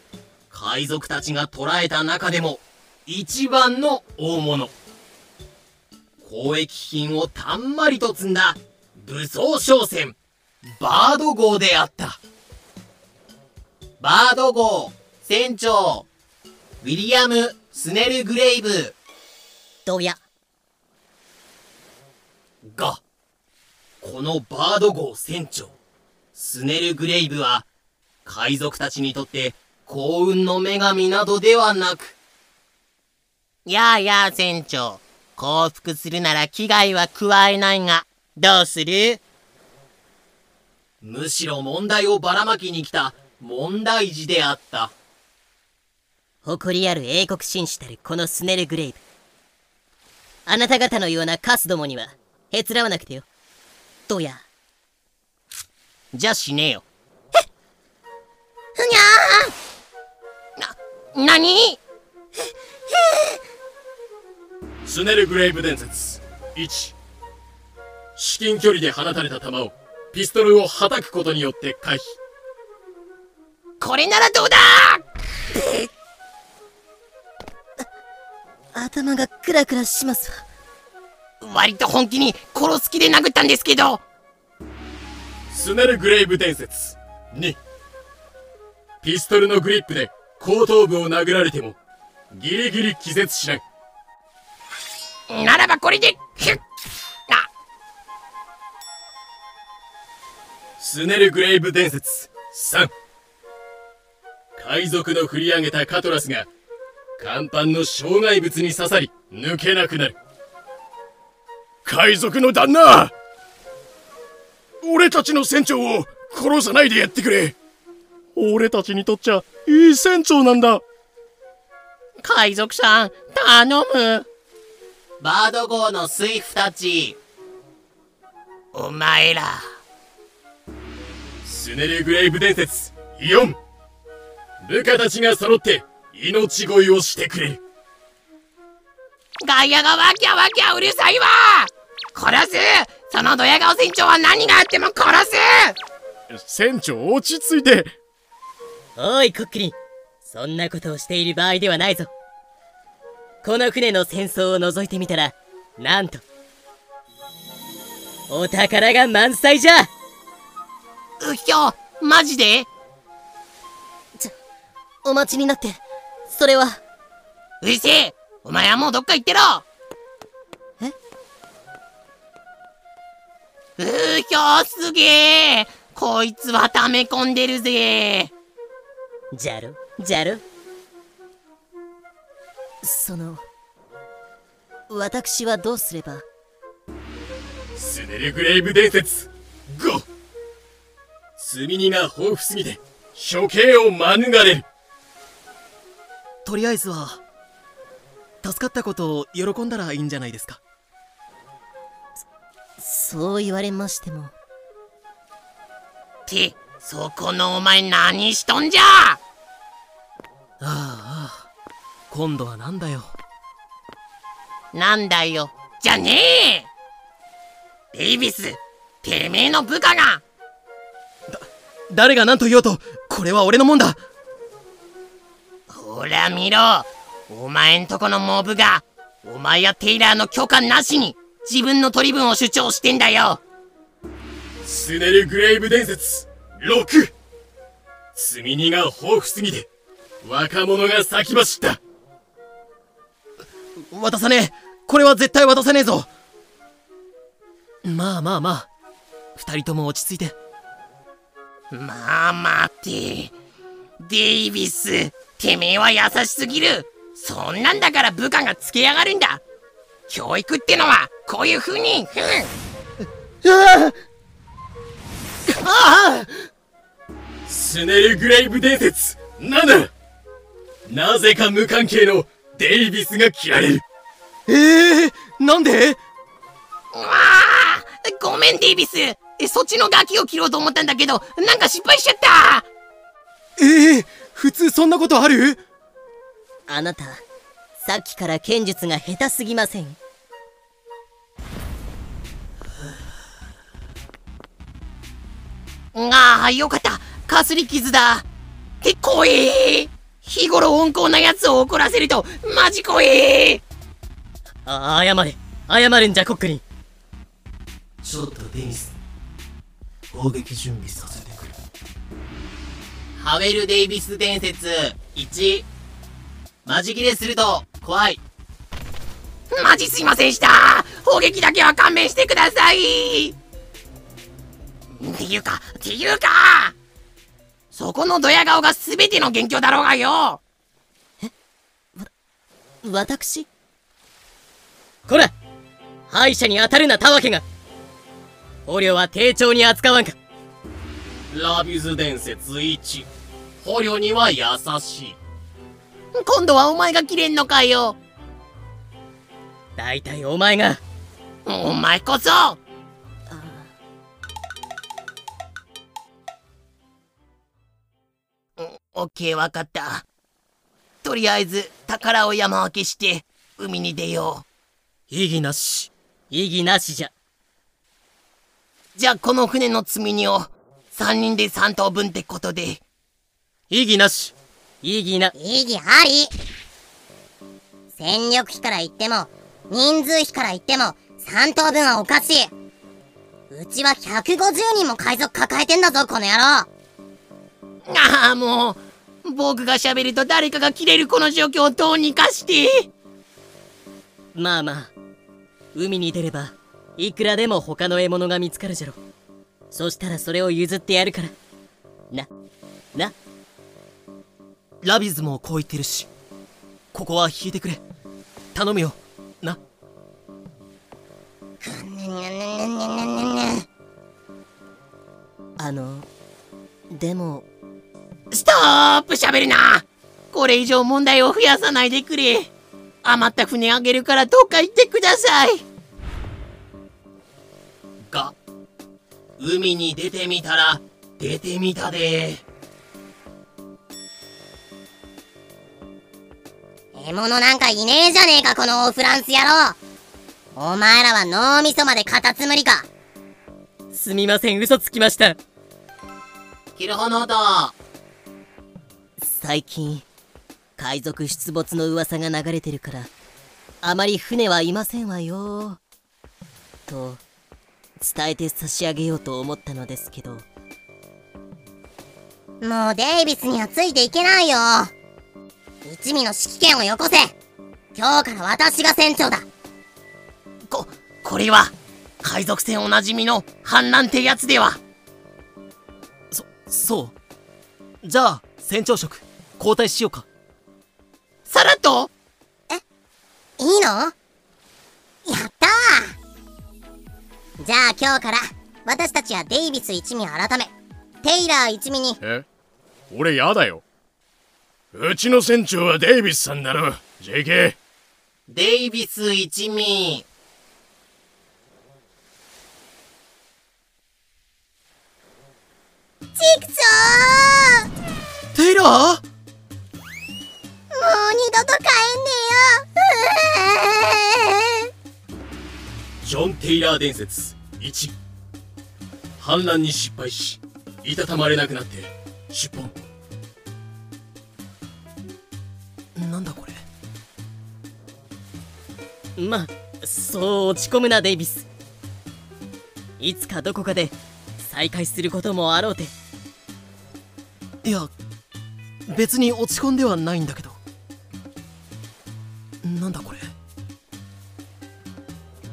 Speaker 1: 海賊たちが捕らえた中でも一番の大物。交易品をたんまりと積んだ武装商船バード号であったバード号船長ウィリアム・スネル・グレイブ。
Speaker 17: どうや？
Speaker 1: がこのバード号船長スネル・グレイブは海賊たちにとって幸運の女神などではなく
Speaker 11: やあやあ船長降伏するなら危害は加えないがどうする？
Speaker 1: むしろ問題をばらまきに来た問題児であった。
Speaker 6: 誇りある英国紳士たるこのスネルグレイブ。あなた方のようなカスどもにはへつらわなくてよ。どうや？
Speaker 2: じゃあ死ねよ。
Speaker 4: ふにゃ
Speaker 11: なに
Speaker 3: スネルグレイブ伝説。1至近距離で放たれた弾をピストルをはたくことによって回避
Speaker 11: これならどうだ？
Speaker 6: 頭がクラクラします。わ
Speaker 11: 割と本気に殺す気で殴ったんですけど。
Speaker 3: スネルグレイブ伝説。2ピストルのグリップで後頭部を殴られてもギリギリ気絶しない。
Speaker 11: ならばこれでヒュッ。あ。
Speaker 3: スネルグレイブ伝説。3海賊の振り上げたカトラスが甲板の障害物に刺さり抜けなくなる。海賊の旦那！俺たちの船長を殺さないでやってくれ！俺たちにとっちゃいい船長なんだ！
Speaker 11: 海賊さん頼む。
Speaker 2: バード号のスイフたち。
Speaker 11: お前ら。
Speaker 3: スネルグレイブ伝説4部下たちが揃って命乞いをしてくれる。
Speaker 11: 外野がワキャワキャうるさいわ。殺す。そのドヤ顔船長は何があっても殺す。
Speaker 3: 船長落ち着いて。
Speaker 6: おいコックリンそんなことをしている場合ではないぞ。この船の戦争を覗いてみたらなんとお宝が満載じゃ。
Speaker 11: うひょマジで？
Speaker 6: お待ちになって。それは。
Speaker 11: うるせえ。お前はもうどっか行ってろ。
Speaker 6: え？
Speaker 11: うひょすげえ。こいつは溜め込んでるぜ。
Speaker 6: じゃろ？じゃろ？その私はどうすれば？
Speaker 3: スネルグレイブ伝説。5積み荷が豊富すぎて処刑を免れる
Speaker 18: とりあえずは助かったことを喜んだらいいんじゃないですか。
Speaker 6: そう言われましても。
Speaker 11: ってそこのお前何しとんじゃ！
Speaker 18: ああああ今度はなんだよ。
Speaker 11: なんだよ。じゃねえ！デイビスてめえの部下が！
Speaker 18: 誰が何と言おうとこれは俺のもんだ
Speaker 11: ほら見ろ。お前んとこのモブがお前やテイラーの許可なしに自分の取り分を主張してんだよ。
Speaker 3: スネルグレイブ伝説6積み荷が豊富すぎて若者が先走った。
Speaker 18: 渡さねえ。これは絶対渡さねえぞ。まあまあまあ。二人とも落ち着いて。
Speaker 11: まあ待てデイビスてめえは優しすぎる。そんなんだから部下がつけやがるんだ。教育ってのはこういう風に。ふん。
Speaker 3: スネルグレイブ伝説。7な。ぜか無関係のデイビスが切られる。
Speaker 18: ええー、なんで？
Speaker 11: うわあごめんデイビス。えそっちのガキを切ろうと思ったんだけどなんか失敗しちゃった。
Speaker 18: ええー、普通そんなことある？
Speaker 6: あなたさっきから剣術が下手すぎません？
Speaker 11: ああよかった。かすり傷だ。って怖え日頃温厚なやつを怒らせるとマジ怖え
Speaker 6: あ謝れ。謝るんじゃコックリン
Speaker 1: ちょっとデニス砲撃準備させて
Speaker 2: ハウェル・デイビス伝説。1マジ切れすると怖い。
Speaker 11: マジすいませんでした。砲撃だけは勘弁してください。っていうかっていうかそこのドヤ顔が全ての元凶だろうがよ。
Speaker 6: 私？こら！敗者に当たるなたわけが。捕虜は丁重に扱わんか。
Speaker 2: ラビュズ伝説1捕虜には優しい。
Speaker 11: 今度はお前が切れんのかよ。
Speaker 6: だいたいお前が。
Speaker 11: お前こそ。オッケーわかった。とりあえず宝を山分けして海に出よ
Speaker 27: 意義なし。
Speaker 6: 意義なしじゃ。
Speaker 11: うじゃあこの船の積み荷を3人で3等分ってことで
Speaker 27: 意義なし。
Speaker 6: 意義な。
Speaker 4: 意義あり。戦力比から言っても人数比から言っても3等分はおかしい。うちは150人も海賊抱えてんだぞこの野郎。
Speaker 11: ああもう僕が喋ると誰かが切れるこの状況をどうにかして。
Speaker 6: まあまあ海に出ればいくらでも他の獲物が見つかるじゃろ。そしたらそれを譲ってやるから。なな
Speaker 27: ラビズもこう言ってるし。ここは引いてくれ。頼むよ。な。
Speaker 6: あのでも。
Speaker 11: ストップ喋るな。これ以上問題を増やさないでくれ。余った船あげるからどっか行ってください。
Speaker 1: が海に出てみたら出てみたで
Speaker 4: 獲物なんかいねえじゃねえかこのオフランス野郎。お前らは脳みそまでカタツムリか。
Speaker 6: すみません嘘つきました。
Speaker 1: キルホノート
Speaker 6: 最近海賊出没の噂が流れてるからあまり船はいませんわよ。と伝えて差し上げようと思ったのですけど。
Speaker 4: もうデイビスにはついていけないよ一味の指揮権をよこせ。今日から私が船長だ。
Speaker 11: ここれは海賊船おなじみの反乱ってやつでは。
Speaker 27: そそう。じゃあ船長職交代しようか。
Speaker 11: さらっと。
Speaker 4: いいの？やったー。じゃあ今日から私たちはデイビス一味改めテイラー一味に。
Speaker 3: え？俺やだようちの船長はデイビスさんだろ JK
Speaker 1: デイビス一味。
Speaker 4: チクショー。
Speaker 27: テイラー？
Speaker 4: もう二度と帰んね
Speaker 28: ジョン・テイラー伝説1反乱に失敗しいたたまれなくなって出奔
Speaker 27: なんだこれ？
Speaker 6: まあそう落ち込むなデイビス。いつかどこかで再会することもあろうて。
Speaker 27: いや別に落ち込んではないんだけど。なんだこれ？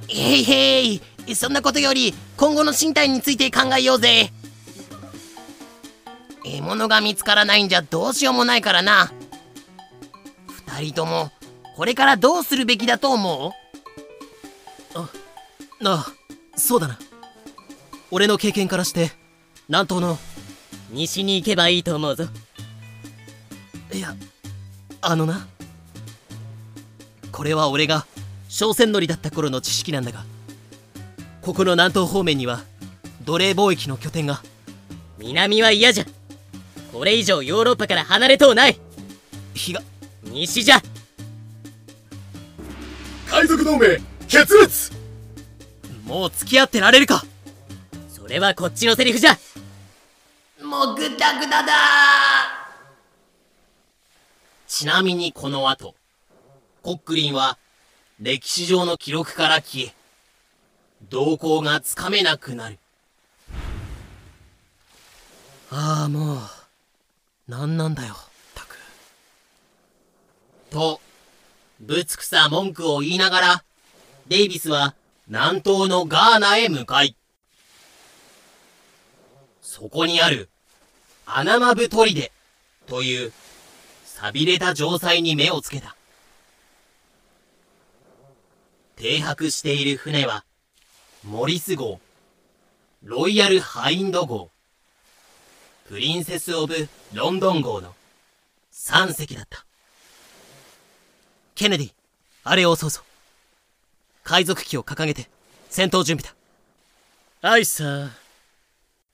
Speaker 11: へいへいそんなことより今後の身体について考えようぜ。獲物が見つからないんじゃどうしようもないからな二人ともこれからどうするべきだと思う？
Speaker 27: ああそうだな。俺の経験からして南東の
Speaker 6: 西に行けばいいと思うぞ。
Speaker 27: いやあのな。これは俺が商船乗りだった頃の知識なんだがここの南東方面には奴隷貿易の拠点が。
Speaker 6: 南は嫌じゃ。これ以上ヨーロッパから離れとうない。
Speaker 27: 日が
Speaker 6: 西じゃ。
Speaker 3: 海賊同盟決裂！
Speaker 27: もう付き合ってられるか。
Speaker 6: それはこっちのセリフじゃ。
Speaker 11: もうグダグダだ。
Speaker 1: ちなみにこの後コックリンは歴史上の記録から消え動向がつかめなくなる。
Speaker 27: ああもうなんなんだよ
Speaker 1: とぶつくさ文句を言いながらデイビスは南東のガーナへ向かい。そこにあるアナマブ砦という錆びれた城塞に目をつけた。停泊している船はモリス号ロイヤルハインド号プリンセス・オブ・ロンドン号の3隻だった。
Speaker 27: ケネディあれをそうぞ
Speaker 2: 海賊旗を掲げて戦闘準備だ
Speaker 18: アイサー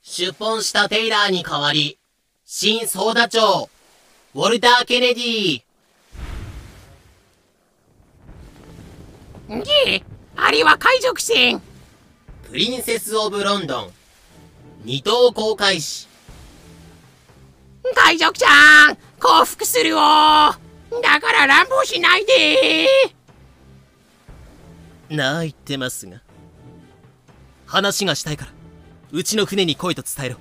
Speaker 1: 出奔したテイラーに代わり、新総ダ長、ウォルター・ケネディ。
Speaker 11: で、あれは海賊船。
Speaker 1: プリンセス・オブ・ロンドン。二等航海士。
Speaker 11: 海賊ちゃん、降伏するよ。だから乱暴しないで。
Speaker 2: なあ言ってますが。話がしたいから、うちの船に来いと伝えろ。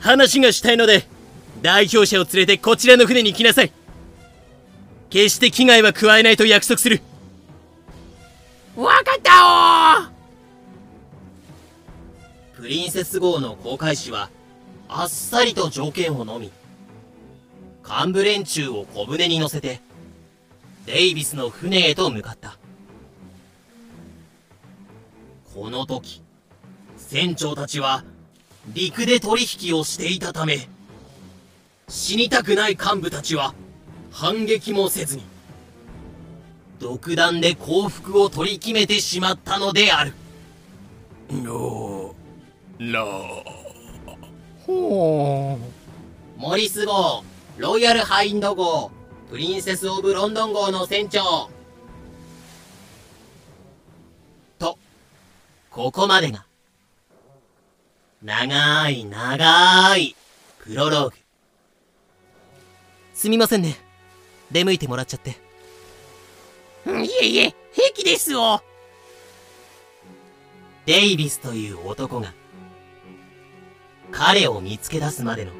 Speaker 2: 話がしたいので、代表者を連れてこちらの船に来なさい。決して危害は加えないと約束する。
Speaker 11: わかったお
Speaker 1: プリンセス号の航海士は、あっさりと条件をのみ、幹部連中を小舟に乗せて、デイビスの船へと向かった。この時、船長たちは、陸で取引をしていたため、死にたくない幹部たちは、反撃もせずに、独断で降伏を取り決めてしまったのである。
Speaker 3: ののほう
Speaker 1: モリス号、ロイヤルハインド号、プリンセス・オブ・ロンドン号の船長。と、ここまでが、長い長いプロローグ。
Speaker 2: すみませんね。出向いてもらっちゃって。
Speaker 11: いえいえ、平気ですよ。
Speaker 1: デイビスという男が、彼を見つけ出すまでの、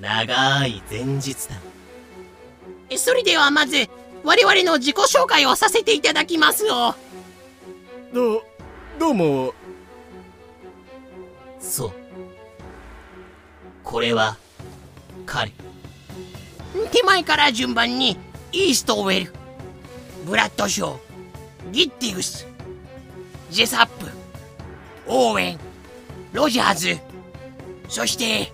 Speaker 1: 長い前日だ。
Speaker 11: それではまず、我々の自己紹介をさせていただきますよ。
Speaker 3: どどうも
Speaker 1: そう。これは、彼。
Speaker 11: 手前から順番に、イーストウェル、ブラッドショー、ギッティグス、ジェサップ、オーウェン、ロジャーズ、そして、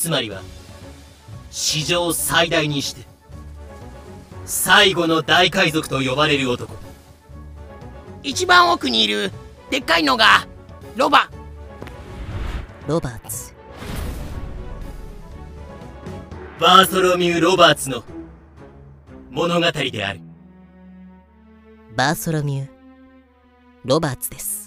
Speaker 1: つまりは、史上最大にして、最後の大海賊と呼ばれる男。
Speaker 11: 一番奥にいる、でっかいのが、ロバ、
Speaker 6: ロバーツ
Speaker 1: バーソロミュー・ロバーツの物語である。
Speaker 6: バーソロミューロバーツです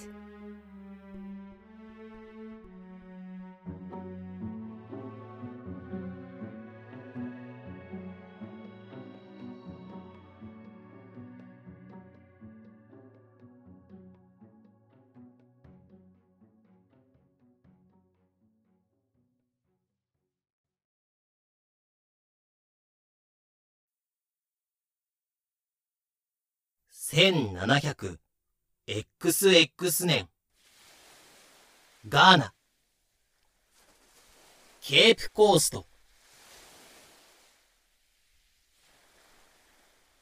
Speaker 1: 1700 XX 年。ガーナ。ケープコースト。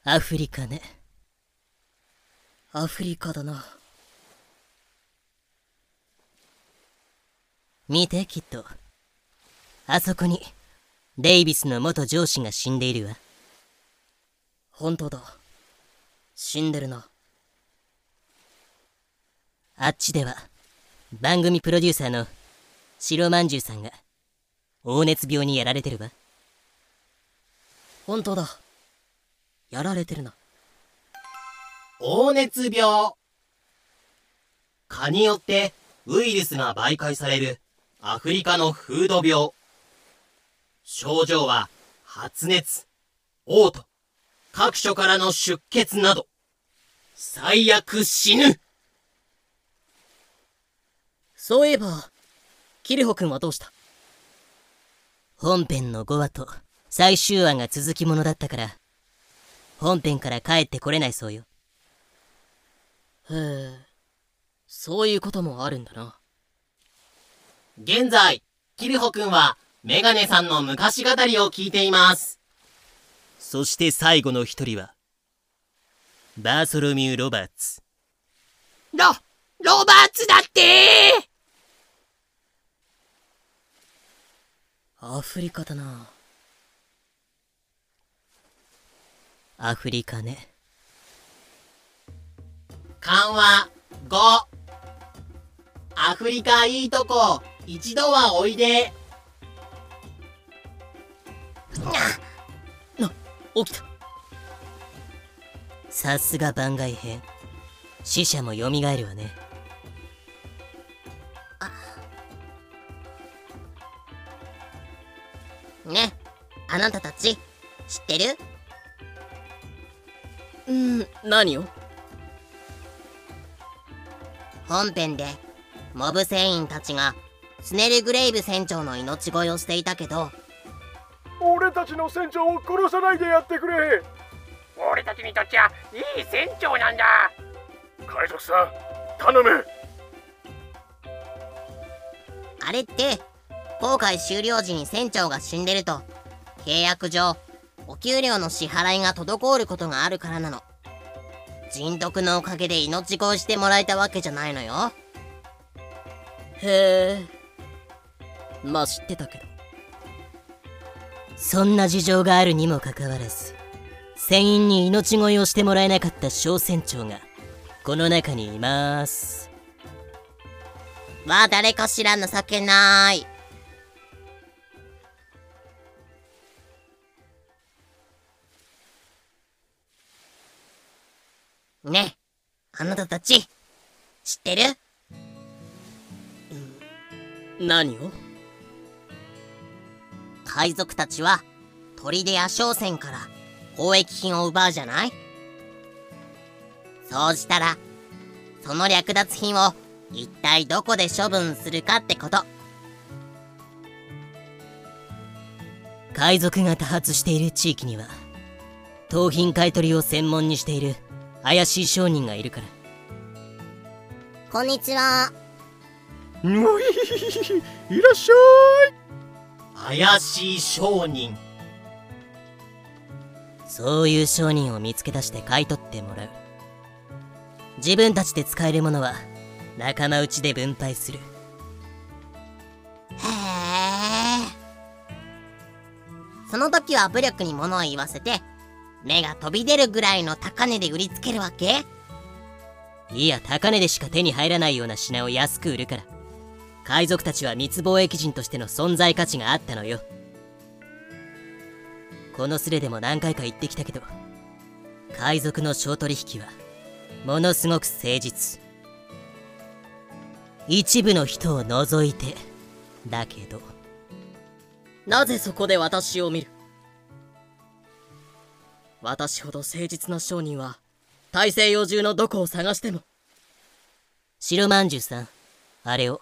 Speaker 6: アフリカねアフリカだな見てきっとあそこにデイビスの元上司が死んでいるわ本当だ死んでるなあっちでは番組プロデューサーの白まんじゅうさんが黄熱病にやられてるわ本当だやられてるな
Speaker 1: 黄熱病。蚊によってウイルスが媒介されるアフリカの風土病。症状は発熱、嘔吐、各所からの出血など。最悪死ぬ。
Speaker 6: そういえばキリホ君はどうした？本編の5話と最終話が続きものだったから。本編から帰ってこれないそうよ。へえ。そういうこともあるんだな。
Speaker 1: 現在、キリホくんはメガネさんの昔語りを聞いています。
Speaker 2: そして最後の一人は、バーソロミュー・ロバーツ。
Speaker 11: ロ、ロバーツだって。
Speaker 6: アフリカだな。アフリカね。
Speaker 1: 緩和5アフリカいいとこ一度はおいで。
Speaker 6: 起きたさすが番外編。死者も蘇るわね。
Speaker 4: ね。あなたたち知ってる？
Speaker 6: うん何を？
Speaker 4: 本編でモブ船員たちがスネルグレイブ船長の命乞いをしていたけど。
Speaker 29: 俺たちの船長を殺さないでやってくれ
Speaker 11: 俺たちにとっちゃいい船長なんだ。
Speaker 29: 海賊さん頼む。
Speaker 4: あれって航海終了時に船長が死んでると契約上お給料の支払いが滞ることがあるからなの。人徳のおかげで命乞いしてもらえたわけじゃないのよ。
Speaker 6: へえ。まあ知ってたけど。そんな事情があるにもかかわらず船員に命乞いをしてもらえなかった小船長がこの中にいます。
Speaker 4: まあ誰かしら情けない。ねあなたたち知ってる？
Speaker 6: 何を？
Speaker 4: 海賊たちは砦や商船から交易品を奪うじゃない？そうしたらその略奪品を一体どこで処分するかってこと。
Speaker 6: 海賊が多発している地域には盗品買取を専門にしている怪しい商人がいるから。
Speaker 4: こんにちは。
Speaker 29: ういいらっしゃい。
Speaker 1: 怪しい商人
Speaker 6: そういう商人を見つけ出して買い取ってもらう。自分たちで使えるものは仲間内で分配する。
Speaker 4: へえその時は武力に物を言わせて目が飛び出るぐらいの高値で売りつけるわけ？
Speaker 6: いや高値でしか手に入らないような品を安く売るから。海賊たちは密貿易人としての存在価値があったのよ。このスレでも何回か言ってきたけど海賊の商取引はものすごく誠実。一部の人を除いてだけど。なぜそこで私を見る？私ほど誠実な商人は大西洋中のどこを探しても。白まんじゅうさんあれを。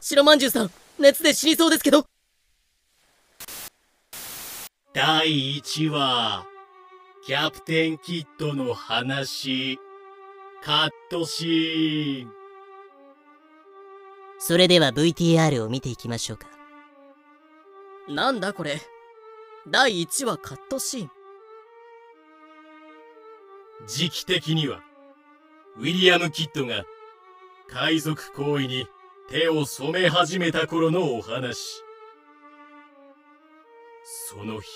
Speaker 6: 白まんじゅうさん熱で死にそうですけど
Speaker 3: 第1話キャプテンキッドの話。カットシーン。
Speaker 6: それでは VTR を見ていきましょうか。なんだこれ。第1話カットシーン。
Speaker 3: 時期的にはウィリアム・キッドが海賊行為に手を染め始めた頃のお話その日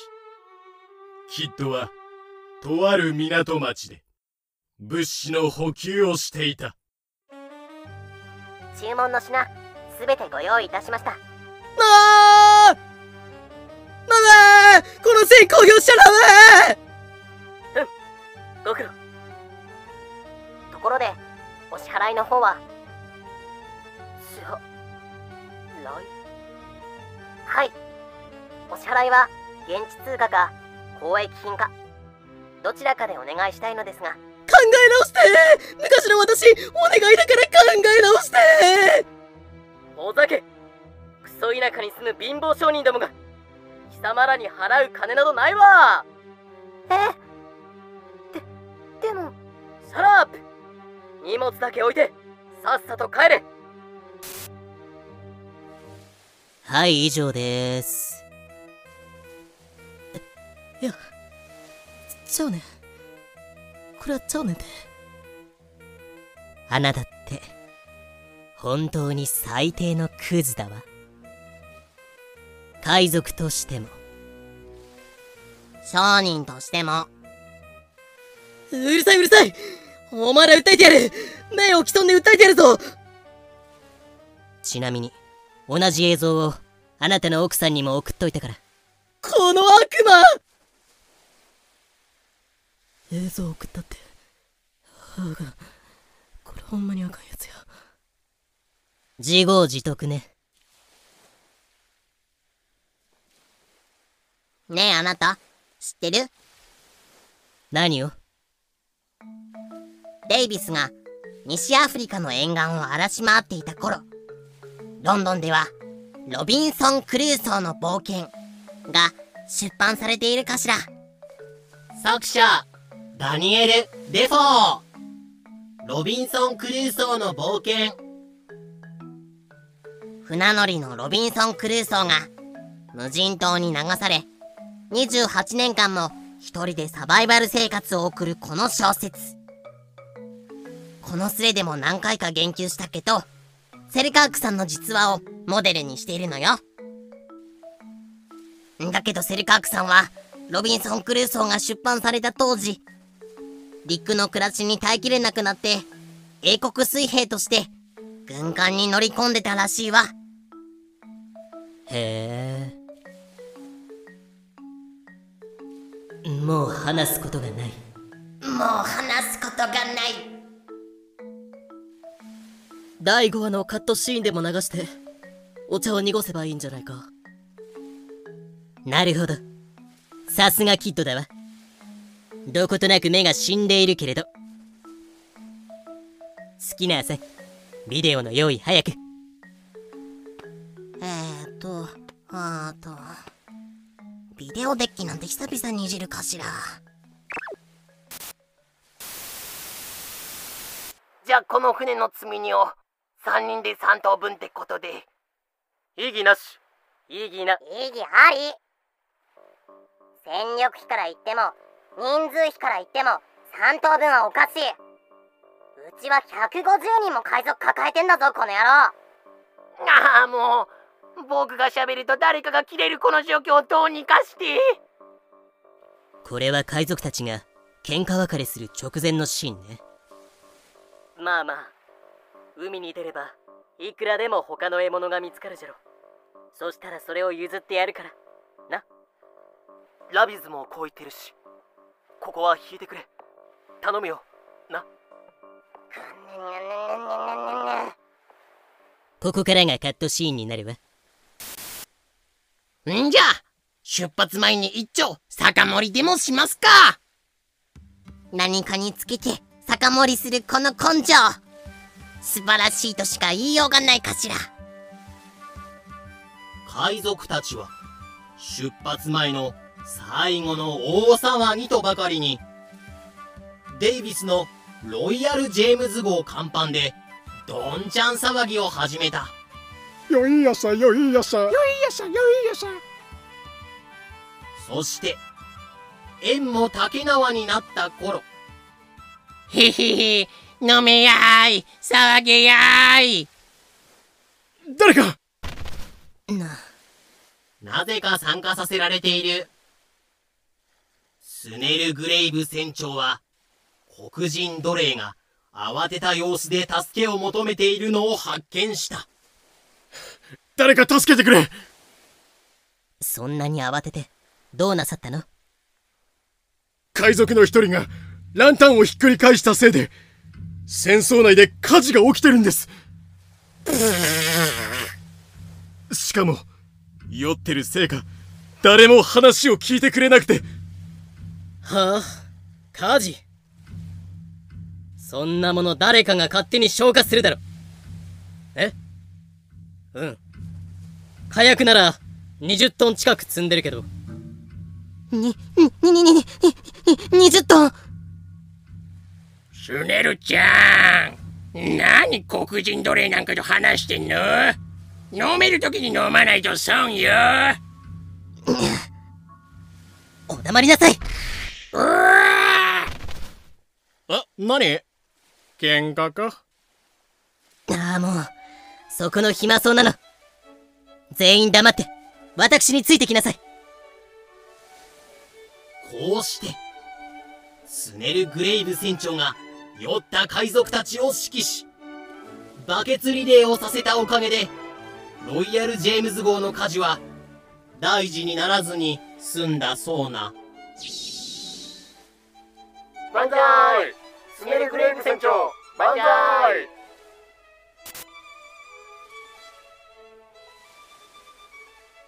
Speaker 3: キッドはとある港町で物資の補給をしていた。
Speaker 4: 注文の品すべてご用意いたしました。
Speaker 6: あー！ママこの線工業しちゃダメ！
Speaker 4: ご苦労。ところでお支払いの方は支払いはいお支払いは現地通貨か交易品か。どちらかでお願いしたいのですが。
Speaker 6: 考え直して。昔の私お願いだから考え直して。お酒クソ田舎に住む貧乏商人どもが貴様らに払う金などないわ。
Speaker 4: え？ででも。
Speaker 6: Shut up。荷物だけ置いてさっさと帰れ。はい以上ですいやちゃうねん。これはちゃうねんて。あなたって本当に最低のクズだわ。海賊としても。
Speaker 4: 商人としても。
Speaker 6: うるさいうるさい。お前ら訴えてやる。目を競んで訴えてやるぞ。ちなみに同じ映像をあなたの奥さんにも送っといたから。この悪魔映像送ったって。母がこれほんまにあかんやつや。自業自得ね。
Speaker 4: ねえあなた。知ってる？
Speaker 6: 何を？
Speaker 4: デイビスが西アフリカの沿岸を荒らし回っていた頃ロンドンではロビンソン・クルーソーの冒険が出版されているかしら。
Speaker 1: 作者ダニエル・デフォー。ロビンソン・クルーソーの冒険。
Speaker 4: 船乗りのロビンソン・クルーソーが無人島に流され28年間も一人でサバイバル生活を送るこの小説。このスレでも何回か言及したけどセルカークさんの実話をモデルにしているのよ。だけどセルカークさんはロビンソン・クルーソーが出版された当時陸の暮らしに耐えきれなくなって英国水兵として軍艦に乗り込んでたらしいわ。
Speaker 6: へえ。もう話すことがない。
Speaker 4: もう話すことがない。
Speaker 6: 第5話のカットシーンでも流してお茶を濁せばいいんじゃないか。なるほど。さすがキッドだわどことなく目が死んでいるけれど。好きなさいビデオの用意早く。
Speaker 4: えーとあーとビデオデッキなんて久々にいじるかしら。
Speaker 1: じゃあこの船の積み荷を3人で3等分ってことで。
Speaker 6: 異議なし。異議な。
Speaker 17: 意義あり。戦力比から言っても人数比から言っても3等分はおかしい。うちは150人も海賊抱えてんだぞこの野郎。
Speaker 1: ああもう僕が喋ると誰かが切れるこの状況をどうにかして。
Speaker 6: これは海賊たちが喧嘩別れする直前のシーンね。まあまあ海に出ればいくらでも他の獲物が見つかるじゃろ。そしたらそれを譲ってやるから。な。
Speaker 2: ラビズもこう言ってるしここは引いてくれ。頼むよ。な。
Speaker 6: ここからがカットシーンになるわ。
Speaker 1: んじゃ！出発前に一丁酒盛りでもしますか！何かにつけて酒盛りするこの根性。素晴らしいとしか言いようがないかしら。海賊たちは出発前の最後の大騒ぎとばかりにデイビスのロイヤル・ジェームズ号甲板でどんちゃん騒ぎを始めた。
Speaker 3: よいやさよいやさ。よい
Speaker 11: やさよいやさ。
Speaker 1: そして縁も竹縄になった頃。
Speaker 11: へへへ飲めやーい騒げやーい。
Speaker 3: 誰か。
Speaker 6: な。
Speaker 1: なぜか参加させられているスネル・グレイブ船長は黒人奴隷が慌てた様子で助けを求めているのを発見した。
Speaker 3: 誰か助けてくれ。
Speaker 6: そんなに慌ててどうなさったの？
Speaker 3: 海賊の一人がランタンをひっくり返したせいで戦争内で火事が起きてるんです。しかも酔ってるせいか誰も話を聞いてくれなくて
Speaker 6: はあ火事そんなもの誰かが勝手に消火するだろ。え？うん。火薬なら20トン近く積んでるけど。
Speaker 4: に、に、に、に、に、20トン。
Speaker 11: スネルちゃん。何黒人奴隷なんかと話してんの？飲める時に飲まないと損よ。
Speaker 6: お黙りなさい
Speaker 3: あ何？喧嘩か？
Speaker 6: ああもうそこの暇そうなの。全員黙って私についてきなさい。
Speaker 1: こうしてスネル・グレイブ船長が酔った海賊たちを指揮しバケツリレーをさせたおかげでロイヤル・ジェームズ号の火事は大事にならずに済んだそうな
Speaker 3: 万歳スネルグレイブ船長。万歳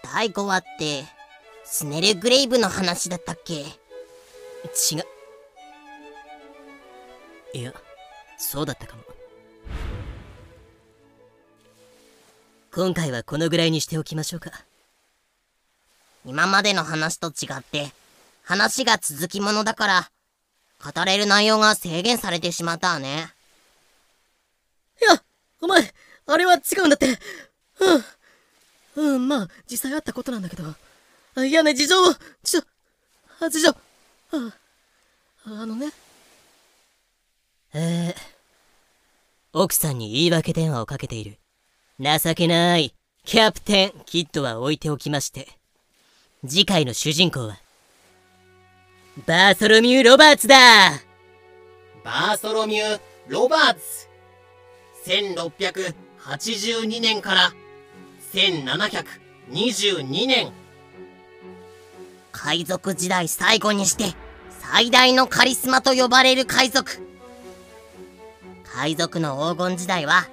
Speaker 4: 第5話ってスネルグレイブの話だったっけ？
Speaker 6: 違う。いやそうだったかも。今回はこのぐらいにしておきましょうか。
Speaker 4: 今までの話と違って話が続きものだから語れる内容が制限されてしまったわね。
Speaker 6: いやお前あれは違うんだって。うん。うんまあ実際あったことなんだけど。あいやね事情を。ちょあ事情。ああのね。えー、奥さんに言い訳電話をかけている。情けない。キャプテンキッドは置いておきまして。次回の主人公はバーソロミュー・ロバーツだ。
Speaker 1: バーソロミュー・ロバーツ。1682年から1722年
Speaker 4: 海賊時代最後にして最大のカリスマと呼ばれる海賊。海賊の黄金時代は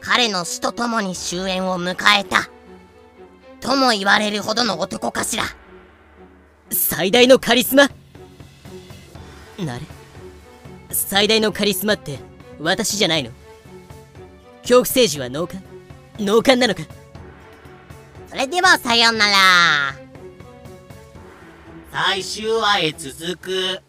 Speaker 4: 彼の死とともに終焉を迎えた。とも言われるほどの男かしら。
Speaker 6: 最大のカリスマなれ。最大のカリスマって私じゃないの。恐怖政治は脳幹脳幹なのか？
Speaker 4: それではさようなら。
Speaker 1: 最終話へ続く